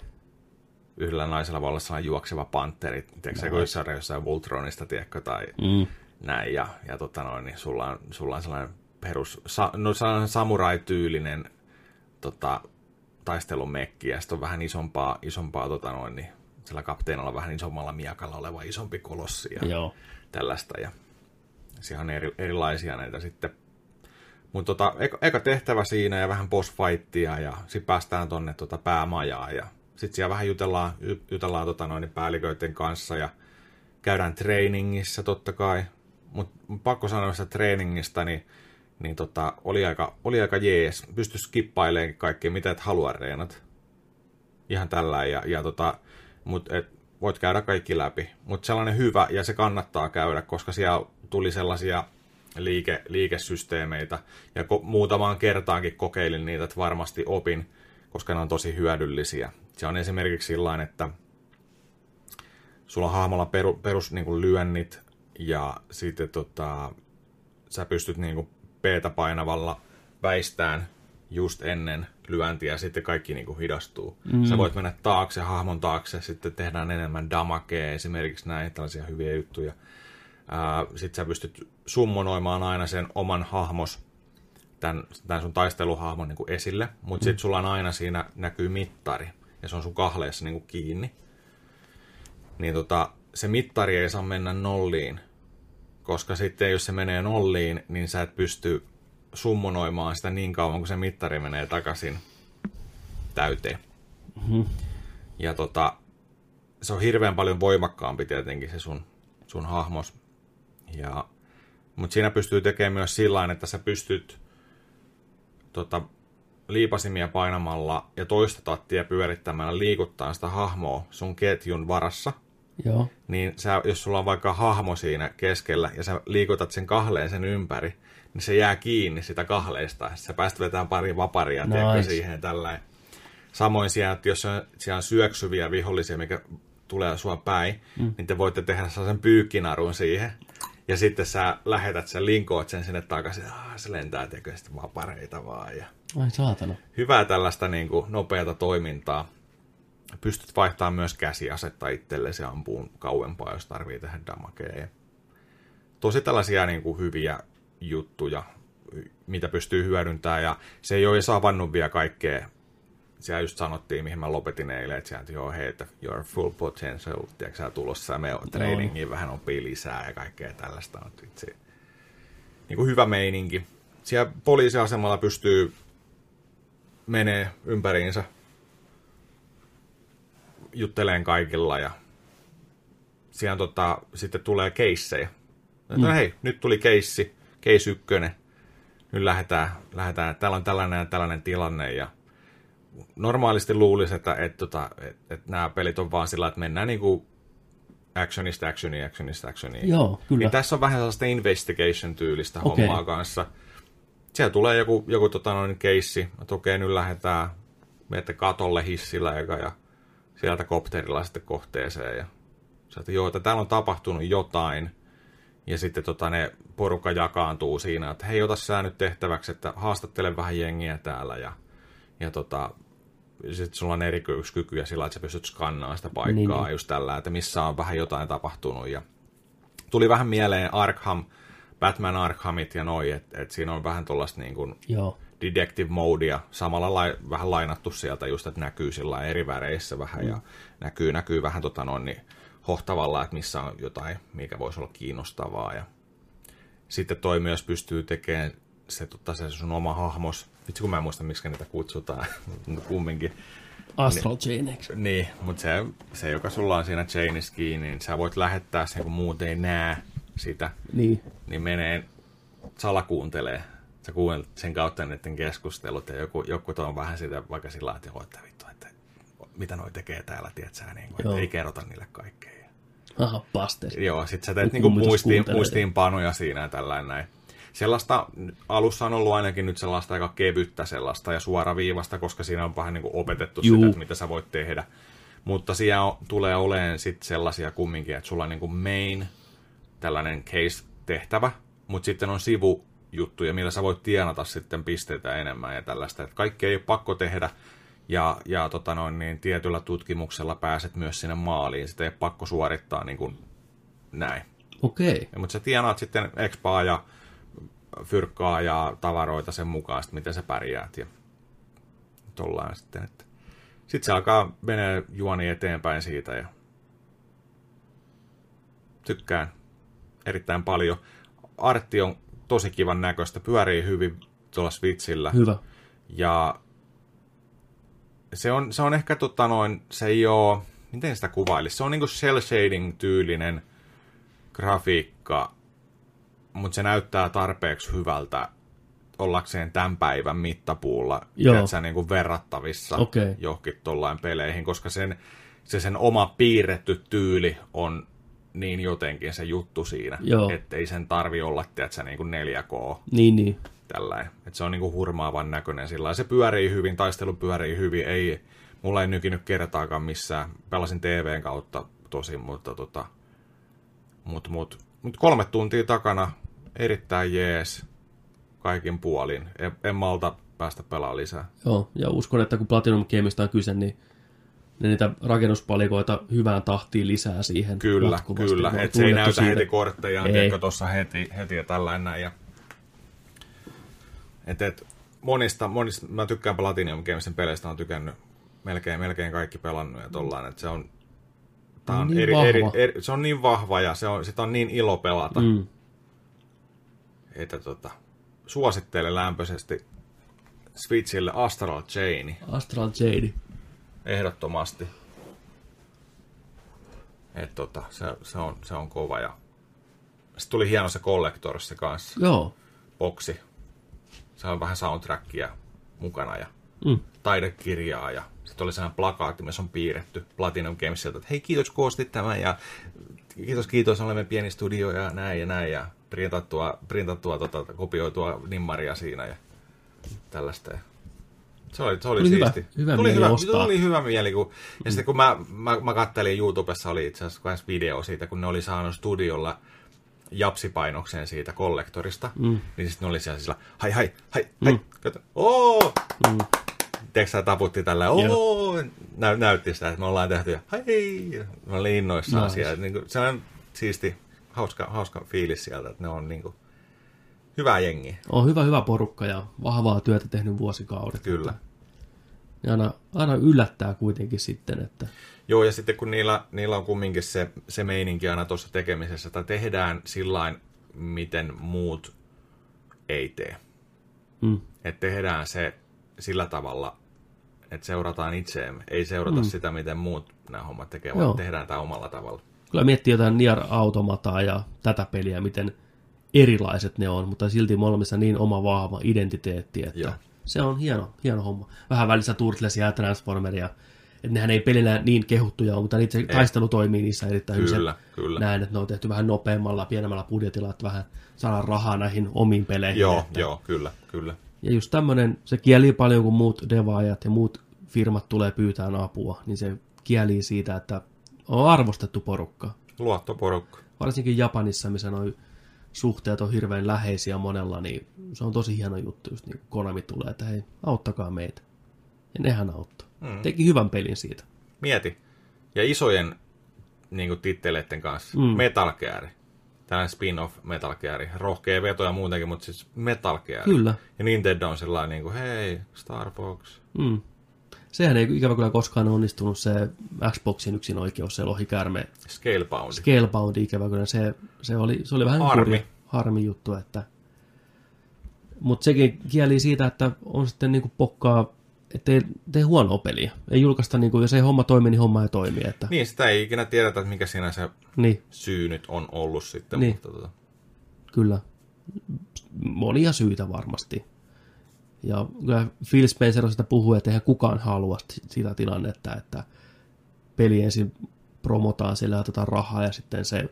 Yhdellä naisella voi olla sellainen juokseva panteri, tiedätkö se, kun jossain, jossain Voltronista, tiedätkö, tai Mm. näin, ja, ja tota noin, niin sulla on, sulla on sellainen perus, sa, no sellainen samurai-tyylinen tota, taistelumekki, ja sitten on vähän isompaa, isompaa tota noin, niin sillä kapteenilla on vähän isommalla miakalla oleva isompi kolossi ja Joo. tällaista, ja on eri, erilaisia näitä sitten. Mutta tota, eka, eka, tehtävä siinä ja vähän boss fightia, ja sitten päästään tonne tota päämajaan, ja sitten siellä vähän jutellaan, ju- jutellaan tota noin, päälliköiden kanssa, ja käydään trainingissä totta kai, mutta pakko sanoa sitä treeningistä, niin, niin tota, oli, aika, oli aika jees. Pysty skippailemaan kaikkea, mitä et halua reenat. Ihan tällä ja, ja tota, mut et, voit käydä kaikki läpi. Mutta sellainen hyvä, ja se kannattaa käydä, koska siellä tuli sellaisia liike, liikesysteemeitä, ja ko, muutamaan kertaankin kokeilin niitä, että varmasti opin, koska ne on tosi hyödyllisiä. Se on esimerkiksi sillä että sulla on hahmolla peru, perus niin lyönnit ja sitten tota, sä pystyt niin kuin P-tä painavalla väistään just ennen lyöntiä ja sitten kaikki niin kuin hidastuu. Mm. Sä voit mennä taakse, hahmon taakse, sitten tehdään enemmän damakea, esimerkiksi näin, tällaisia hyviä juttuja. Sitten sä pystyt summonoimaan aina sen oman hahmos, tämän, tämän sun taisteluhahmon niin kuin esille, mutta mm. sitten sulla on aina siinä näkyy mittari, ja se on sun kahleessa niin kuin kiinni niin tota, se mittari ei saa mennä nolliin, koska sitten jos se menee nolliin, niin sä et pysty summonoimaan sitä niin kauan, kun se mittari menee takaisin täyteen. Mm-hmm. Ja tota, se on hirveän paljon voimakkaampi tietenkin se sun, sun hahmos. Ja, mutta siinä pystyy tekemään myös sillä että sä pystyt tota, liipasimia painamalla ja toista tattia pyörittämällä liikuttaa sitä hahmoa sun ketjun varassa, Joo. niin sä, jos sulla on vaikka hahmo siinä keskellä ja sä liikutat sen kahleen sen ympäri, niin se jää kiinni sitä kahleesta. Sä pääst vetämään pari vaparia Nice. nice. siihen tällä. Samoin siellä, että jos on, siellä on syöksyviä vihollisia, mikä tulee sua päin, mm. niin te voitte tehdä sellaisen pyykkinarun siihen. Ja sitten sä lähetät sen, linkoot sen sinne takaisin. Ah, se lentää tekee sitten vapareita vaan. Ja Ai saatana. hyvää tällaista niin kuin, nopeata toimintaa. Pystyt vaihtamaan myös käsiasetta itsellesi ja ampuun kauempaa, jos tarvii tehdä damakea. Ja Tosi tällaisia niin kuin, hyviä juttuja, mitä pystyy hyödyntämään. Ja se ei ole edes avannut vielä kaikkea. Siellä just sanottiin, mihin mä lopetin eilen, että sieltä joo, hei, että your full potential, tiedätkö sä tulossa, ja me trainingiin vähän opii lisää ja kaikkea tällaista. On itse, niin kuin hyvä meininki. Siellä poliisiasemalla pystyy menee ympäriinsä jutteleen kaikilla ja siellä tota, sitten tulee keissejä. Mm. No hei, nyt tuli keissi, case ykkönen. Nyt lähdetään, lähdetään, täällä on tällainen ja tällainen tilanne ja normaalisti luulisi, että, että, tota, että, että nämä pelit on vaan sillä, että mennään niinku actionista, actioniin, actionista, actioniin. Joo, kyllä. Niin tässä on vähän sellaista investigation-tyylistä Okei. hommaa kanssa. Siellä tulee joku, joku tota noin keissi, että okei, nyt lähdetään, menette katolle hissillä eka ja sieltä kopterilla sitten kohteeseen. Ja sieltä, joo, että täällä on tapahtunut jotain, Ja sitten tota, ne porukka jakaantuu siinä, että hei, ota sä nyt tehtäväksi, että haastattele vähän jengiä täällä ja, ja tota, sitten sulla on erityiskykyjä sillä, että sä pystyt skannaamaan sitä paikkaa niin. just tällä, että missä on vähän jotain tapahtunut. Ja tuli vähän mieleen Arkham, Batman Arkhamit ja noi, että et siinä on vähän tuollaista niin kuin Joo. Detective modea, samalla lai, vähän lainattu sieltä just, että näkyy sillä eri väreissä vähän mm. ja näkyy, näkyy vähän tota noin, niin hohtavalla, että missä on jotain, mikä voisi olla kiinnostavaa. Ja sitten toi myös pystyy tekemään se, tota, se sun oma hahmos. Vitsi kun mä en muista, miksi niitä kutsutaan, mutta kumminkin. Astral Chain? Niin, mutta se, se, joka sulla on siinä chainissa kiinni, niin sä voit lähettää sen, kun muut ei näe sitä. Niin. Niin menee salakuuntelee. Sä kuuntelet sen kautta niiden keskustelut ja joku, joku on vähän sitä vaikka sillä että joo, että vittu, että mitä noi tekee täällä, tiedätkö, niin kuin, että ei kerrota niille kaikkea. Aha, pasteri. Joo, sit sä teet niinku muistiin, muistiinpanoja siinä ja tällainen näin. Sellaista, alussa on ollut ainakin nyt sellaista aika kevyttä sellaista ja suoraviivasta, koska siinä on vähän niin kuin opetettu Juu. sitä, että mitä sä voit tehdä. Mutta siellä on, tulee olemaan sitten sellaisia kumminkin, että sulla on niin kuin main, tällainen case-tehtävä, mutta sitten on sivujuttuja, millä sä voit tienata sitten pisteitä enemmän ja tällaista. Että kaikki ei ole pakko tehdä, ja, ja tota noin, niin tietyllä tutkimuksella pääset myös sinne maaliin. Sitä ei ole pakko suorittaa niin kuin näin. Okei. Okay. Mutta sä tienaat sitten expaa ja fyrkkaa ja tavaroita sen mukaan, sitten miten sä pärjäät. Ja tollaan sitten. Että. Sitten se alkaa menee juoni eteenpäin siitä ja tykkään erittäin paljon. Artti on tosi kivan näköistä, pyörii hyvin tuolla Switchillä. Hyvä. Ja se on, se on ehkä tota noin, se ei ole, miten sitä kuvailisi, se on niinku cel shading tyylinen grafiikka, mutta se näyttää tarpeeksi hyvältä ollakseen tämän päivän mittapuulla Joo. niin kuin verrattavissa okay. johonkin tollain peleihin, koska sen, se sen oma piirretty tyyli on niin jotenkin se juttu siinä, että ei sen tarvi olla, tiedätkö, niin kuin 4K. Niin, niin. Tällainen. Että se on niin kuin hurmaavan näköinen sillä Se pyörii hyvin, taistelu pyörii hyvin, ei, mulla ei nykinyt kertaakaan missään. Pelasin TVn kautta tosi, mutta tota, mut, mut, mut kolme tuntia takana, erittäin jees, kaikin puolin. En, en malta päästä pelaamaan lisää. Joo, ja uskon, että kun Platinum Gameista on kyse, niin ne niitä rakennuspalikoita hyvään tahtiin lisää siihen. Kyllä, kyllä. Että se ei näytä siitä. heti kortteja, tuossa heti, heti ja tällainen. Ja... Et, et, monista, monista, mä tykkään Platinum Gamesin peleistä, on tykännyt melkein, melkein kaikki pelannut ja tollain, että se on, tää on, niin eri, vahva. eri, eri, se on niin vahva ja se on, sitä on niin ilo pelata, Mm. että tota, suosittelen lämpöisesti Switchille Astral Chaini. Astral Jade. Ehdottomasti. Et tota, se, se, on, se on kova. Ja... Sitten tuli hieno se Collectorissa kanssa. Joo. Boksi. Se on vähän soundtrackia mukana ja Mm. taidekirjaa ja sitten oli sellainen plakaatti, missä on piirretty Platinum Gamesilta, että hei kiitos kun ostit tämän ja kiitos kiitos, olemme pieni studio ja näin ja näin ja printattua, printattua tota, kopioitua nimmaria siinä ja tällaista. Se oli, se oli Tuli hyvä- siisti. hyvä tuli, mieli hyvä, ostaa. tuli hyvä mieli. Kun, ja sitten kun mä, mä, mä kattelin YouTubessa, oli itse asiassa myös video siitä, kun ne oli saanut studiolla japsipainokseen siitä kollektorista, mm. niin sitten ne oli siellä sillä, hai hai, hai, hai, Mm. kato, oo! Mm. Tiedätkö taputti tällä, oo! Nä, näytti sitä, että me ollaan tehty, hei! Mä olin innoissaan Nice. siellä. Niin kuin, se on siisti, hauska, hauska fiilis sieltä, että ne on niin kuin, hyvä jengi. On hyvä, hyvä porukka ja vahvaa työtä tehnyt vuosikaudet. Kyllä. Ja aina, aina yllättää kuitenkin sitten, että Joo, ja sitten kun niillä, niillä on kumminkin se, se meininki aina tuossa tekemisessä, että tehdään sillain, miten muut ei tee. mm, Että tehdään se sillä tavalla, että seurataan itseemme. Ei seurata mm. sitä, miten muut nämä hommat tekee, vaan tehdään tämä omalla tavalla. kyllä miettii jotain Nier Automataa ja tätä peliä, miten erilaiset ne on, mutta silti molemmissa niin oma vahva identiteetti, että Joo. se on hieno, hieno homma. Vähän välissä Turtlesia ja Transformeria, että nehän ei pelinä niin kehuttuja ole, mutta itse taistelu toimii niissä erittäin hyvin. Kyllä, kyllä. Näin, että ne on tehty vähän nopeammalla, pienemmällä budjetilla, että vähän saadaan rahaa näihin omiin peleihin. Joo, että... joo, kyllä, kyllä. Ja just tämmöinen, se kieli paljon, kun muut devaajat ja muut firmat tulee pyytään apua, niin se kieli siitä, että on arvostettu porukka. Luottoporukka. Varsinkin Japanissa, missä noin suhteet on hirveän läheisiä monella, niin se on tosi hieno juttu, just niin Konami tulee, että hei, auttakaa meitä. Ja nehän auttoi. Mm. Teki hyvän pelin siitä. Mieti. Ja isojen niin kuin, titteleiden kanssa. Mm. Metal Gear. Tällainen spin-off Metal Gear. Rohkea veto ja muutenkin, mutta siis Metal Gear. Kyllä. Ja Nintendo on sellainen, niin kuin, hei, Star Fox. Mm. Sehän ei ikävä kyllä koskaan onnistunut se Xboxin yksin oikeus, se lohikäärme Scalebound. Scalebound ikävä kyllä. Se, se, oli, se oli vähän Harmi. kurja, harmi juttu, että mutta sekin kieli siitä, että on sitten niinku pokkaa, ettei tee huonoa peliä. Ei julkaista, niinku, jos ei homma toimi, niin homma ei toimi. Että, Niin, sitä ei ikinä tiedetä, että mikä siinä se niin, syy nyt on ollut sitten. Niin. Mutta, tota, kyllä. Monia syitä varmasti. Ja kyllä Phil Spencer sitä puhuu, että eihän kukaan halua si- sitä tilannetta, että peli ensin promotaan, sillä otetaan rahaa ja sitten se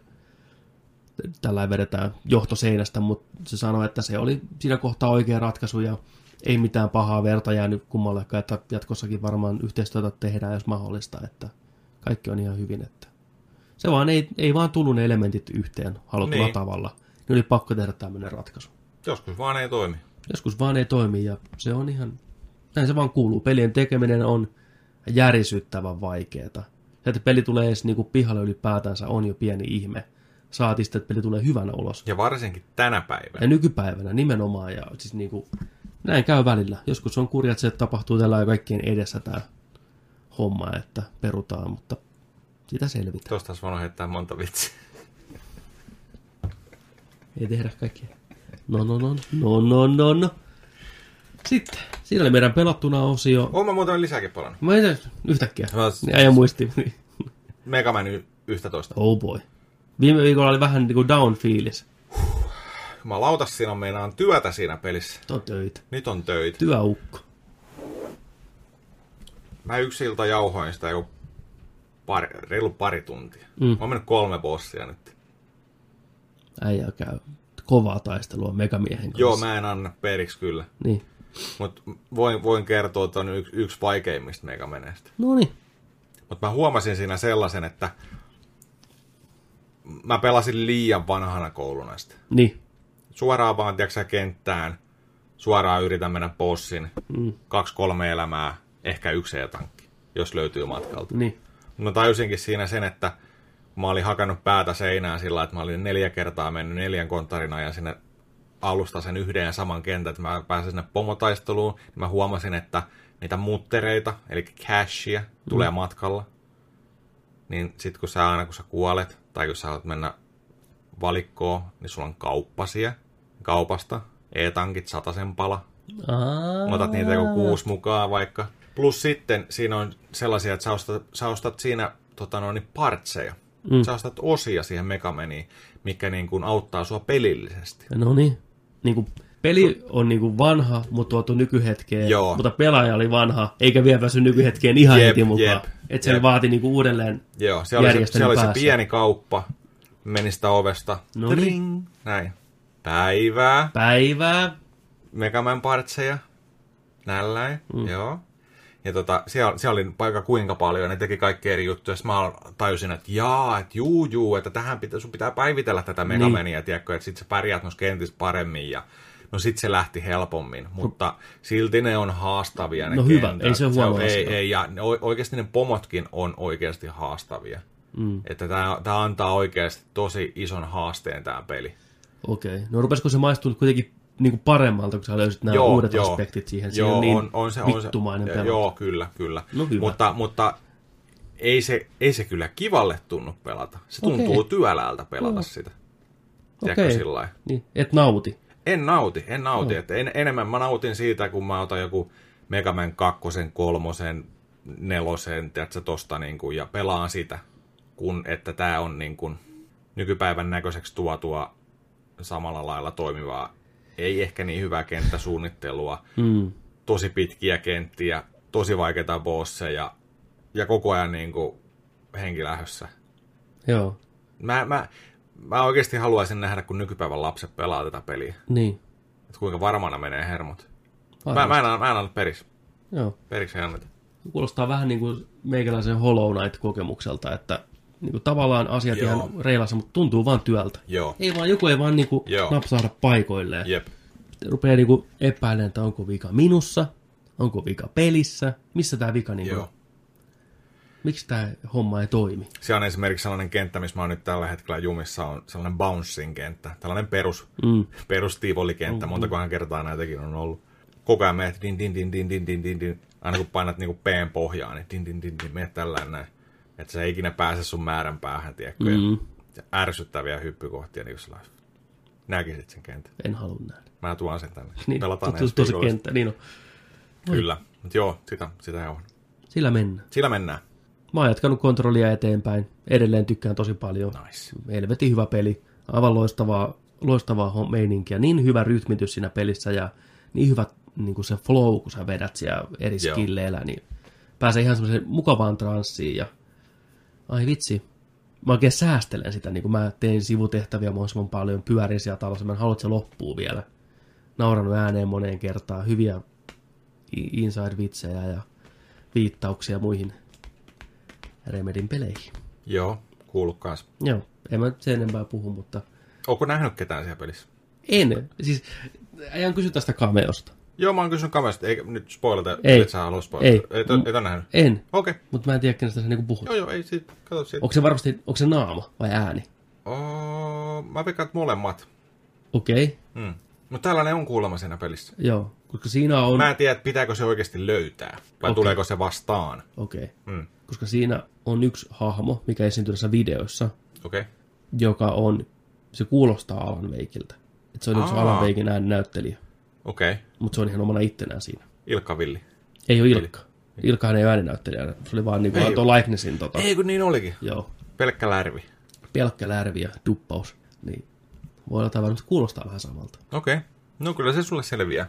tällä vedetään johtoseinästä, mutta se sanoi, että se oli siinä kohtaa oikea ratkaisu ja ei mitään pahaa verta jäänyt kummallekaan, että jatkossakin varmaan yhteistyötä tehdään, jos mahdollista, että kaikki on ihan hyvin, että se vaan ei, ei vaan tullut ne elementit yhteen halutulla Niin. tavalla. Niin oli pakko tehdä tämmöinen ratkaisu. joskus vaan ei toimi. Joskus vaan ei toimi ja se on ihan, näin se vaan kuuluu. Pelien tekeminen on järisyttävän vaikeeta. Se, että peli tulee edes niinku pihalle ylipäätänsä on jo pieni ihme. Saati sitten, että peli tulee hyvänä ulos. Ja varsinkin tänä päivänä. Ja nykypäivänä nimenomaan, ja siis niinku, näin käy välillä. Joskus on kurjat se, että tapahtuu tällä kaikkien edessä tämä homma, että perutaan, mutta sitä selvitään. Tuosta olisi voinut heittää monta vitsiä. Ei tehdä kaikkea. No, no, no, no, no, no, no. Sitten, siinä oli meidän pelattuna osio. Oon mä muuten lisääkin palannut. Mä en yhtäkkiä. Mä- Niin Äijä muisti. Mega Man y- 11. Oh boy. Viime viikolla oli vähän niinku down fiilis. Mä lautas siinä on meinaan työtä siinä pelissä. Nyt on töitä. Nyt on töitä. Työukko. Mä yksi ilta jauhoin sitä joku pari, reilu pari tuntia. Mm. Mä oon mennyt kolme bossia nyt. Äijä käy kovaa taistelua Megamiehen kanssa. Joo, mä en anna periksi kyllä. Niin. Mutta voin, voin kertoa, että on yksi, yksi vaikeimmista Mega Maneista. No niin. Mutta mä huomasin siinä sellaisen, että mä pelasin liian vanhana kouluna sitä. Niin. Suoraan vaan, tiedätkö kenttään, suoraan yritän mennä bossin, Mm. kaksi-kolme elämää, ehkä yksi e-tankki, jos löytyy matkalta. Niin. Mä tajusinkin siinä sen, että mä olin hakannut päätä seinään sillä, että mä olin neljä kertaa mennyt neljän konttarin ajan sinne alusta sen yhden ja saman kentän, että mä pääsin sinne pomotaisteluun, niin mä huomasin, että niitä muttereita, eli cashia, tulee mm. matkalla. Niin sit kun sä aina kun sä kuolet, tai kun sä haluat mennä valikkoon, niin sulla on kauppasia kaupasta, e-tankit satasen pala, Aa. otat niitä joku kuusi mukaan vaikka. Plus sitten siinä on sellaisia, että sä ostat, sä ostat siinä tota noin, niin partseja. Mm. Sä ostat osia siihen Megameniin, mikä niin kuin auttaa sua pelillisesti. No niin. Niinku, peli on niinku vanha, mutta tuotu nykyhetkeen. Joo. Mutta pelaaja oli vanha, eikä vielä päässyt nykyhetkeen ihan Jep, heti mukaan. jep, Että se jep. vaati niinku uudelleen. Joo, siellä oli, se, siellä oli se pieni kauppa, meni sitä ovesta, No tring, näin. Päivää, Päivää. Megaman partseja, nälläin, mm. joo. Ja tota, siellä, siellä oli paikka kuinka paljon, ne teki kaikki eri juttuja. Sitten mä tajusin, että jaa, että juu, juu, että tähän pitää, sun pitää päivitellä tätä Megamania, niin. tiedätkö, että sit sä pärjäät noissa kentissä paremmin ja No sit se lähti helpommin, mutta silti ne on haastavia ne No hyvä, kentät. ei se huono on, ei, ei, ja ne, oikeasti ne pomotkin on oikeasti haastavia. Mm. Että tämä antaa oikeasti tosi ison haasteen tämä peli. Okei. Okay. No rupesiko se maistua kuitenkin niinku paremmalta, kun sä löysit nämä Joo, uudet joo. aspektit siihen. Joo, on niin on, on se, on se, pelata. Joo, kyllä, kyllä. No hyvä. Mutta, mutta ei, se, ei se kyllä kivalle tunnu pelata. Se tuntuu työläältä pelata Joo. sitä. Tiedätkö Okei. sillä? Niin, et nauti. En nauti, en nauti. Joo. Että en, enemmän mä nautin siitä, kun mä otan joku Mega Man 2, 3, 4, tiedätkö, tosta niin kuin, ja pelaan sitä, kun että tämä on niin kuin, nykypäivän näköiseksi tuotua samalla lailla toimivaa. Ei ehkä niin hyvää kenttäsuunnittelua, Mm. tosi pitkiä kenttiä, tosi vaikeita bosseja ja koko ajan niin kuin, henkilähössä. Joo. Mä, mä, mä oikeasti haluaisin nähdä, kun nykypäivän lapset pelaa tätä peliä. Niin. Että kuinka varmana menee hermot. Mä, mä, en, anna- mä en anna periksi. Joo. Periksi ei anneta. Kuulostaa vähän niin kuin meikäläisen Hollow Knight-kokemukselta, että niin kuin tavallaan asiat Joo. ihan reilassa, mutta tuntuu vaan työltä. Joo. Ei vaan, joku ei vaan niin kuin napsahda paikoilleen. Jep. Rupeaa niin kuin epäilemään, että onko vika minussa, onko vika pelissä, missä tämä vika niin kuin, miksi tämä homma ei toimi. Se on esimerkiksi sellainen kenttä, missä mä oon nyt tällä hetkellä jumissa, on sellainen bouncing kenttä, tällainen perus, mm. perus kenttä, mm, montakohan kertaa näitäkin on ollut. Koko ajan menet din din din din din din din, aina kun painat niin kuin P:n pohjaan, niin din din din din, menet tällainen näin että sä ei ikinä pääse sun määrän päähän, tiedätkö? Mm. Ja ärsyttäviä hyppykohtia, niin kuin näkisit sen kentän. En halua nähdä. Mä tuon sen tänne. Niin, Pelataan ensi se viikolla. kenttä, niin on. Kyllä. Mutta joo, sitä, sitä on. Sillä mennään. Sillä mennään. Mä oon jatkanut kontrollia eteenpäin. Edelleen tykkään tosi paljon. Nice. Helvetin hyvä peli. Aivan loistavaa, loistavaa meininkiä. Niin hyvä rytmitys siinä pelissä ja niin hyvä niin kuin se flow, kun sä vedät siellä eri skilleillä, niin pääsee ihan semmoiseen mukavaan transsiin ja ai vitsi. Mä oikein säästelen sitä, niin kun mä teen sivutehtäviä mahdollisimman paljon, pyörin siellä talossa, mä en halua, että se loppuu vielä. Nauranut ääneen moneen kertaan, hyviä inside-vitsejä ja viittauksia muihin Remedin peleihin. Joo, kuullut kans. Joo, en mä sen enempää puhu, mutta Onko nähnyt ketään siellä pelissä? en. Siis ajan kysy tästä kameosta. Joo, mä oon kysynyt kamerasta, eikä nyt spoilata, Ei. et sä halua spoilata. Ei. Et, et, et ole nähnyt. En, Okei. Okay. mutta mä en tiedä, kenestä sä niinku puhut. Joo, joo, ei sit, kato siitä. Onko se varmasti, onko se naama vai ääni? Oh, mä veikkaan, että molemmat. Okei, okay. Hmm. Mutta tällainen on kuulemma siinä pelissä. joo, koska siinä on... Mä en tiedä, että pitääkö se oikeasti löytää, vai okay. tuleeko se vastaan. Okei, okay. Hmm. koska siinä on yksi hahmo, mikä esiintyy näissä videoissa, Okei. Okay. joka on, se kuulostaa Alan Veikiltä. Että se on yksi Aa. Alan Veikin äänen näyttelijä, Okei. Okay. mutta se on ihan omana ittenään siinä. Ilkka Villi. Ei ole Ilkka. Ilkkahan ei ole ääninäyttelijänä. Se oli vaan niinku Ei antoi likenessin tota. Ei kun niin olikin. Joo. Pelkkä lärvi. pelkkä lärvi ja duppaus, niin voi olla varmasti kuulostaa vähän samalta. Okei. Okay. No kyllä se sulle selviää.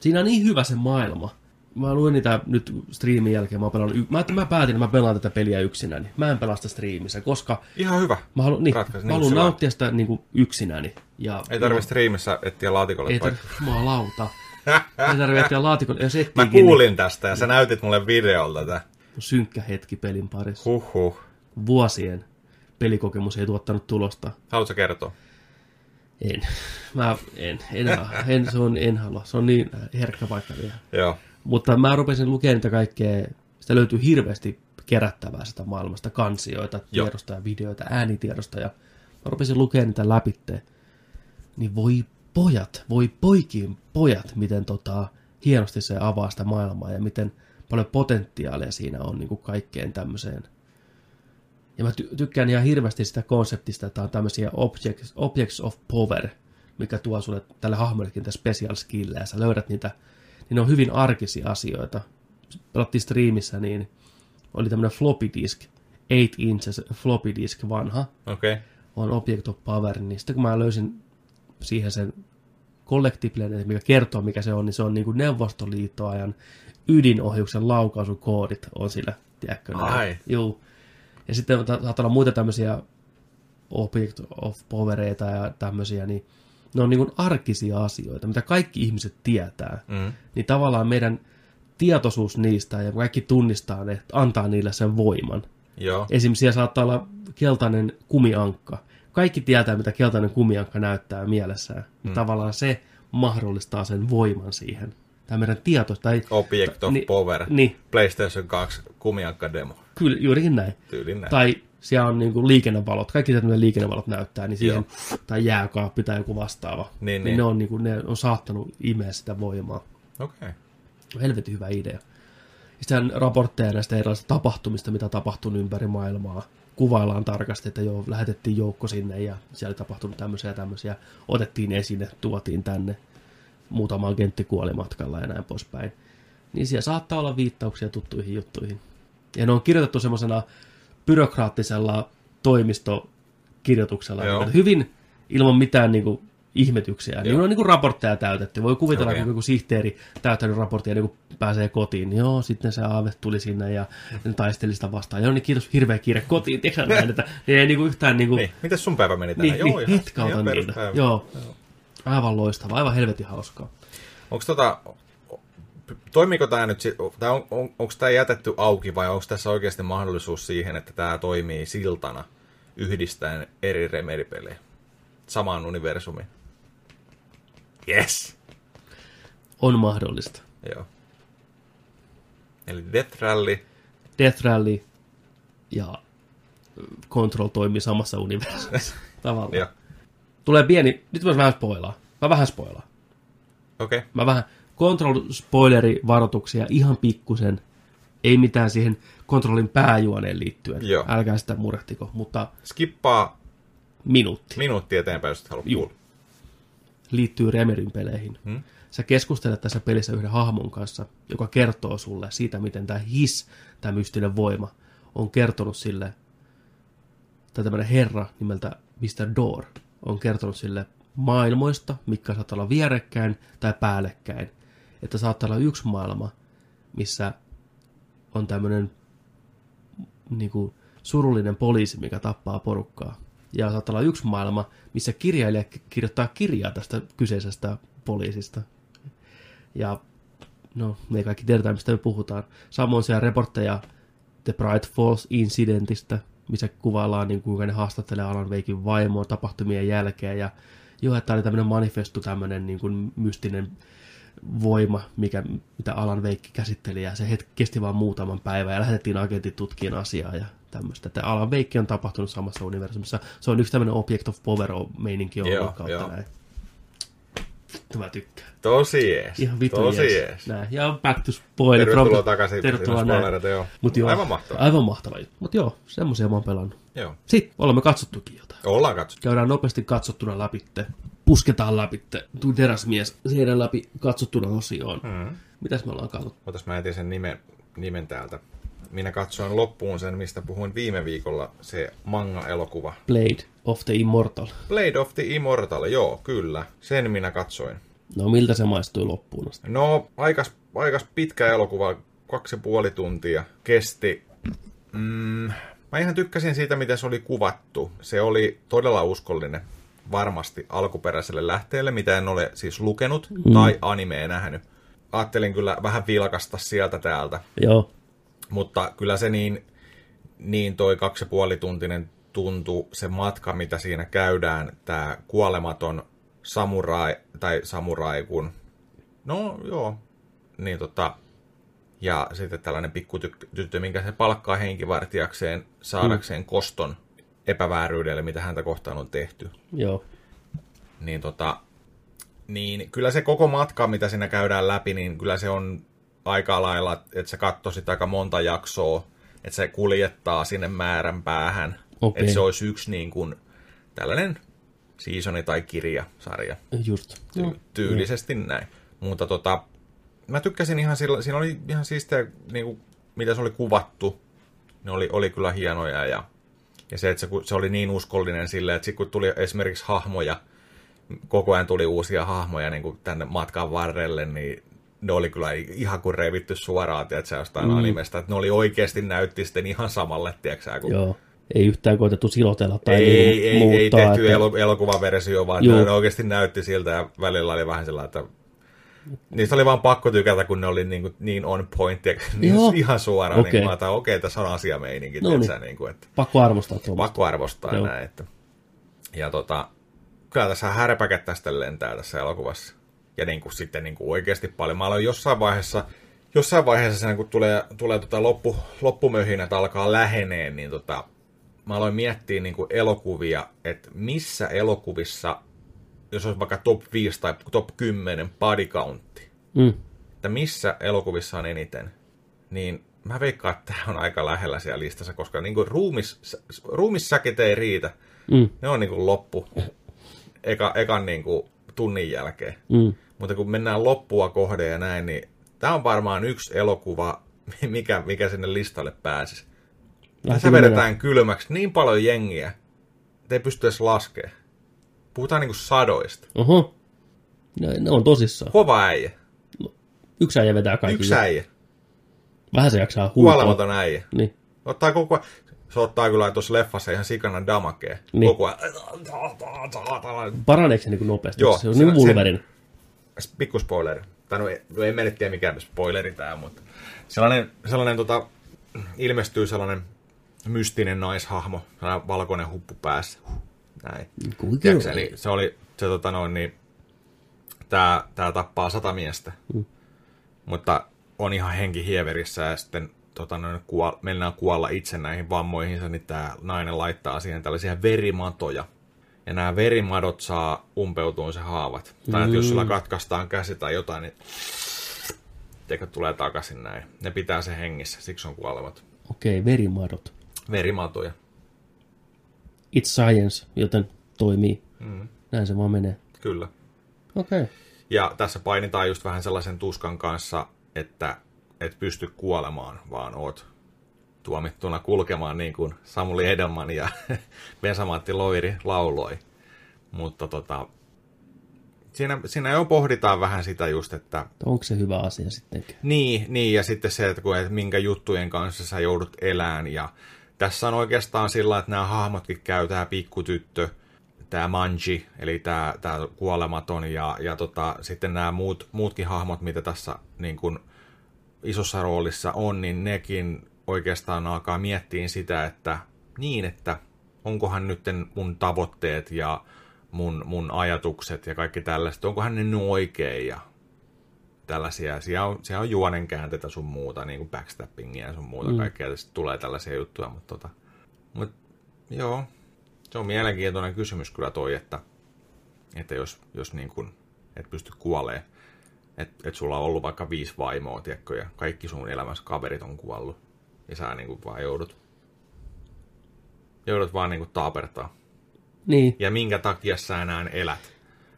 Siinä on niin hyvä se maailma. Mä luin niitä nyt striimin jälkeen, mä, pelaan, y- mä, mä päätin, että mä pelaan tätä peliä yksinäni. Mä en pelasta striimissä, koska Ihan hyvä. mä haluan, niin, mä haluan sillä nauttia sitä niin kuin yksinäni. Ja, Ei tarvitse striimissä etsiä laatikolle Ei paikkaa. tarvitse, jumalauta. Ei tarvitse etsiä laatikolle. Jos Mä kuulin tästä ja sä näytit mulle videolta tätä. synkkä hetki pelin parissa. Huhhuh. Vuosien pelikokemus ei tuottanut tulosta. Haluatko kertoa? En. Mä en. En, en, se on, en halua. Se on niin herkkä paikka vielä. Joo. Mutta mä rupesin lukemaan niitä kaikkea, sitä löytyy hirveästi kerättävää sitä maailmasta, kansioita, Joo. tiedosta ja videoita, äänitiedosta, ja mä rupesin lukemaan niitä läpitte. Niin voi pojat, voi poikiin pojat, miten tota, hienosti se avaa sitä maailmaa ja miten paljon potentiaalia siinä on niin kuin kaikkeen tämmöiseen. Ja mä ty- tykkään ihan hirveästi sitä konseptista, että on tämmöisiä objects, objects of power, mikä tuo sulle tälle hahmollekin niitä special skillejä, ja sä löydät niitä, niin ne on hyvin arkisia asioita. Pelattiin striimissä, niin oli tämmöinen floppy disk, 8 inches floppy disk vanha, Okei. Okay. on Object of Power, niin sitten kun mä löysin siihen sen collectiblen, mikä kertoo mikä se on, niin se on niin kuin Neuvostoliittoajan ydinohjuksen laukaisukoodit on sillä, tiedätkö? näin. Ai. Juu. Ja sitten ta- saattaa olla muita tämmöisiä Object of Powereita ja tämmöisiä, niin ne on niin kuin arkisia asioita, mitä kaikki ihmiset tietää. Mm. Niin tavallaan meidän tietoisuus niistä ja kaikki tunnistaa ne, antaa niille sen voiman. Joo. Esimerkiksi siellä saattaa olla keltainen kumiankka. Kaikki tietää, mitä keltainen kumiankka näyttää mielessään. Mm. Tavallaan se mahdollistaa sen voiman siihen. Tämä meidän tieto, tai Object of Ni- Power. niin. PlayStation 2 kumiankka demo. kyllä juurikin näin. Tyylin näin. Tai siellä on niinku liikennevalot, kaikki tietää, mitä liikennevalot näyttää, niin siihen, tai jääkaappi tai joku vastaava. Niin, niin, niin. Ne, on, niinku, ne on saattanut imeä sitä voimaa. Okei. Okay. Helvetin hyvä idea. Sitten raportteja näistä erilaisista tapahtumista, mitä tapahtunut ympäri maailmaa. Kuvaillaan tarkasti, että joo, lähetettiin joukko sinne ja siellä oli tapahtunut tämmöisiä ja tämmöisiä. Otettiin esine, tuotiin tänne. Muutama agentti kuoli matkalla ja näin poispäin. Niin siellä saattaa olla viittauksia tuttuihin juttuihin. Ja ne on kirjoitettu semmoisena byrokraattisella toimistokirjoituksella. Joo. Hyvin ilman mitään niin kuin, ihmetyksiä. Niin Joo. on niin kuin raportteja täytetty. Voi kuvitella, okay. kun joku sihteeri täyttänyt raporttia niin kun pääsee kotiin. Niin joo, sitten se aave tuli sinne ja ne taisteli sitä vastaan. Joo, niin kiitos, hirveä kiire kotiin. Tiedätkö näin, että ne ei niin kuin yhtään niin kuin, Niin, mitäs sun päivä meni tänään? niin, niin, ihan- ihan niitä. peruspäivä. Joo. Aivan loistava, aivan helvetin hauskaa. Onko tota, toimiko tämä nyt, tai on, on, onko tämä jätetty auki vai onko tässä oikeasti mahdollisuus siihen, että tämä toimii siltana yhdistäen eri Remedy-pelejä samaan universumiin? Yes! On mahdollista. Joo. Eli Death Rally, Death Rally ja Control toimii samassa universumissa tavallaan. ja Tulee pieni, nyt mä vähän spoilaa. Mä vähän spoilaan. okei. Okay. Mä vähän Control-spoileri varoituksia ihan pikkusen. Ei mitään siihen Controlin pääjuoneen liittyen. Joo. Älkää sitä murehtiko, mutta Skippaa minuutti minuutti eteenpäin, jos et halua Juu. Liittyy Remerin peleihin. Hmm? Sä keskustelet tässä pelissä yhden hahmon kanssa, joka kertoo sulle siitä, miten tämä his, tämä mystinen voima, on kertonut sille, tai tämmöinen herra nimeltä Mr. Door, on kertonut sille maailmoista, mitkä saattaa olla vierekkäin tai päällekkäin. Että saattaa olla yksi maailma, missä on tämmöinen niin kuin, surullinen poliisi, mikä tappaa porukkaa. Ja saattaa olla yksi maailma, missä kirjailija ki- kirjoittaa kirjaa tästä kyseisestä poliisista. Ja no, me kaikki tiedetään, mistä me puhutaan. Samoin siellä reportteja The Bright Falls incidentistä, missä kuvaillaan, niin kuinka ne haastattelee Alan Veikin vaimoa tapahtumien jälkeen. Ja joo, että oli tämmöinen manifestu, tämmöinen niin kuin mystinen voima, mikä, mitä Alan Veikki käsitteli, ja se hetki kesti vain muutaman päivän, ja lähetettiin agentit tutkiin asiaa, ja tämmöistä. Että Alan Veikki on tapahtunut samassa universumissa. Se on yksi tämmöinen Object of Power-meininki ollut Joo, kautta joo. näin. Vittu mä tykkään. Tosi jees. Ihan vitu Tosi jees. jees. Näin. Ja back to spoiler. Tervetuloa From- takaisin. Tervetuloa näin. joo. Mut joo, Aivan mahtavaa. Aivan mahtava juttu. Mut joo, semmosia mä oon pelannut. Joo. Sitten olemme katsottukin jotain. Ollaan katsottu. Käydään nopeasti katsottuna läpitte. Pusketaan läpitte. Tuu teräsmies seidän läpi katsottuna osioon. Hmm. Mitäs me ollaan katsottu? Otas mä etin sen nimen, nimen täältä. Minä katsoin loppuun sen, mistä puhuin viime viikolla, se manga-elokuva. Blade of the Immortal. Blade of the Immortal, joo, kyllä. Sen minä katsoin. No miltä se maistui loppuun asti? No, aikas, aikas pitkä elokuva, kaksi ja puoli tuntia kesti. Mm, mä ihan tykkäsin siitä, miten se oli kuvattu. Se oli todella uskollinen varmasti alkuperäiselle lähteelle, mitä en ole siis lukenut mm. tai animea nähnyt. Ajattelin kyllä vähän vilkasta sieltä täältä, Joo. Mutta kyllä se niin, niin toi kaksi ja puoli tuntinen tuntuu se matka, mitä siinä käydään, tämä kuolematon samurai, tai samurai kun, no joo, niin tota, ja sitten tällainen pikkutyttö, minkä se palkkaa henkivartijakseen saadakseen mm. koston epävääryydelle, mitä häntä kohtaan on tehty. Joo. Niin tota, niin kyllä se koko matka, mitä siinä käydään läpi, niin kyllä se on aika lailla, että se katsoisit aika monta jaksoa, että se kuljettaa sinne määrän päähän. Okei. Että se olisi yksi niin kuin tällainen seasoni tai kirjasarja. Just. Ty- tyylisesti näin. Mutta tota, mä tykkäsin ihan sillä, siinä oli ihan siistiä, niin kuin, mitä se oli kuvattu. Ne oli, oli kyllä hienoja ja, ja se, että se, se oli niin uskollinen sille, että sit kun tuli esimerkiksi hahmoja, koko ajan tuli uusia hahmoja niin kuin tänne matkan varrelle, niin ne oli kyllä ihan kuin revitty suoraan, tiedätkö, jostain mm. animesta, että ne oli oikeasti näytti sitten ihan samalle, tiedätkö, kun Joo. Ei yhtään koetettu silotella tai ei, niinku ei, ei muuttaa. tehty että- elo, elokuvaversio, vaan Juu. ne oikeasti näytti siltä ja välillä oli vähän sellainen, että niistä oli vaan pakko tykätä, kun ne oli niin, kuin, niin on point ja niin Joo. ihan suoraan. Okei. Niin, mä ajattelin, okei, tässä on asiameininki, No no niin. niin. niin kuin, että Pakko arvostaa tuommoista. pakko arvostaa Joo. näin. Että. Ja tota, kyllä tässä härpäket tästä lentää tässä elokuvassa. Ja niin kuin, sitten niin kuin oikeasti paljon. Mä aloin jossain vaiheessa, jossain vaiheessa siinä, kun tulee, tulee tota loppu, loppumöhinät alkaa läheneen, niin tota, mä aloin miettiä niin kuin elokuvia, että missä elokuvissa, jos olisi vaikka top 5 tai top 10 body countti, Mm. että missä elokuvissa on eniten, niin mä veikkaan, että tämä on aika lähellä siellä listassa, koska niin kuin ruumis, ruumissäkit ei riitä. Mm. Ne on niin kuin loppu eka, ekan niin kuin tunnin jälkeen. Mm. Mutta kun mennään loppua kohden ja näin, niin tämä on varmaan yksi elokuva, mikä, mikä sinne listalle pääsisi. Tässä vedetään kylmäksi niin paljon jengiä, että ei pysty edes laskemaan. Puhutaan niin kuin sadoista. Oho. Ne, ne on tosissaan. Kova äijä. Yksi äijä vetää kaikki. Yksi äijä. Vähän se jaksaa huutaa. Kuolematon äijä. Niin. Ottaa koko ajan, se ottaa kyllä tuossa leffassa ihan sikana damakea. Niin. Koko ajan. Paraneeko se niin nopeasti? Joo, se on niin Wolverine. Pikku spoileri. tai no, no en mä nyt tiedä mikä spoileri tää, mutta sellainen, sellainen tota, ilmestyy sellainen mystinen naishahmo, sellainen valkoinen huppu päässä. Huh, Näin. Tiedätkö, niin se oli, se tota noin, niin, tää, tää tappaa sata miestä, Mm. mutta on ihan henki hieverissä ja sitten tota noin, kuol, mennään kuolla itse näihin vammoihinsa, niin tää nainen laittaa siihen tällaisia verimatoja. Ja nämä verimadot saa umpeutuun se haavat. Tai että jos sillä katkaistaan käsi tai jotain, niin teko tulee takaisin näin. Ne pitää se hengissä, siksi on kuolevat. Okei, verimadot. Verimatoja. It's science, joten toimii. Mm. Näin se vaan menee. Kyllä. Okei. Okay. Ja tässä painitaan just vähän sellaisen tuskan kanssa, että et pysty kuolemaan, vaan oot tuomittuna kulkemaan niin kuin Samuli Edelman ja Vesamatti Loiri lauloi. Mutta tota, siinä, siinä jo pohditaan vähän sitä just, että Onko se hyvä asia sitten? niin, niin, ja sitten se, että, kun, että minkä juttujen kanssa sä joudut elään. Ja tässä on oikeastaan sillä, että nämä hahmotkin käy, tämä pikkutyttö, tämä Manji, eli tämä, tämä kuolematon, ja, ja tota, sitten nämä muut, muutkin hahmot, mitä tässä niin kuin, isossa roolissa on, niin nekin oikeastaan alkaa miettiä sitä, että niin, että onkohan nyt mun tavoitteet ja mun, mun ajatukset ja kaikki tällaista, onkohan ne nyt oikein ja tällaisia. Siellä on, siellä on juonen käänteitä sun muuta, niin kuin backstappingia ja sun muuta mm. kaikkea, sitten tulee tällaisia juttuja, mutta tota, mut, joo, se on mielenkiintoinen kysymys kyllä toi, että, että jos, jos niin kuin et pysty kuolee, että et sulla on ollut vaikka viisi vaimoa, tiedätkö, ja kaikki sun elämässä kaverit on kuollut, ja sä niin kuin vaan joudut, joudut vaan niin kuin taapertaa. Niin. Ja minkä takia sä enää elät?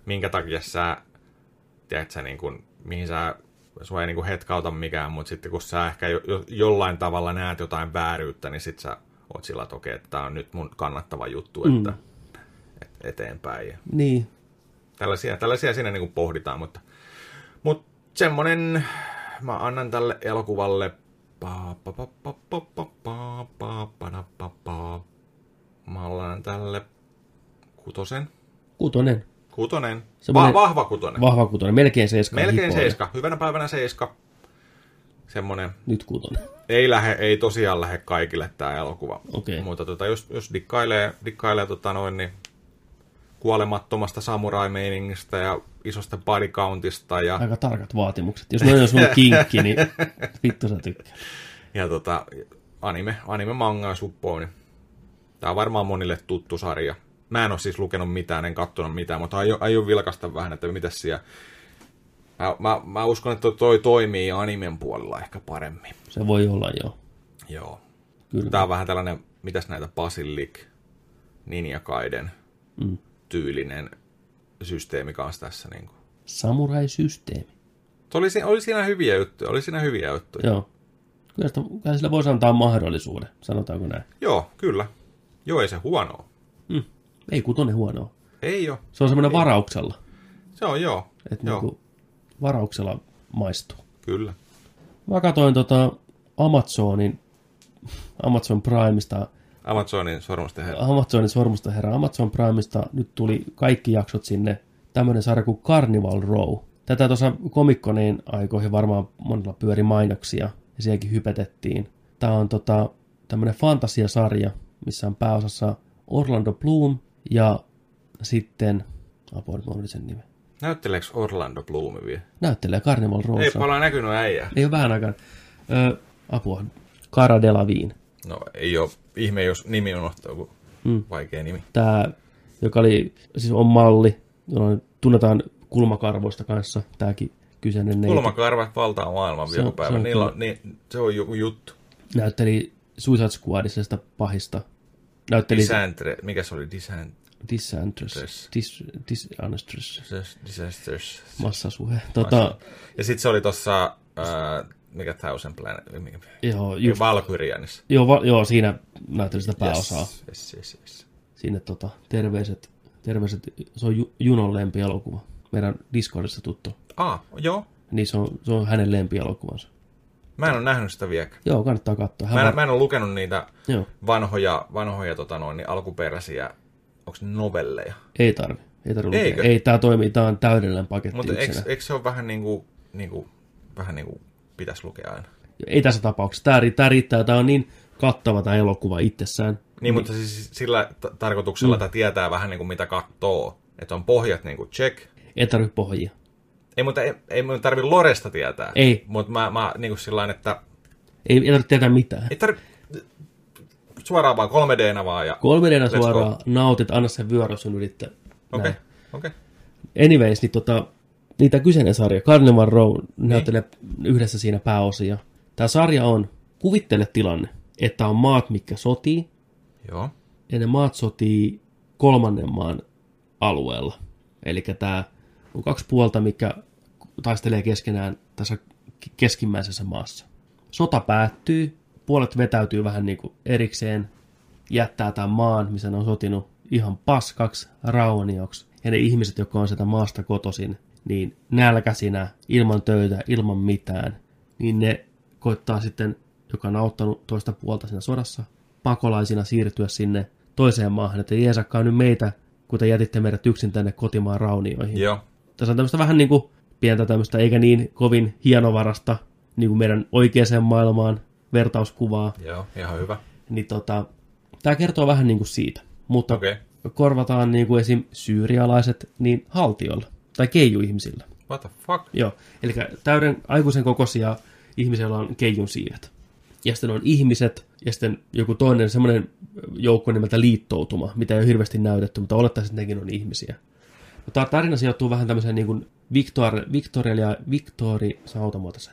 Minkä takia sä, tiedät sä, niin kuin, mihin sä, sua ei niin kuin hetkauta mikään, mutta sitten kun sä ehkä jo, jo, jollain tavalla näet jotain vääryyttä, niin sit sä oot sillä, että okei, että tää on nyt mun kannattava juttu, Mm. että et, eteenpäin. Ja Niin. tällaisia, tällaisia siinä niin kuin pohditaan, mutta, mutta semmonen, mä annan tälle elokuvalle Mä annan tälle kutosen. Kutonen. Kutonen. Va- vahva kutonen. Vahva kutonen. Melkein seiska. Melkein seiska. Hyvänä päivänä seiska. Semmonen. Nyt kutonen. Ei, lähe, ei tosiaan lähde kaikille tämä elokuva. Okay. Mutta tota, jos, jos dikkailee, dikkailee tota noin, niin kuolemattomasta samurai-meiningistä ja isosta body countista ja, Aika tarkat vaatimukset. Jos noin on sun kinkki, niin vittu sä tykkää. ja tota, anime, anime manga suppoo, niin tämä on varmaan monille tuttu sarja. Mä en ole siis lukenut mitään, en katsonut mitään, mutta aion, aion vilkaista vähän, että mitä siellä... Mä, mä, mä uskon, että toi toimii animen puolella ehkä paremmin. Se voi olla joo. Joo. Kyllä. Tää on vähän tällainen, mitäs näitä Basilic, Ninja Gaiden Mm. Tyylinen systeemi kanssa tässä. Niin kuin. Samurai-systeemi. Oli, siinä, oli siinä hyviä juttuja, oli siinä hyviä juttuja. Joo. Kyllä, sitä, kyllä sillä voisi antaa mahdollisuuden, sanotaanko näin. Joo, kyllä. Joo, ei se huonoa. Mm. Ei kutonen huonoa. Ei ole. Se on semmoinen varauksella. Se on joo. Että joo, niinku varauksella maistuu. kyllä. Mä katsoin tota Amazonin, Amazon Primeista, Amazonin sormusten herra. Amazonin sormusta herra Amazon Primeista, nyt tuli kaikki jaksot sinne, tämmöinen sarja kuin Carnival Row. Tätä tuossa komikkoneen aikoihin varmaan monella pyöri mainoksia, ja sielläkin hypetettiin. Tämä on tota, tämmöinen fantasiasarja, missä on pääosassa Orlando Bloom ja sitten, nyt mä sen nimen, Näytteleekö Orlando Bloom vielä? näyttelee Carnival Ei Rowssa. paljon näkynyt äijää. Ei ole vähän aikaa. Ö, apua. Cara Delevingne. No ei ole ihme, jos nimi unohtaa, kun Mm. vaikea nimi. Tämä, joka oli, siis on malli, jolla tunnetaan kulmakarvoista kanssa, tämäkin kyseinen neiti. Kulmakarvat valtaa maailman vielä on- päivä. se on Niillä on, niin, se on joku juttu. Näytteli Suicide Squadissa sitä pahista. Näytteli Disantre, mikä se oli? Disan, Disantress. Tres. Dis, disantress. disasters. Massasuhe. Tota, Ja sitten se oli tossa, äh, mikä Thousand Planet, mikä, joo, just, Valkyrianissa. joo, va, joo, siinä näytteli sitä pääosaa. Yes, yes, yes, yes. Sinne tota, terveiset, terveiset, se on Ju- Junon lempielokuva. Meidän Discordissa tuttu. Ah, joo. Niin se on, se on hänen lempielokuvansa. Mä en ole nähnyt sitä vieläkään. Joo, kannattaa katsoa. Hän Mä var- en, mä en ole lukenut niitä Joo, vanhoja, vanhoja tota noin, niin alkuperäisiä, onko novelleja? ei tarvi. Ei tarvi. Ei, tää toimii, tää on täydellinen paketti Mutta eikö, eikö se ole vähän niin kuin niin kuin, vähän niin kuin pitäisi lukea aina. Ei tässä tapauksessa. Tämä, tämä riittää. Tämä on niin kattava tämä elokuva itsessään. Niin, mutta siis sillä t- tarkoituksella mm. tämä tietää vähän niin kuin mitä kattoo. Että on pohjat niin kuin check. Ei tarvitse pohjia. Ei, mutta ei, ei mun tarvi Loresta tietää. Ei. Mutta mä, mä niin kuin sillä että Ei, ei tarvitse tietää mitään. ei tarvi suoraan vaan 3Dnä vaan. Ja... 3 d Let's go. suoraan nautit, anna sen vyörö sun yrittää. Okei, Näin. okei. Anyways, niin tota, niitä kyseinen sarja, Carnival Row näyttelee yhdessä siinä pääosia. Tämä sarja on, kuvittele tilanne, että on maat, mikä sotii, Joo. ja ne maat sotii kolmannen maan alueella. Eli tämä on kaksi puolta, mikä taistelee keskenään tässä keskimmäisessä maassa. Sota päättyy, puolet vetäytyy vähän niin kuin erikseen, jättää tämän maan, missä ne on sotinut ihan paskaksi, raunioksi. Ja ne ihmiset, jotka on sieltä maasta kotoisin, niin nälkäisinä, ilman töitä, ilman mitään, niin ne koittaa sitten, joka on auttanut toista puolta siinä sodassa, pakolaisina siirtyä sinne toiseen maahan, että jeesakkaa nyt meitä, kun te jätitte meidät yksin tänne kotimaan raunioihin. Joo. Tässä on tämmöistä vähän niin kuin pientä tämmöistä, eikä niin kovin hienovarasta, niin kuin meidän oikeaan maailmaan vertauskuvaa. Joo, ihan hyvä. Niin tota, tämä kertoo vähän niin kuin siitä. Mutta okay. korvataan niin kuin esim. syyrialaiset niin haltiolla tai keijuihmisillä. What the fuck? Joo, eli täyden aikuisen kokoisia ihmisillä on keijun siivet. Ja sitten on ihmiset, ja sitten joku toinen semmoinen joukko nimeltä liittoutuma, mitä ei ole hirveästi näytetty, mutta olettaisin, että nekin on ihmisiä. Mutta tämä tarina sijoittuu vähän tämmöiseen niin kuin Victor, Victoria, Victori, sautamuoto se,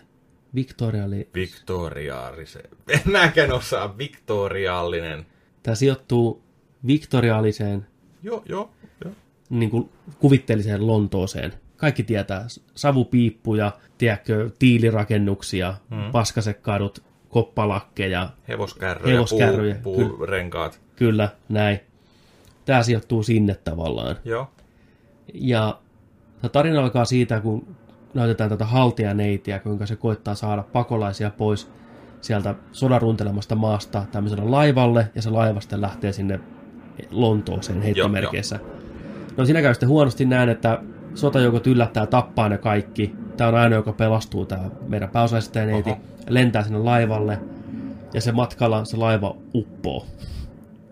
Victoriali, Victoriaalisen. En mäkään osaa. Victoriaalinen. tämä sijoittuu viktoriaaliseen Joo, joo, joo. Niin kuin kuvitteelliseen Lontooseen. Kaikki tietää savupiippuja, tiedätkö, tiilirakennuksia, mm. paskasekadut, koppalakkeja, Hevoskärryjä, Hevoskärryjä, puu, puurenkaat. kyllä, näin. Tämä sijoittuu sinne tavallaan. Joo. Ja tarina alkaa siitä, kun näytetään tätä haltijaneitiä, kuinka se koittaa saada pakolaisia pois sieltä sodan runtelemasta maasta tämmöiselle laivalle, ja se laiva sitten lähtee sinne Lontooseen heittomerkeissä. No siinä käy sitten huonosti näin, että sotajoukot yllättää tappaa ne kaikki. Tämä on ainoa, joka pelastuu, tämä meidän pääosaisistajaneiti. Oho. Lentää sinne laivalle, ja se matkalla se laiva uppoo.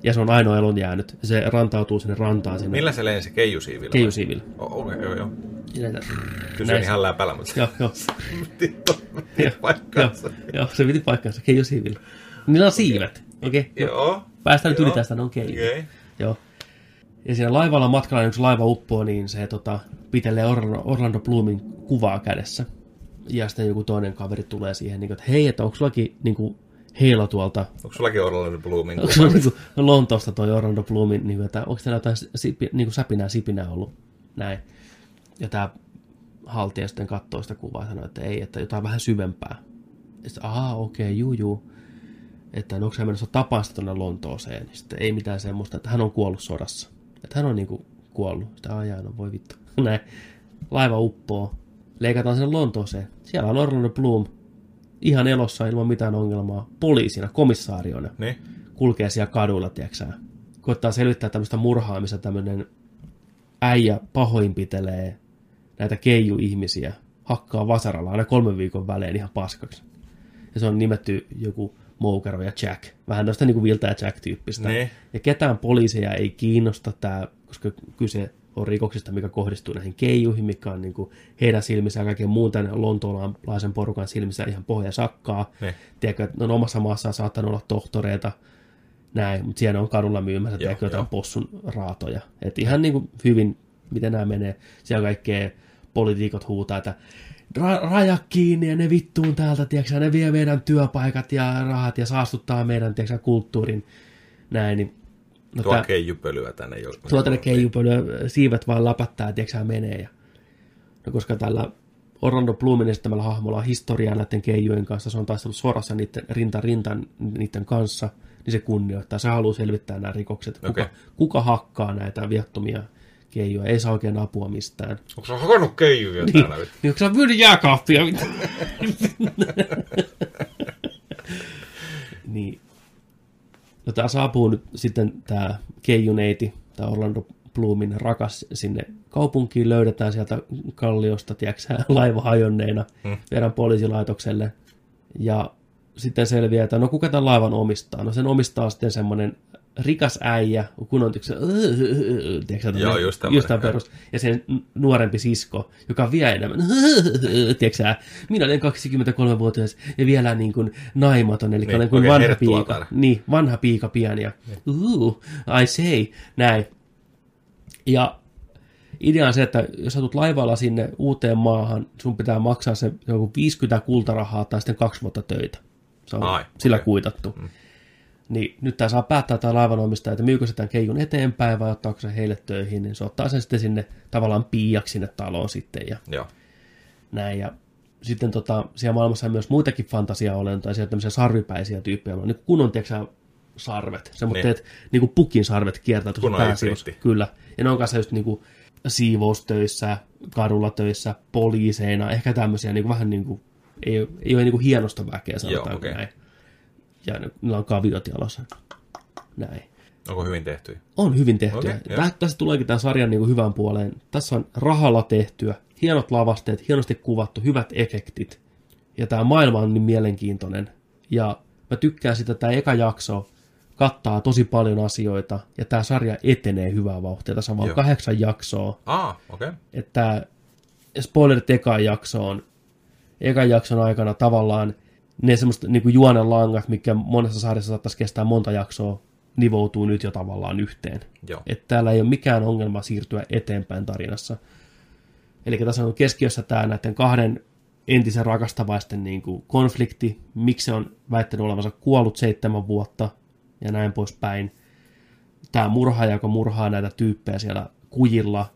Ja se on ainoa elon jäänyt. Se rantautuu sinne rantaan sinne Millä se lensi? Keijusiivillä? keijusiivillä. O- Okei, okay, joo, joo. Näitä- Kysyin ihan läpällä, mutta Joo, joo. Joo, joo, paikkaansa. joo, se piti paikkansa. Keijosiivillä. Niillä on siivet. Okei, okay. Joo. päästään nyt Joo. yli tästä, ne on keiju. Okei. Joo. Ja siinä laivalla matkalla, se laiva uppoo, niin se tota, pitelee Orlando, Orlando Bloomin kuvaa kädessä. Ja sitten joku toinen kaveri tulee siihen, niin kuin, että hei, että onko sullakin niin kuin, heilo tuolta, Onko sullakin Orlando Bloomin onko sulla niin kuin, Lontoosta toi Orlando Bloomin, niin kuin, että onko täällä jotain sipi, niin kuin säpinää sipinää ollut, näin. Ja tämä haltija sitten katsoo sitä kuvaa ja sanoo, että ei, että jotain vähän syvempää. Ja sitten, ahaa, okei, okay, juu, juu. Että onko hän menossa tapaan sitä tuonne Lontooseen. Niin sitten ei mitään semmoista, että hän on kuollut sodassa. Että hän on niinku kuollut. Sitä ajaa, no voi vittu. Näin. Laiva uppoo. Leikataan sen Lontooseen. Siellä on Orlando Bloom. Ihan elossa ilman mitään ongelmaa. Poliisina, komissaariona. Niin? Kulkee siellä kaduilla, tiedätkö Koittaa selvittää tämmöistä murhaa, missä tämmöinen äijä pahoinpitelee näitä keiju-ihmisiä. Hakkaa vasaralla aina kolmen viikon välein ihan paskaksi. Ja se on nimetty joku Moukero ja Jack. Vähän tästä niin kuin Vilta ja Jack-tyyppistä. Niin. Ja ketään poliiseja ei kiinnosta tämä, koska kyse on rikoksista, mikä kohdistuu näihin keijuihin, mikä on niin kuin heidän silmissä ja kaiken muun tämän lontoolaisen porukan silmissä ihan pohja sakkaa. Tiedätkö, että ne on omassa maassaan saattanut olla tohtoreita, näin, mutta siellä on kadulla myymässä, Joo, tiedätkö, jotain possun raatoja. Et ihan niin kuin hyvin, miten nämä menee. Siellä kaikkea poliitikot huutaa, että ra- raja kiinni ja ne vittuun täältä, tiedätkö, ne vie meidän työpaikat ja rahat ja saastuttaa meidän, tiedätkö, kulttuurin, näin, niin no, Tuo tää- keijupölyä tänne jo. tuolta ne keijupölyä, siivet vaan tiedätkö sä, menee. Ja, no koska tällä Orlando Bloomin esittämällä hahmolla on historiaa näiden keijujen kanssa, se on taistellut sodassa niiden rinta rintan niiden kanssa, niin se kunnioittaa. Se haluaa selvittää nämä rikokset. Kuka, Okei. kuka hakkaa näitä viattomia keijuja, ei saa oikein apua mistään. Onko se hakannut keijuja Niin, täällä? niin onko sä myynyt jääkaappia? niin. No tää saapuu nyt sitten tää keijuneiti, tää Orlando Bloomin rakas sinne kaupunkiin, löydetään sieltä kalliosta, tiedätkö, laiva hajonneena, Hmm. viedään poliisilaitokselle. Ja sitten selviää, että no kuka tämän laivan omistaa? No sen omistaa sitten semmoinen rikas äijä, kun on tiedätkö, tiedätkö, Joo, just tämmönen, just tämän joo. perus. Ja sen nuorempi sisko, joka on vielä enemmän, tiedätkö minä olen 23-vuotias ja vielä niin kuin naimaton, eli Niin, olen kuin vanha herttuatar. piika. Niin, vanha piika pian ja uh, I say, näin. Ja idea on se, että jos sä tulet laivalla sinne uuteen maahan, sun pitää maksaa se joku 50 kultarahaa tai sitten kaksi vuotta töitä. Se on Ai, sillä okei. kuitattu. Niin nyt tämä saa päättää tämä laivanomistaja, että myykö se tämän keijun eteenpäin vai ottaako se heille töihin, niin se ottaa sen sitten sinne tavallaan piiaksi sinne taloon sitten ja Joo. näin. Ja sitten tota, siellä maailmassa on myös muitakin fantasiaolentoja, siellä tämmöisiä sarvipäisiä tyyppejä, on niin kunnon, tiedätkö sarvet, semmoiset, Niin. niin kuin pukin sarvet kiertää tuossa pääsiivos. Kyllä. Ja ne on kanssa just niin kuin siivoustöissä, kadulla töissä, poliiseina, ehkä tämmöisiä niin kuin vähän niin kuin, ei, ole- ei ole niin kuin hienosta väkeä, sanotaanko okei. näin. Ja niillä on kaviot jalossa. Näin. Onko hyvin tehty? On hyvin tehtyä. Okei, Okay, joo. Tässä tuleekin tämän sarjan niin kuin hyvään puoleen. Tässä on rahalla tehtyä, hienot lavasteet, hienosti kuvattu, hyvät efektit. Ja tämä maailma on niin mielenkiintoinen. Ja mä tykkään sitä, että tämä eka jakso kattaa tosi paljon asioita, ja tämä sarja etenee hyvää vauhtia. Tässä on vain kahdeksan jaksoa. Ah, okei. Okay. Että spoilerit ekaan jaksoon, ekan jakson aikana tavallaan ne semmoista niin kuin juonen langat, mikä monessa sarjassa saattaisi kestää monta jaksoa, nivoutuu nyt jo tavallaan yhteen. Joo. Että täällä ei ole mikään ongelma siirtyä eteenpäin tarinassa. Eli tässä on keskiössä tämä näiden kahden entisen rakastavaisten niin kuin konflikti, miksi se on väittänyt olevansa kuollut seitsemän vuotta ja näin poispäin. Tämä murhaaja, joka murhaa näitä tyyppejä siellä kujilla,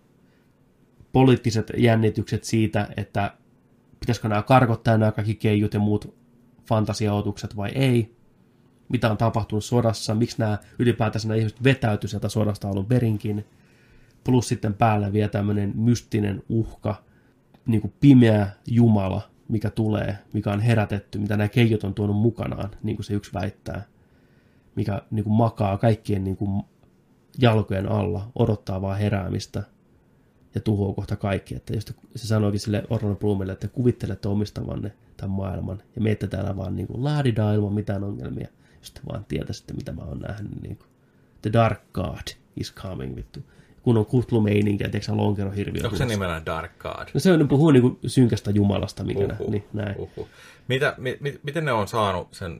poliittiset jännitykset siitä, että pitäisikö nämä karkottaa nämä kaikki keijut ja muut fantasiaotukset vai ei, mitä on tapahtunut sodassa, miksi nämä ylipäätänsä nämä ihmiset vetäytyi sieltä sodasta alun perinkin, plus sitten päälle vielä tämmöinen mystinen uhka, niin kuin pimeä jumala, mikä tulee, mikä on herätetty, mitä nämä keijot on tuonut mukanaan, niin kuin se yksi väittää, mikä niin kuin makaa kaikkien niin kuin jalkojen alla, odottaa vaan heräämistä ja tuhoaa kohta kaikki. Että just se sanoikin sille Orlando Bloomille, että kuvittelette omistavanne tämän maailman ja meette täällä vaan niin kuin laadidaa ilman mitään ongelmia, jos te vaan tietäisitte, mitä mä oon nähnyt. Niin kuin, The Dark God is coming, vittu. Kun on kutlumeininkiä, tiedätkö sä lonkerohirviö. Onko se nimellä Dark God? No se on, ne puhuu niin kuin synkästä jumalasta, minkä Uhuh, uh-huh. niin, näin. Uhuh. Mitä, mi, mi, miten ne on saanut sen,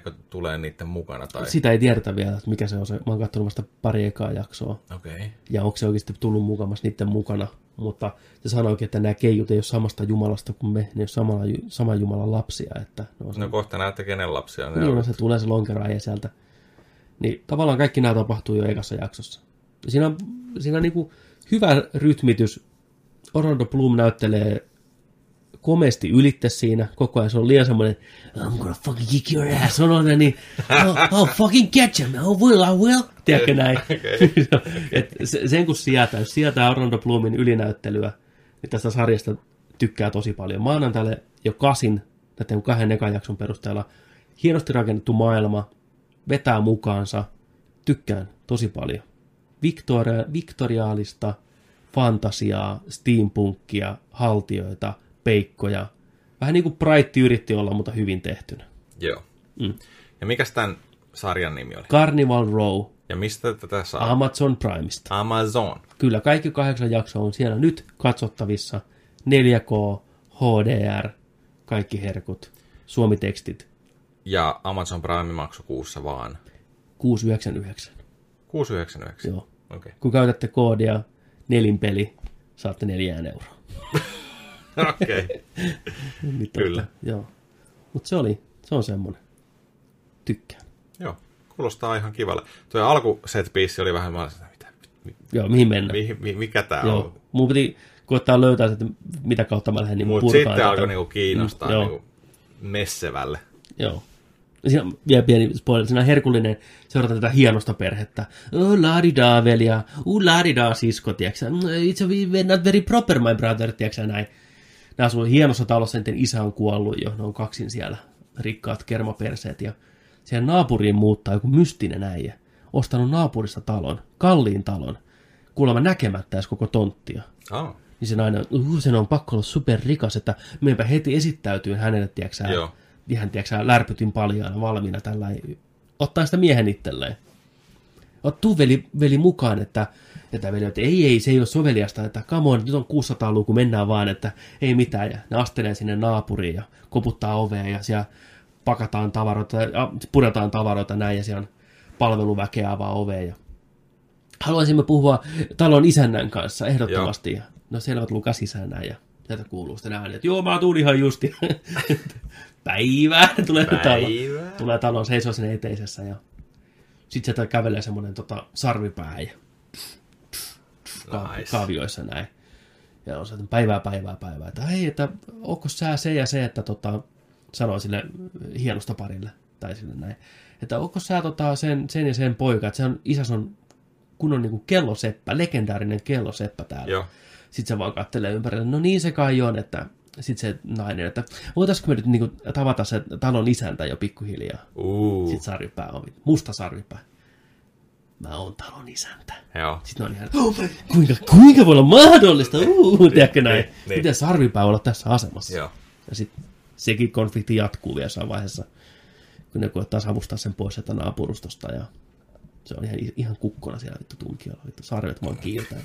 tiedätkö, tulee niiden mukana? Tai... Sitä ei tiedetä vielä, että mikä se on se. Mä oon katsonut vasta pari ekaa jaksoa. Okay. ja onko se oikeasti tullut mukamas niiden mukana. Mutta se sanoikin, että nämä keijut ei ole samasta Jumalasta kuin me, ne ei ole samalla, saman Jumalan lapsia. Että ne on se, No kohta näette, kenen lapsia ne niin, on. no, se tulee se lonkeroäijä sieltä. Niin tavallaan kaikki nämä tapahtuu jo ekassa jaksossa. Ja Siinä on, siinä on niin kuin hyvä rytmitys. Orlando Bloom näyttelee komeasti ylitte siinä. Koko ajan se on liian semmoinen, I'm gonna fucking kick your ass. On on niin, I'll, I'll fucking catch him. I will, I will. Tiedätkö näin? Et se- sen kun sietää, jos sietää Orlando Bloomin ylinäyttelyä, niin tästä sarjasta tykkää tosi paljon. Mä annan tälle jo kasin näiden kahden ekan jakson perusteella. Hienosti rakennettu maailma, vetää mukaansa, tykkään tosi paljon. Victoria, viktoriaalista fantasiaa, steampunkkia, haltioita, peikkoja. Vähän niin kuin Bright yritti olla, mutta hyvin tehtynä. Joo. Mm. Ja mikäs tämän sarjan nimi oli? Carnival Row, Ja mistä tätä saa? Amazon Primeista. Amazon. Kyllä, kaikki kahdeksan jaksoa on siellä nyt katsottavissa. 4K, HDR, kaikki herkut, suomitekstit, Ja Amazon Prime maksu kuussa vaan. 699. 6,99. Joo. Okay. Kun käytätte koodia nelinpeli, saatte neljään euroa. Okei. Niin, Kyllä. Totta, joo. Mutta se oli, se on semmoinen. Tykkään. Joo. Kuulostaa ihan kivalle. Tuo alku set oli vähän, mä että mitä, Joo, mihin mennään? mi, mi, mikä tää Joo. on? Mun piti koittaa löytää, että mitä kautta mä lähden niin Mutta sitten tätä. alkoi niinku kiinnostaa Mm, niinku messevälle. Joo. Siinä on vielä pieni spoiler. Siinä on herkullinen seurata tätä hienosta perhettä. Oh, laadidaa velja. Uh, laadidaa sisko, tiiäksä. Mm, It's a, not very proper, my brother, tiiäksä näin. Nämä asuu hienossa talossa, niiden isä on kuollut jo. Ne on kaksin siellä, rikkaat kermaperseet. Ja siihen naapuriin muuttaa joku mystinen äijä. Ostanut naapurista talon, kalliin talon. kuulemma näkemättä edes koko tonttia. Oh. Niin se nainen, uh, sen on pakko olla superrikas, että meipä heti esittäytyy hänelle, tiedätkö ihan, tiedätkö lärpytin paljaana valmiina tällä ottaa sitä miehen itselleen. Ot, tuu veli, veli mukaan, että, että veli, että ei, ei, se ei ole soveliasta, että come on, nyt on 600-luku, mennään vaan, että ei mitään. Ja ne astelee sinne naapuriin ja koputtaa ovea ja siellä pakataan tavaroita, ja puretaan tavaroita näin ja siellä on palveluväkeä avaa ovea. Ja haluaisimme puhua talon isännän kanssa ehdottomasti. Ja, no selvät Lukas isännä ja sieltä kuuluu sitten ääni, että joo, mä tuun ihan justi. Päivää tulee Päivää. talon, tulee talon seisoo sinne eteisessä ja sitten sieltä kävelee semmoinen tota, sarvipää ja ka- Nice. kaavioissa näin. Ja on se, että päivää, päivää, päivää. Että hei, että onko sä se ja se, että tota, sanoo sille hienosta parille. Tai sille näin. Että onko sä tota, sen, sen ja sen poika, että se on, isäs on kunnon niinku kelloseppä, legendaarinen kelloseppä täällä. Joo. Sitten se vaan kattelee ympärille, no niin se kai on, että sitten se nainen, että voitaisiko me nyt niinku tavata se talon isäntä jo pikkuhiljaa. Uh. Sitten sarvipää on, musta sarvipää. Mä oon talon isäntä. Joo. Sitten on ihan, oh, kuinka, kuinka voi olla mahdollista? Uh, tiedätkö näin? Niin, niin. Miten sarvipää olla tässä asemassa? Joo. Ja sitten sekin konflikti jatkuu vielä jossain vaiheessa, kun ne koettaa savustaa sen pois sieltä naapurustosta. Ja se on ihan, ihan kukkona siellä vittu tunkiolla. Vittu sarvet vaan kiiltää.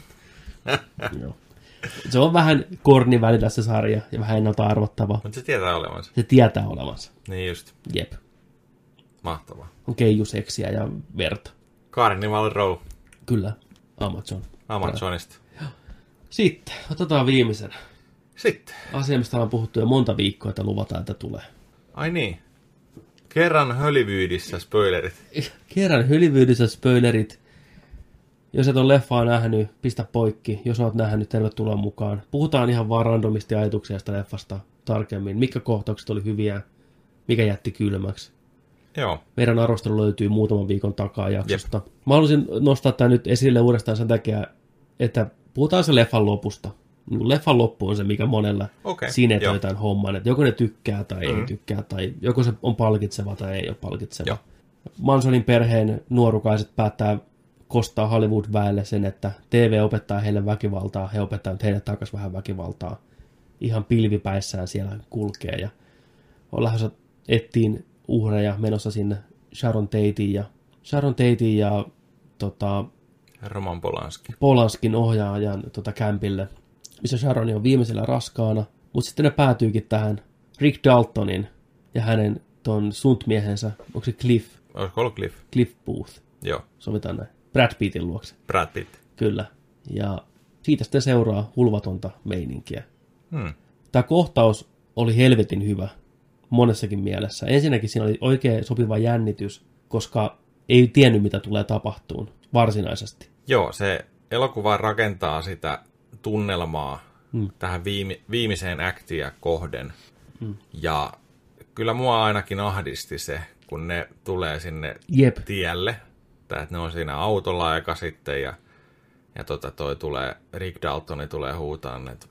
Joo. Se on vähän korni välillä se sarja ja vähän ennalta arvottava. Mutta se tietää olevansa. Se tietää olevansa. Niin just. Jep. Mahtavaa. On keijuseksiä ja verta. Carnival Row Kyllä. Amazon. Amazonista. Sitten, otetaan viimeisenä. Sitten. Asia, mistä on puhuttu jo monta viikkoa, että luvataan, että tulee. Ai niin. Kerran Hollywoodyssa spoilerit. Kerran hylvyydissä spoilerit. Jos et ole leffaa nähnyt, pistä poikki. Jos olet nähnyt, tervetuloa mukaan. Puhutaan ihan vaan randomisti ajatuksia tästä leffasta tarkemmin. Mitkä kohtaukset oli hyviä, mikä jätti kylmäksi. Joo. Meidän arvostelu löytyy muutaman viikon takaa jaksosta. Jep. Mä haluaisin nostaa tämän nyt esille uudestaan sen takia, että puhutaan se leffan lopusta. Niin Leffan loppu on se, mikä monella Okei, sinetöi tämän homman. Että joko ne tykkää tai mm. ei tykkää, tai joko se on palkitseva tai ei ole palkitseva. Joo. Mansonin perheen nuorukaiset päättää kostaa Hollywood-väelle sen, että TV opettaa heille väkivaltaa, he opettaa nyt heille takaisin vähän väkivaltaa. Ihan pilvipäissään siellä kulkee ja on lähdössä ettiin uhreja menossa sinne Sharon Tateen ja Sharon Tateen ja tota, Roman Polanski. Polanskin ohjaajan tota, kämpille, missä Sharon on viimeisellä raskaana, mutta sitten ne päätyykin tähän Rick Daltonin ja hänen ton suntmiehensä, onko se Cliff, Olisiko ollut Cliff? Cliff Booth, Joo. sovitaan näin, Brad Pittin luokse, Brad Pitt. kyllä. Ja siitä sitten seuraa hulvatonta meininkiä. Hmm. Tämä kohtaus oli helvetin hyvä monessakin mielessä. Ensinnäkin siinä oli oikein sopiva jännitys, koska ei tiennyt, mitä tulee tapahtuun varsinaisesti. Joo, se elokuva rakentaa sitä tunnelmaa mm. tähän viime, viimeiseen aktia kohden. Mm. Ja kyllä mua ainakin ahdisti se, kun ne tulee sinne Jep. tielle. Tai että ne on siinä autolla aika sitten ja, ja tota toi tulee, Rick Daltoni tulee huutaan, että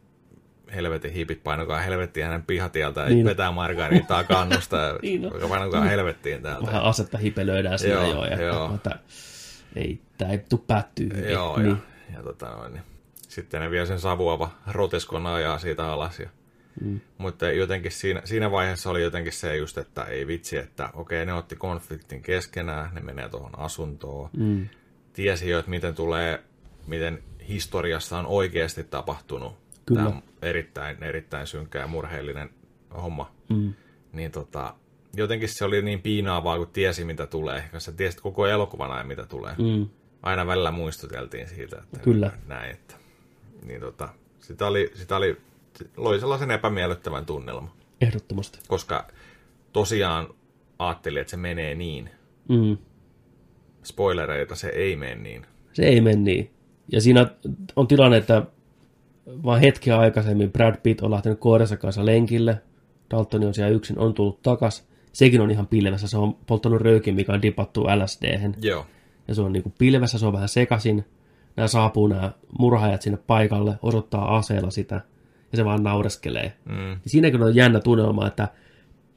helvetin hiipit painokaa helvettiin hänen pihatieltä ja Niin vetää margaritaa kannusta ja Niin on. painokaa helvettiin täältä. vähän asetta hipelöidään siinä Joo, jo. Ja joo. Että, ei, tämä ei tule päättyä hyvin. Joo, niin. ja, ja tota noin, niin. sitten ne vie sen savuava roteskon ajaa siitä alas. Ja, mm. Mutta jotenkin siinä, siinä vaiheessa oli jotenkin se just, että ei vitsi, että okei, ne otti konfliktin keskenään, ne menee tuohon asuntoon. Mm. Tiesi jo, että miten tulee, miten historiassa on oikeasti tapahtunut. Kyllä. Tämä on erittäin, erittäin synkkä ja murheellinen homma. Mm. Niin tota, jotenkin se oli niin piinaavaa, kun tiesi, mitä tulee. Koska tiesit koko elokuvan ajan, mitä tulee. Mm. Aina välillä muistuteltiin siitä, että Kyllä. näin, että niin tota, sitä oli, sitä oli, loi sellaisen epämiellyttävän tunnelman, Ehdottomasti. koska tosiaan ajattelin, että se menee niin. Mm. Spoilereita se ei mene niin. Se ei mene niin. Ja siinä on tilanne, että vaan hetkeä aikaisemmin Brad Pitt on lähtenyt koiransa kanssa lenkille. Dalton on siellä yksin, on tullut takas. Sekin on ihan pilvessä. Se on polttanut röykin, mikä on dipattu lsd Joo, Ja se on niin kuin pilvessä, se on vähän sekasin. Nämä saapuu nämä murhaajat sinne paikalle, osoittaa aseella sitä. Ja se vaan naureskelee. mm, siinäkin on jännä tunnelma, että,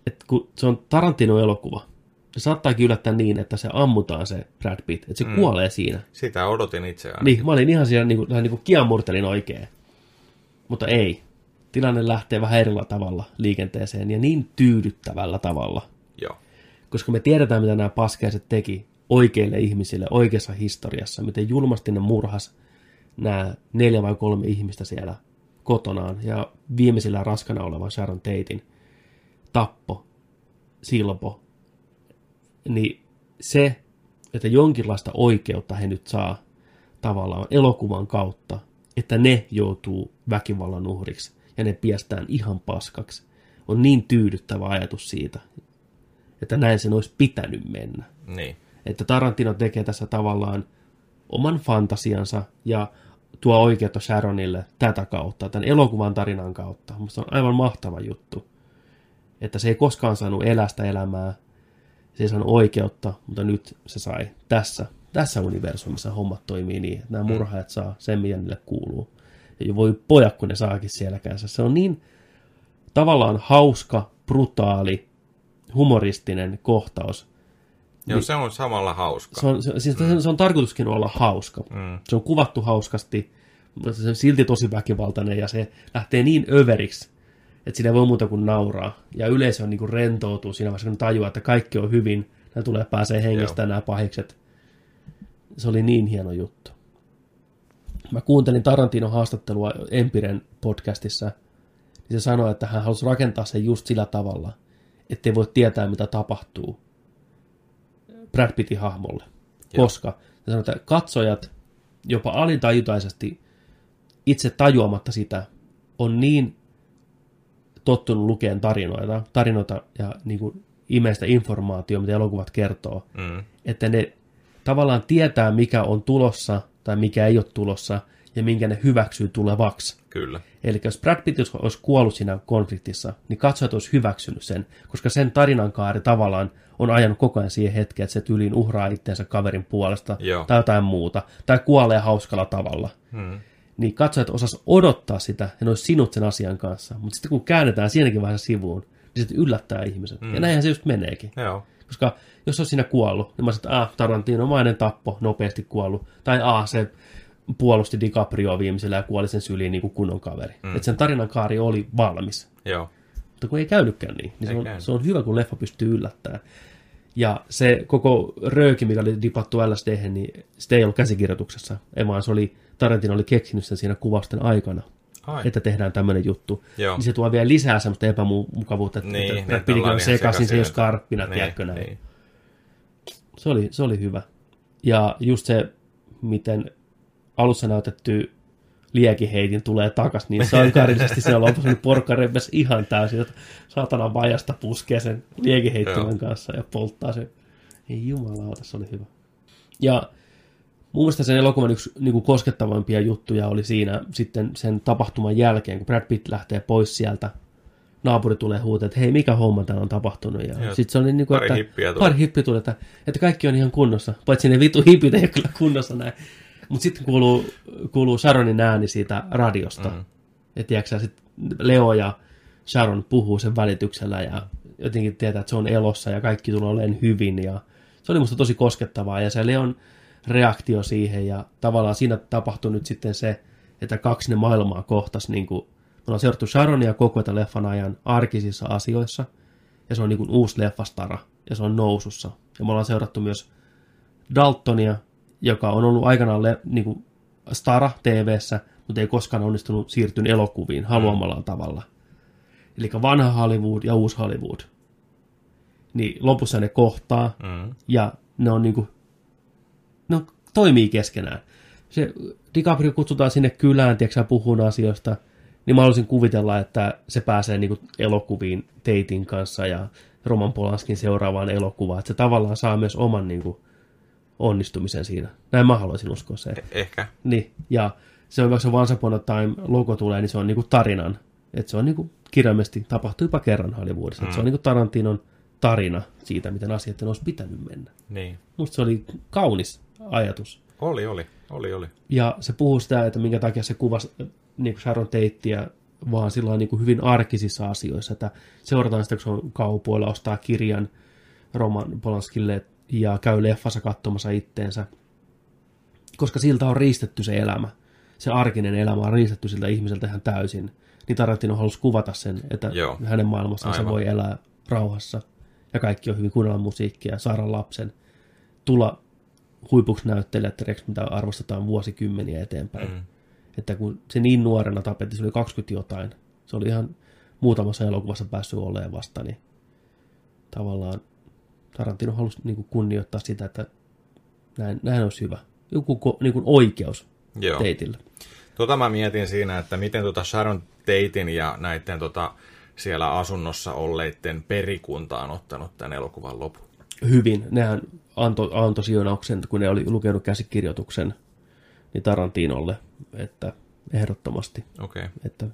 että kun se on Tarantino-elokuva, se saattaakin yllättää niin, että se ammutaan se Brad Pitt, että se mm. kuolee siinä. Sitä odotin itseään. Niin, mä olin ihan siellä niin kuin, niin kuin kiamurtelin oikein. Mutta ei. Tilanne lähtee vähän erillä tavalla liikenteeseen ja niin tyydyttävällä tavalla. Joo. Koska me tiedetään, mitä nämä paskeiset teki oikeille ihmisille oikeassa historiassa, miten julmasti ne murhas nämä neljä vai kolme ihmistä siellä kotonaan ja viimeisillä raskana olevan Sharon Tatein tappo, silpo, niin se, että jonkinlaista oikeutta he nyt saa tavallaan elokuvan kautta, että ne joutuu väkivallan uhriksi ja ne piestään ihan paskaksi, on niin tyydyttävä ajatus siitä, että näin sen olisi pitänyt mennä. Niin. Että Tarantino tekee tässä tavallaan oman fantasiansa ja tuo oikeutta Sharonille tätä kautta, tämän elokuvan tarinan kautta. Musta on aivan mahtava juttu. Että se ei koskaan saanut elästä elämää, se ei saanut oikeutta, mutta nyt se sai tässä, tässä universumissa hommat toimii niin, että nämä mm. murhaajat saa sen, mitä niille kuuluu. Ja voi pojat, kun ne saakin siellä känsä. Se on niin tavallaan hauska, brutaali, humoristinen kohtaus. Joo, niin, se on samalla hauska. Se on, se, siis mm. se on tarkoituskin olla hauska. Mm. Se on kuvattu hauskasti, mutta se on silti tosi väkivaltainen ja se lähtee niin överiksi, että siinä ei voi muuta kuin nauraa. Ja yleisö on niin kuin rentoutuu siinä vaiheessa, kun tajuaa, että kaikki on hyvin, nämä tulee pääsee hengestä nämä pahikset. Se oli niin hieno juttu. Mä kuuntelin Tarantinon haastattelua Empiren podcastissa, niin se sanoi, että hän halusi rakentaa sen just sillä tavalla, ettei voi tietää, mitä tapahtuu Brad Pittin hahmolle. Joo. Koska sanoi, että katsojat jopa alitajutaisesti itse tajuamatta sitä on niin tottunut lukeen tarinoita, tarinoita ja niin kuin imeistä informaatiota, mitä elokuvat kertoo, mm. että ne tavallaan tietää, mikä on tulossa tai mikä ei ole tulossa, ja minkä ne hyväksyy tulevaksi. Kyllä. Eli jos Brad Pitt olisi kuollut siinä konfliktissa, niin katsojat olisi hyväksynyt sen, koska sen tarinankaari tavallaan on ajanut koko ajan siihen hetkeen, että se tyyliin uhraa itseensä kaverin puolesta Joo. tai jotain muuta, tai kuolee hauskalla tavalla. Hmm. Niin katsojat osas odottaa sitä, ja ne olisi sinut sen asian kanssa. Mutta sitten kun käännetään siinäkin vähän sivuun, niin se yllättää ihmiset. Hmm. Ja näinhän se just meneekin. Joo. Koska jos olisi siinä kuollut, niin mä sanoin, että ah, Tarantinomainen tappo, nopeasti kuollut. Tai ah, se puolusti DiCaprio viimeisellä ja kuoli sen syliin niin kuin kunnon kaveri. Mm. Että sen tarinan kaari oli valmis. Joo. Mutta kun ei käynytkään niin, niin se on, se on hyvä, kun leffa pystyy yllättämään. Ja se koko rööki, mikä oli dipattu LSD, niin sitä ei ollut käsikirjoituksessa, ei vaan se oli, Tarantino oli keksinyt sen siinä kuvausten aikana, Ai. että tehdään tämmöinen juttu. Joo. Niin se tuo vielä lisää semmoista epämukavuutta, että, niin, että pitikö sekaisin, sekaisin, se ei ole skarppina, niin, tiedätkö näin. Niin. Se, oli, se oli hyvä. Ja just se, miten alussa näytetty liekiheitin tulee takas niin sankarillisesti siellä lopussa, niin porkka rempes ihan täysin, että saatana vajasta puskee sen liekiheittimen kanssa ja polttaa sen. Ei jumalauta, se oli hyvä. Ja mun mielestä sen elokuvan yksi niin kuin koskettavampia juttuja oli siinä sitten sen tapahtuman jälkeen, kun Brad Pitt lähtee pois sieltä. Naapuri tulee huutaa, että hei, mikä homma täällä on tapahtunut. Ja sitten se oli niin kuin, pari että, hippiä tuli. Pari hippiä tuli, että, että kaikki on ihan kunnossa. Paitsi ne vitu hipit ei ole kyllä kunnossa näin. Mutta sitten kuuluu, kuuluu Sharonin ääni siitä radiosta. Mm. Ja tiedätkö, sit Leo ja Sharon puhuu sen välityksellä ja jotenkin tietää, että se on elossa ja kaikki tulee olemaan hyvin. Ja se oli musta tosi koskettavaa ja se Leon reaktio siihen ja tavallaan siinä tapahtui nyt sitten se, että kaksi ne maailmaa kohtas niin kuin, me ollaan seurattu Sharonia koko ajan leffan ajan arkisissa asioissa ja se on niin kuin uusi leffastara ja se on nousussa. Ja me ollaan seurattu myös Daltonia, joka on ollut aikanaan le, niin kuin Stara TVssä, mutta ei koskaan onnistunut siirtyä elokuviin haluamallaan mm. tavalla. Eli vanha Hollywood ja uusi Hollywood. Niin lopussa ne kohtaa mm. ja ne on niin kuin, ne toimii keskenään. Se DiCaprio kutsutaan sinne kylään, tiedätkö puhun asioista, niin mä haluaisin kuvitella, että se pääsee niin kuin elokuviin Teitin kanssa ja Roman Polanskin seuraavaan elokuvaan, että se tavallaan saa myös oman niin kuin, onnistumisen siinä. Näin mä haluaisin uskoa se. Eh- ehkä. Niin, ja se on vaikka se Once Upon a Time logo tulee, niin se on niinku tarinan. Että se on niinku kirjaimesti tapahtuipa kerran Hollywoodissa. Mm. se on niinku Tarantinon tarina siitä, miten asiat olisi pitänyt mennä. Niin. Musta se oli kaunis ajatus. Oli, oli, oli, oli. Ja se puhuu sitä, että minkä takia se kuvasi niin kuin Sharon Tateia vaan sillä niin kuin hyvin arkisissa asioissa, että seurataan sitä, kun se on kaupoilla, ostaa kirjan Roman Polanskille ja käy leffassa katsomassa itteensä. Koska siltä on riistetty se elämä. Se arkinen elämä on riistetty siltä ihmiseltä ihan täysin. Niin Tarantino halusi kuvata sen, että Joo. hänen maailmassaan se voi elää rauhassa. Ja kaikki on hyvin kuunnella musiikkia, saada lapsen, tulla huipuksi näyttelijättäreksi, mitä arvostetaan vuosikymmeniä eteenpäin. Mm. Että kun se niin nuorena tapetti, se oli 20 jotain. Se oli ihan muutamassa elokuvassa päässyt olemaan vasta, niin tavallaan Tarantino halusi niin kuin kunnioittaa sitä, että näin, näin olisi hyvä. Joku niin kuin oikeus Joo. teitillä. Tota mä mietin siinä, että miten tota Sharon Tatein ja näiden tota siellä asunnossa olleiden perikunta on ottanut tämän elokuvan lopun. Hyvin. Nehän antoi anto siunauksen, kun ne oli lukenut käsikirjoituksen niin Tarantinolle, että ehdottomasti, okay. että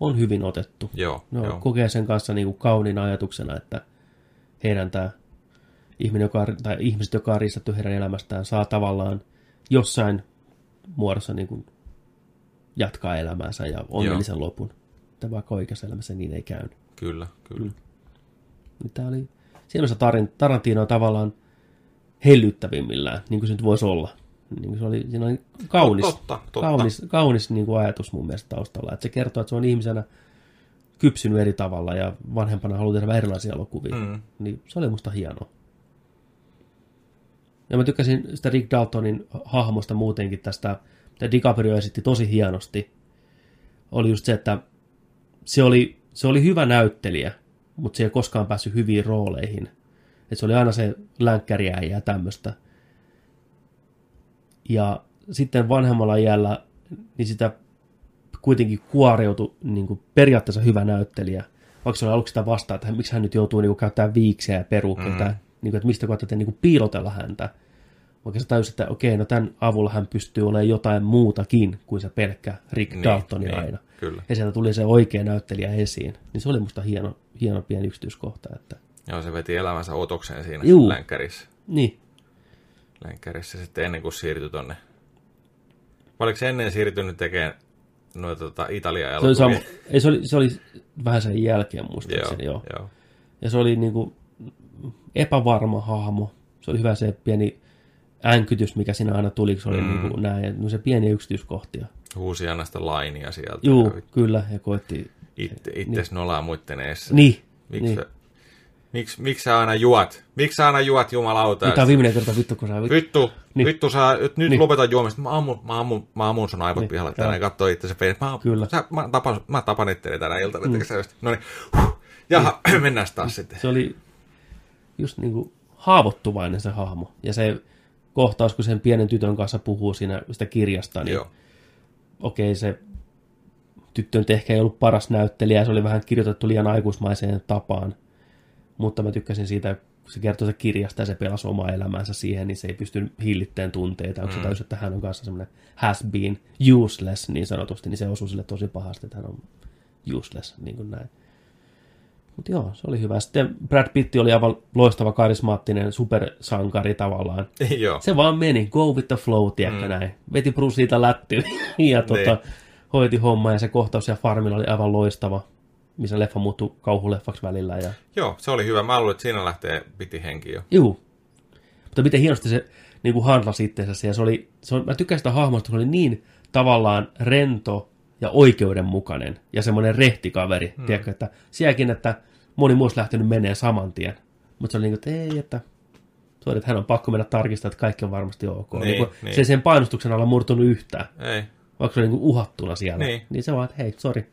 on hyvin otettu. joo, No, joo. kokee sen kanssa niin kuin kauniina ajatuksena, että heidän tämä ihminen, joka, on- tai ihmiset, joka on riistetty heidän elämästään, saa tavallaan jossain muodossa niin kuin jatkaa elämäänsä ja onnellisen lopun. Että vaikka oikeassa elämässä niin ei käynyt. Kyllä, kyllä. Niin Tämä oli, siinä mielessä Tarin- Tarantino on tavallaan hellyttävimmillään, niin kuin se nyt voisi olla. Niin kuin se oli, siinä oli kaunis, Totta, totta. kaunis, kaunis niin kuin ajatus mun mielestä taustalla. Että se kertoo, että se on ihmisenä kypsynyt eri tavalla ja vanhempana haluaa tehdä erilaisia elokuvia. Mm. Niin se oli musta hienoa. Ja mä tykkäsin sitä Rick Daltonin hahmosta muutenkin tästä, mitä DiCaprio esitti tosi hienosti. Oli just se, että se oli, se oli hyvä näyttelijä, mutta se ei koskaan päässyt hyviin rooleihin. Et se oli aina se länkkäriäijä ja tämmöistä. Ja sitten vanhemmalla iällä, niin sitä kuitenkin kuoriutui niin kuin periaatteessa hyvä näyttelijä. Vaikka se oli aluksi sitä vastaan, että miksi hän nyt joutuu niin kuin, käyttämään viiksiä ja peruukkeja, mm. Niin kuin, että mistä koetat niin kuin, piilotella häntä. Vaikka se täysin, että okei, no tämän avulla hän pystyy olemaan jotain muutakin kuin se pelkkä Rick niin, Daltoni niin, aina. Kyllä. Ja sieltä tuli se oikea näyttelijä esiin. Niin se oli musta hieno, hieno pieni yksityiskohta. Että... Joo, se veti elämänsä otokseen siinä Juu. länkkärissä. Niin, länkkärissä sitten ennen kuin siirtyi tonne. Oliko se ennen siirtynyt tekemään noita tota, Italian se oli, elokuvia? ei, se, oli, se oli vähän sen jälkeen Joo, muistaakseni. Joo. joo. Ja se oli niinku epävarma hahmo. Se oli hyvä se pieni änkytys, mikä siinä aina tuli, se oli mm. niinku näin, no se pieni yksityiskohtia. Huusi aina sitä lainia sieltä. Juu, kyllä, ja koetti, Itse, itses nolaa muiden eessä. niin, Miksi niin. niin. Miksi, miksi sä aina juot? Miksi sä aina juot jumalauta? Niin, Tämä on viimeinen kerta vittu, kun sä vittu. Vittu, Niin. niin. vittu sä, nyt Niin. niin. lopeta juomista. Mä ammun, mä ammun, mä ammun sun aivot Niin, niin. pihalle joo. tänään. Katsoo itse peilin. Mä, Kyllä. Sä, mä, tapan, mä tapan itteni tänä iltana. Mm. No niin, jaha, mennään taas sitten. Se oli just niinku haavoittuvainen se hahmo. Ja se kohtaus, kun sen pienen tytön kanssa puhuu siinä sitä kirjasta, niin Joo, okei, se tyttö nyt ehkä ei ollut paras näyttelijä, se oli vähän kirjoitettu liian aikuismaiseen tapaan, mutta mä tykkäsin siitä, kun se kertoi se kirjasta ja se pelasi omaa elämäänsä siihen, niin se ei pysty hillitteen tunteita, onko se täysin, että hän on kanssa semmoinen has been useless niin sanotusti, niin se osui sille tosi pahasti, että hän on useless, niin kuin näin. Mutta joo, se oli hyvä. Sitten Brad Pitt oli aivan loistava, karismaattinen supersankari tavallaan joo. se vaan meni, go with the flow, tiedätkö mm. näin. Veti Bruce siitä lättyyn ja tota, Niin. hoiti homma ja se kohtaus siellä farmilla oli aivan loistava, missä leffa muuttui kauhuleffaksi välillä. Ja... Joo, se oli hyvä. Mä luulen, että siinä lähtee piti henki jo. Juu. Mutta miten hienosti se niin kuin handlasi itseensä ja se oli, se on, mä tykkään sitä hahmosta, kun se oli niin tavallaan rento ja oikeudenmukainen ja semmoinen rehtikaveri, hmm. tiedätkö, että sielläkin, että moni muu olisi lähtenyt menee saman tien. Mutta se oli niin kuin, että ei, että sorry, että hän on pakko mennä tarkistamaan, että kaikki on varmasti ok. Niin, Niin, niin kuin, niin. Se ei sen painostuksen alla murtunut yhtään, Ei. vaikka se oli niin kuin uhattuna siellä. Niin. niin se vaan, että hei, sorry,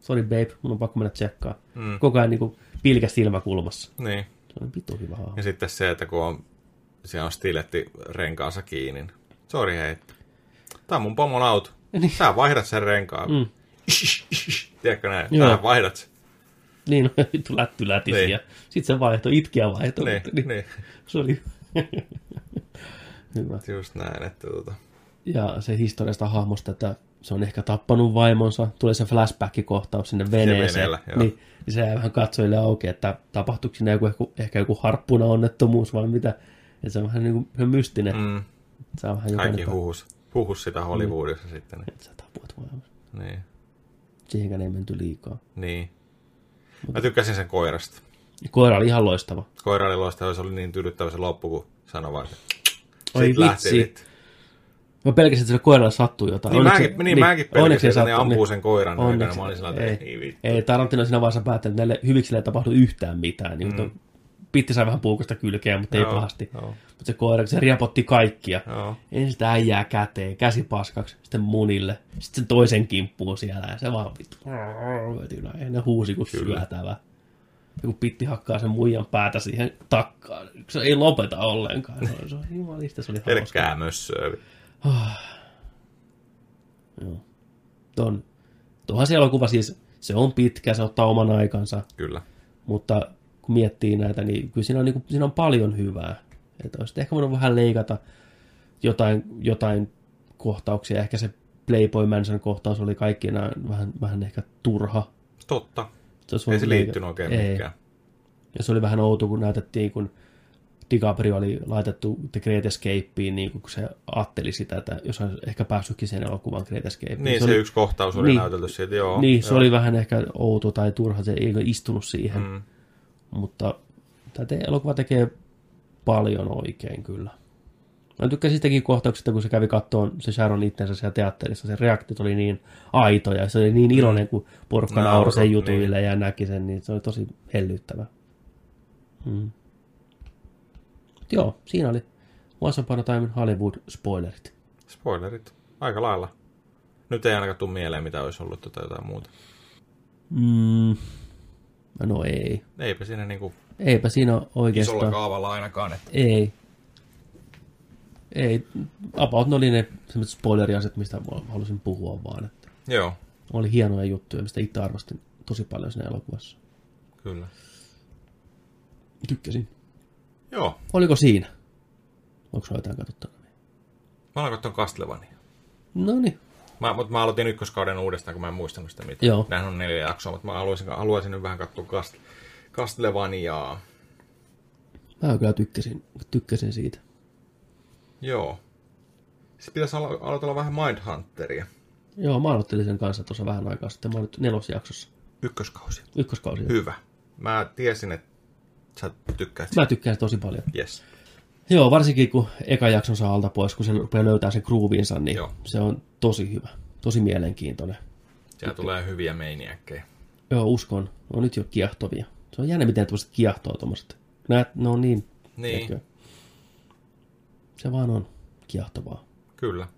sorry babe, mun on pakko mennä tsekkaa. Mm. Koko ajan niin kuin pilkä silmäkulmassa. Niin. Se oli vitu hyvä hahmo. Ja sitten se, että kun on, siellä on stiletti renkaansa kiinni. niin Sori hei. Tää on mun pomon auto. Niin. Sä vaihdat sen renkaan. Mm. Tiedätkö näin? Joo. Sä vaihdat sen. Niin, no, vittu lätty lätisi Niin. ja sitten se vaihtoi, itkiä vaihtoi. Niin, mutta niin, niin. Se oli hyvä. Just näin, että tota. Ja se historiasta hahmosta, että se on ehkä tappanut vaimonsa, tulee se flashback-kohtaus sinne veneeseen. veneellä, joo. niin, niin se jää vähän katsojille auki, että tapahtuiko siinä joku, ehkä, ehkä joku harppuna onnettomuus vai mitä. Että se on vähän niin kuin mystinen. Mm. Se on vähän kaikki huhus, huhus sitä Hollywoodissa mm. sitten. että sä tapuat vaimonsa. Niin. Siihenkään ei menty liikaa. niin. Mä tykkäsin sen koirasta. Koira oli ihan loistava. Koira oli loistava, se oli niin tyydyttävä se loppu, kun sanoi vaan, Oi lähti vitsi. vittu. Mä pelkäsin, että sille koiralle sattuu jotain. Niin, Onneksi- mäkin, niin, mäkin onneksi pelkäsin, että ne ampuu niin. sen koiran. Onneksi. Onneksi. Mä olin että ei, ei vittu. ei, Tarantino siinä vaiheessa päätteli, että näille hyviksille ei tapahdu yhtään mitään. Niin, mm. Pitti sai vähän puukosta kylkeä, mutta ei Joo, pahasti. joo. Mutta se koira, se riapotti kaikkia. Joo. Ensin sitä äijää käteen, käsi paskaksi, sitten munille, sitten sen toisen kimppuun siellä, ja se vaan vittu, ne huusi kuin syötävä. Ja kun pitti hakkaa sen muijan päätä siihen takkaan, se ei lopeta ollenkaan. Se on, se on jumalista, se oli hauska. Pelkkää mössöä. Joo. Ton, tuohan se elokuva siis, se on pitkä, se ottaa oman aikansa, Kyllä. mutta kun miettii näitä, niin kyllä siinä on, niin kuin, siinä on paljon hyvää. Että olisi ehkä voinut vähän leikata jotain, jotain kohtauksia. Ehkä se Playboy Mansion kohtaus oli kaikkina vähän, vähän ehkä turha. Totta. Se olisi Ei se liittynyt oikein Ei. mihinkään. Ja se oli vähän outo, kun näytettiin, kun DiCaprio oli laitettu The Great Escapeen, niin kun se ajatteli sitä, että jos olisi ehkä päässytkin sen elokuvan Great Escapeen. Niin, se, oli, yksi kohtaus oli Niin. näytelty siitä, joo. Niin, se joo. oli vähän ehkä outo tai turha, se ei ole istunut siihen. Mm. Mutta tämä te- elokuva tekee paljon oikein kyllä. Mä tykkäsin sitäkin kohtauksesta, kun se kävi kattoon se Sharon itsensä siellä teatterissa. Se reaktiot oli niin aitoja, se oli niin iloinen, kun porukka Nauroi, sen niin. jutuille ja näki sen, niin se oli tosi hellyttävä. Mm. Joo, siinä oli Once Upon a Time Hollywood spoilerit. Spoilerit. Aika lailla. Nyt ei ainakaan tule mieleen, mitä olisi ollut tai jotain muuta. Mm. No ei. Eipä siinä niinku Eipä siinä isolla oikeastaan. kaavalla ainakaan. Että... Ei. Ei. About ne oli ne sellaiset spoileriasiat, mistä halusin puhua vaan. Että Joo, oli hienoja juttuja, mistä itse arvostin tosi paljon siinä elokuvassa. kyllä. Tykkäsin. Joo, Oliko siinä? Onko sulla jotain katsottavaa? mä olen katsonut Castlevania. No niin. Mä, mutta mä aloitin ykköskauden uudestaan, kun mä en muistanut sitä mitään. Joo. Nämähän on neljä jaksoa, mutta mä haluaisin, haluaisin nyt vähän katsoa Cast, Castlevaniaa. Mä kyllä tykkäsin, tykkäsin siitä. Joo. Sitten pitäisi alo- aloitella vähän Mindhunteria. Joo, mä aloittelin sen kanssa tuossa vähän aikaa sitten. Mä nyt nelosjaksossa. Ykköskausi. Ykköskausi. Hyvä. Mä tiesin, että sä tykkäät. Mä tykkään tosi paljon. Yes. Joo, varsinkin kun eka jakson saa alta pois, kun se rupeaa löytää sen groovinsa, niin Joo. se on tosi hyvä. Tosi mielenkiintoinen. Siellä tulee hyviä meiniäkkejä. Joo, uskon. On nyt jo kiehtovia. Se on jännä, miten tuollaiset kiehtoo tuommoiset. Näet, ne on niin... Niin. tiedätkö, Se vaan on kiehtovaa. Kyllä.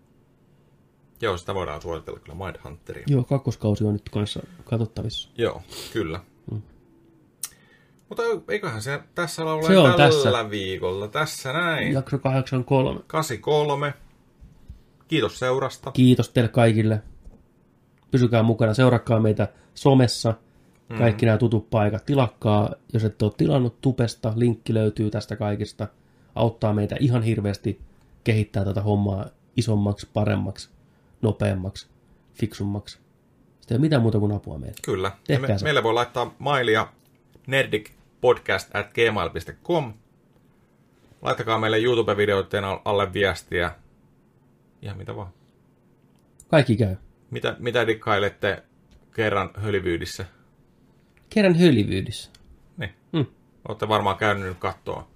Joo, sitä voidaan suositella kyllä Mindhunteria. Joo, kakkoskausi on nyt kanssa katsottavissa. Joo, kyllä. Mutta eiköhän se tässä ole Se on tällä tässä. viikolla. Tässä näin. Jakso 83. 83. Kiitos seurasta. Kiitos teille kaikille. Pysykää mukana, seurakkaa meitä somessa. Kaikki nämä tutut paikat. Tilakkaa, jos et ole tilannut tupesta. Linkki löytyy tästä kaikista. Auttaa meitä ihan hirveästi kehittää tätä hommaa isommaksi, paremmaksi, nopeammaksi, fiksummaksi. Sitten ei ole mitään muuta kuin apua meille. Kyllä. Me, meille voi laittaa mailia nerdicpodcast at gmail.com. Laittakaa meille YouTube-videoiden al- alle viestiä. Ihan mitä vaan. Kaikki käy. Mitä, mitä dikkailette kerran hölivyydissä? Kerran Hollywoodyssa. Niin. Mm. Olette varmaan käynyt nyt kattoo.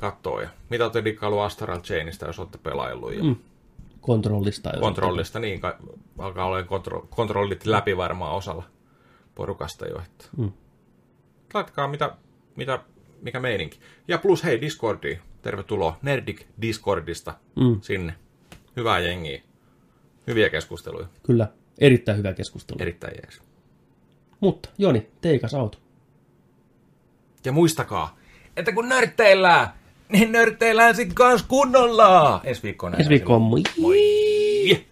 kattoo ja mitä olette dikkailu Astral Chainista, jos olette pelaillut ja Mm. Kontrollista. kontrollista, niin ka- alkaa olla kontro- kontrollit läpi varmaan osalla porukasta jo. Että. Mm. Laittakaa mitä, mitä, mikä meininki. Ja plus hei Discordiin, tervetuloa Nerdik Discordista Mm. sinne. Hyvää jengiä. Hyviä keskusteluja. Kyllä. Erittäin hyvä keskustelu. Erittäin jees. Mutta Joni, teikas auto. Ja muistakaa, että kun nörtteillään, niin nörtteillään sitten kanssa kunnolla. Ensi viikkoon Ensi viikkoon moi. Moi!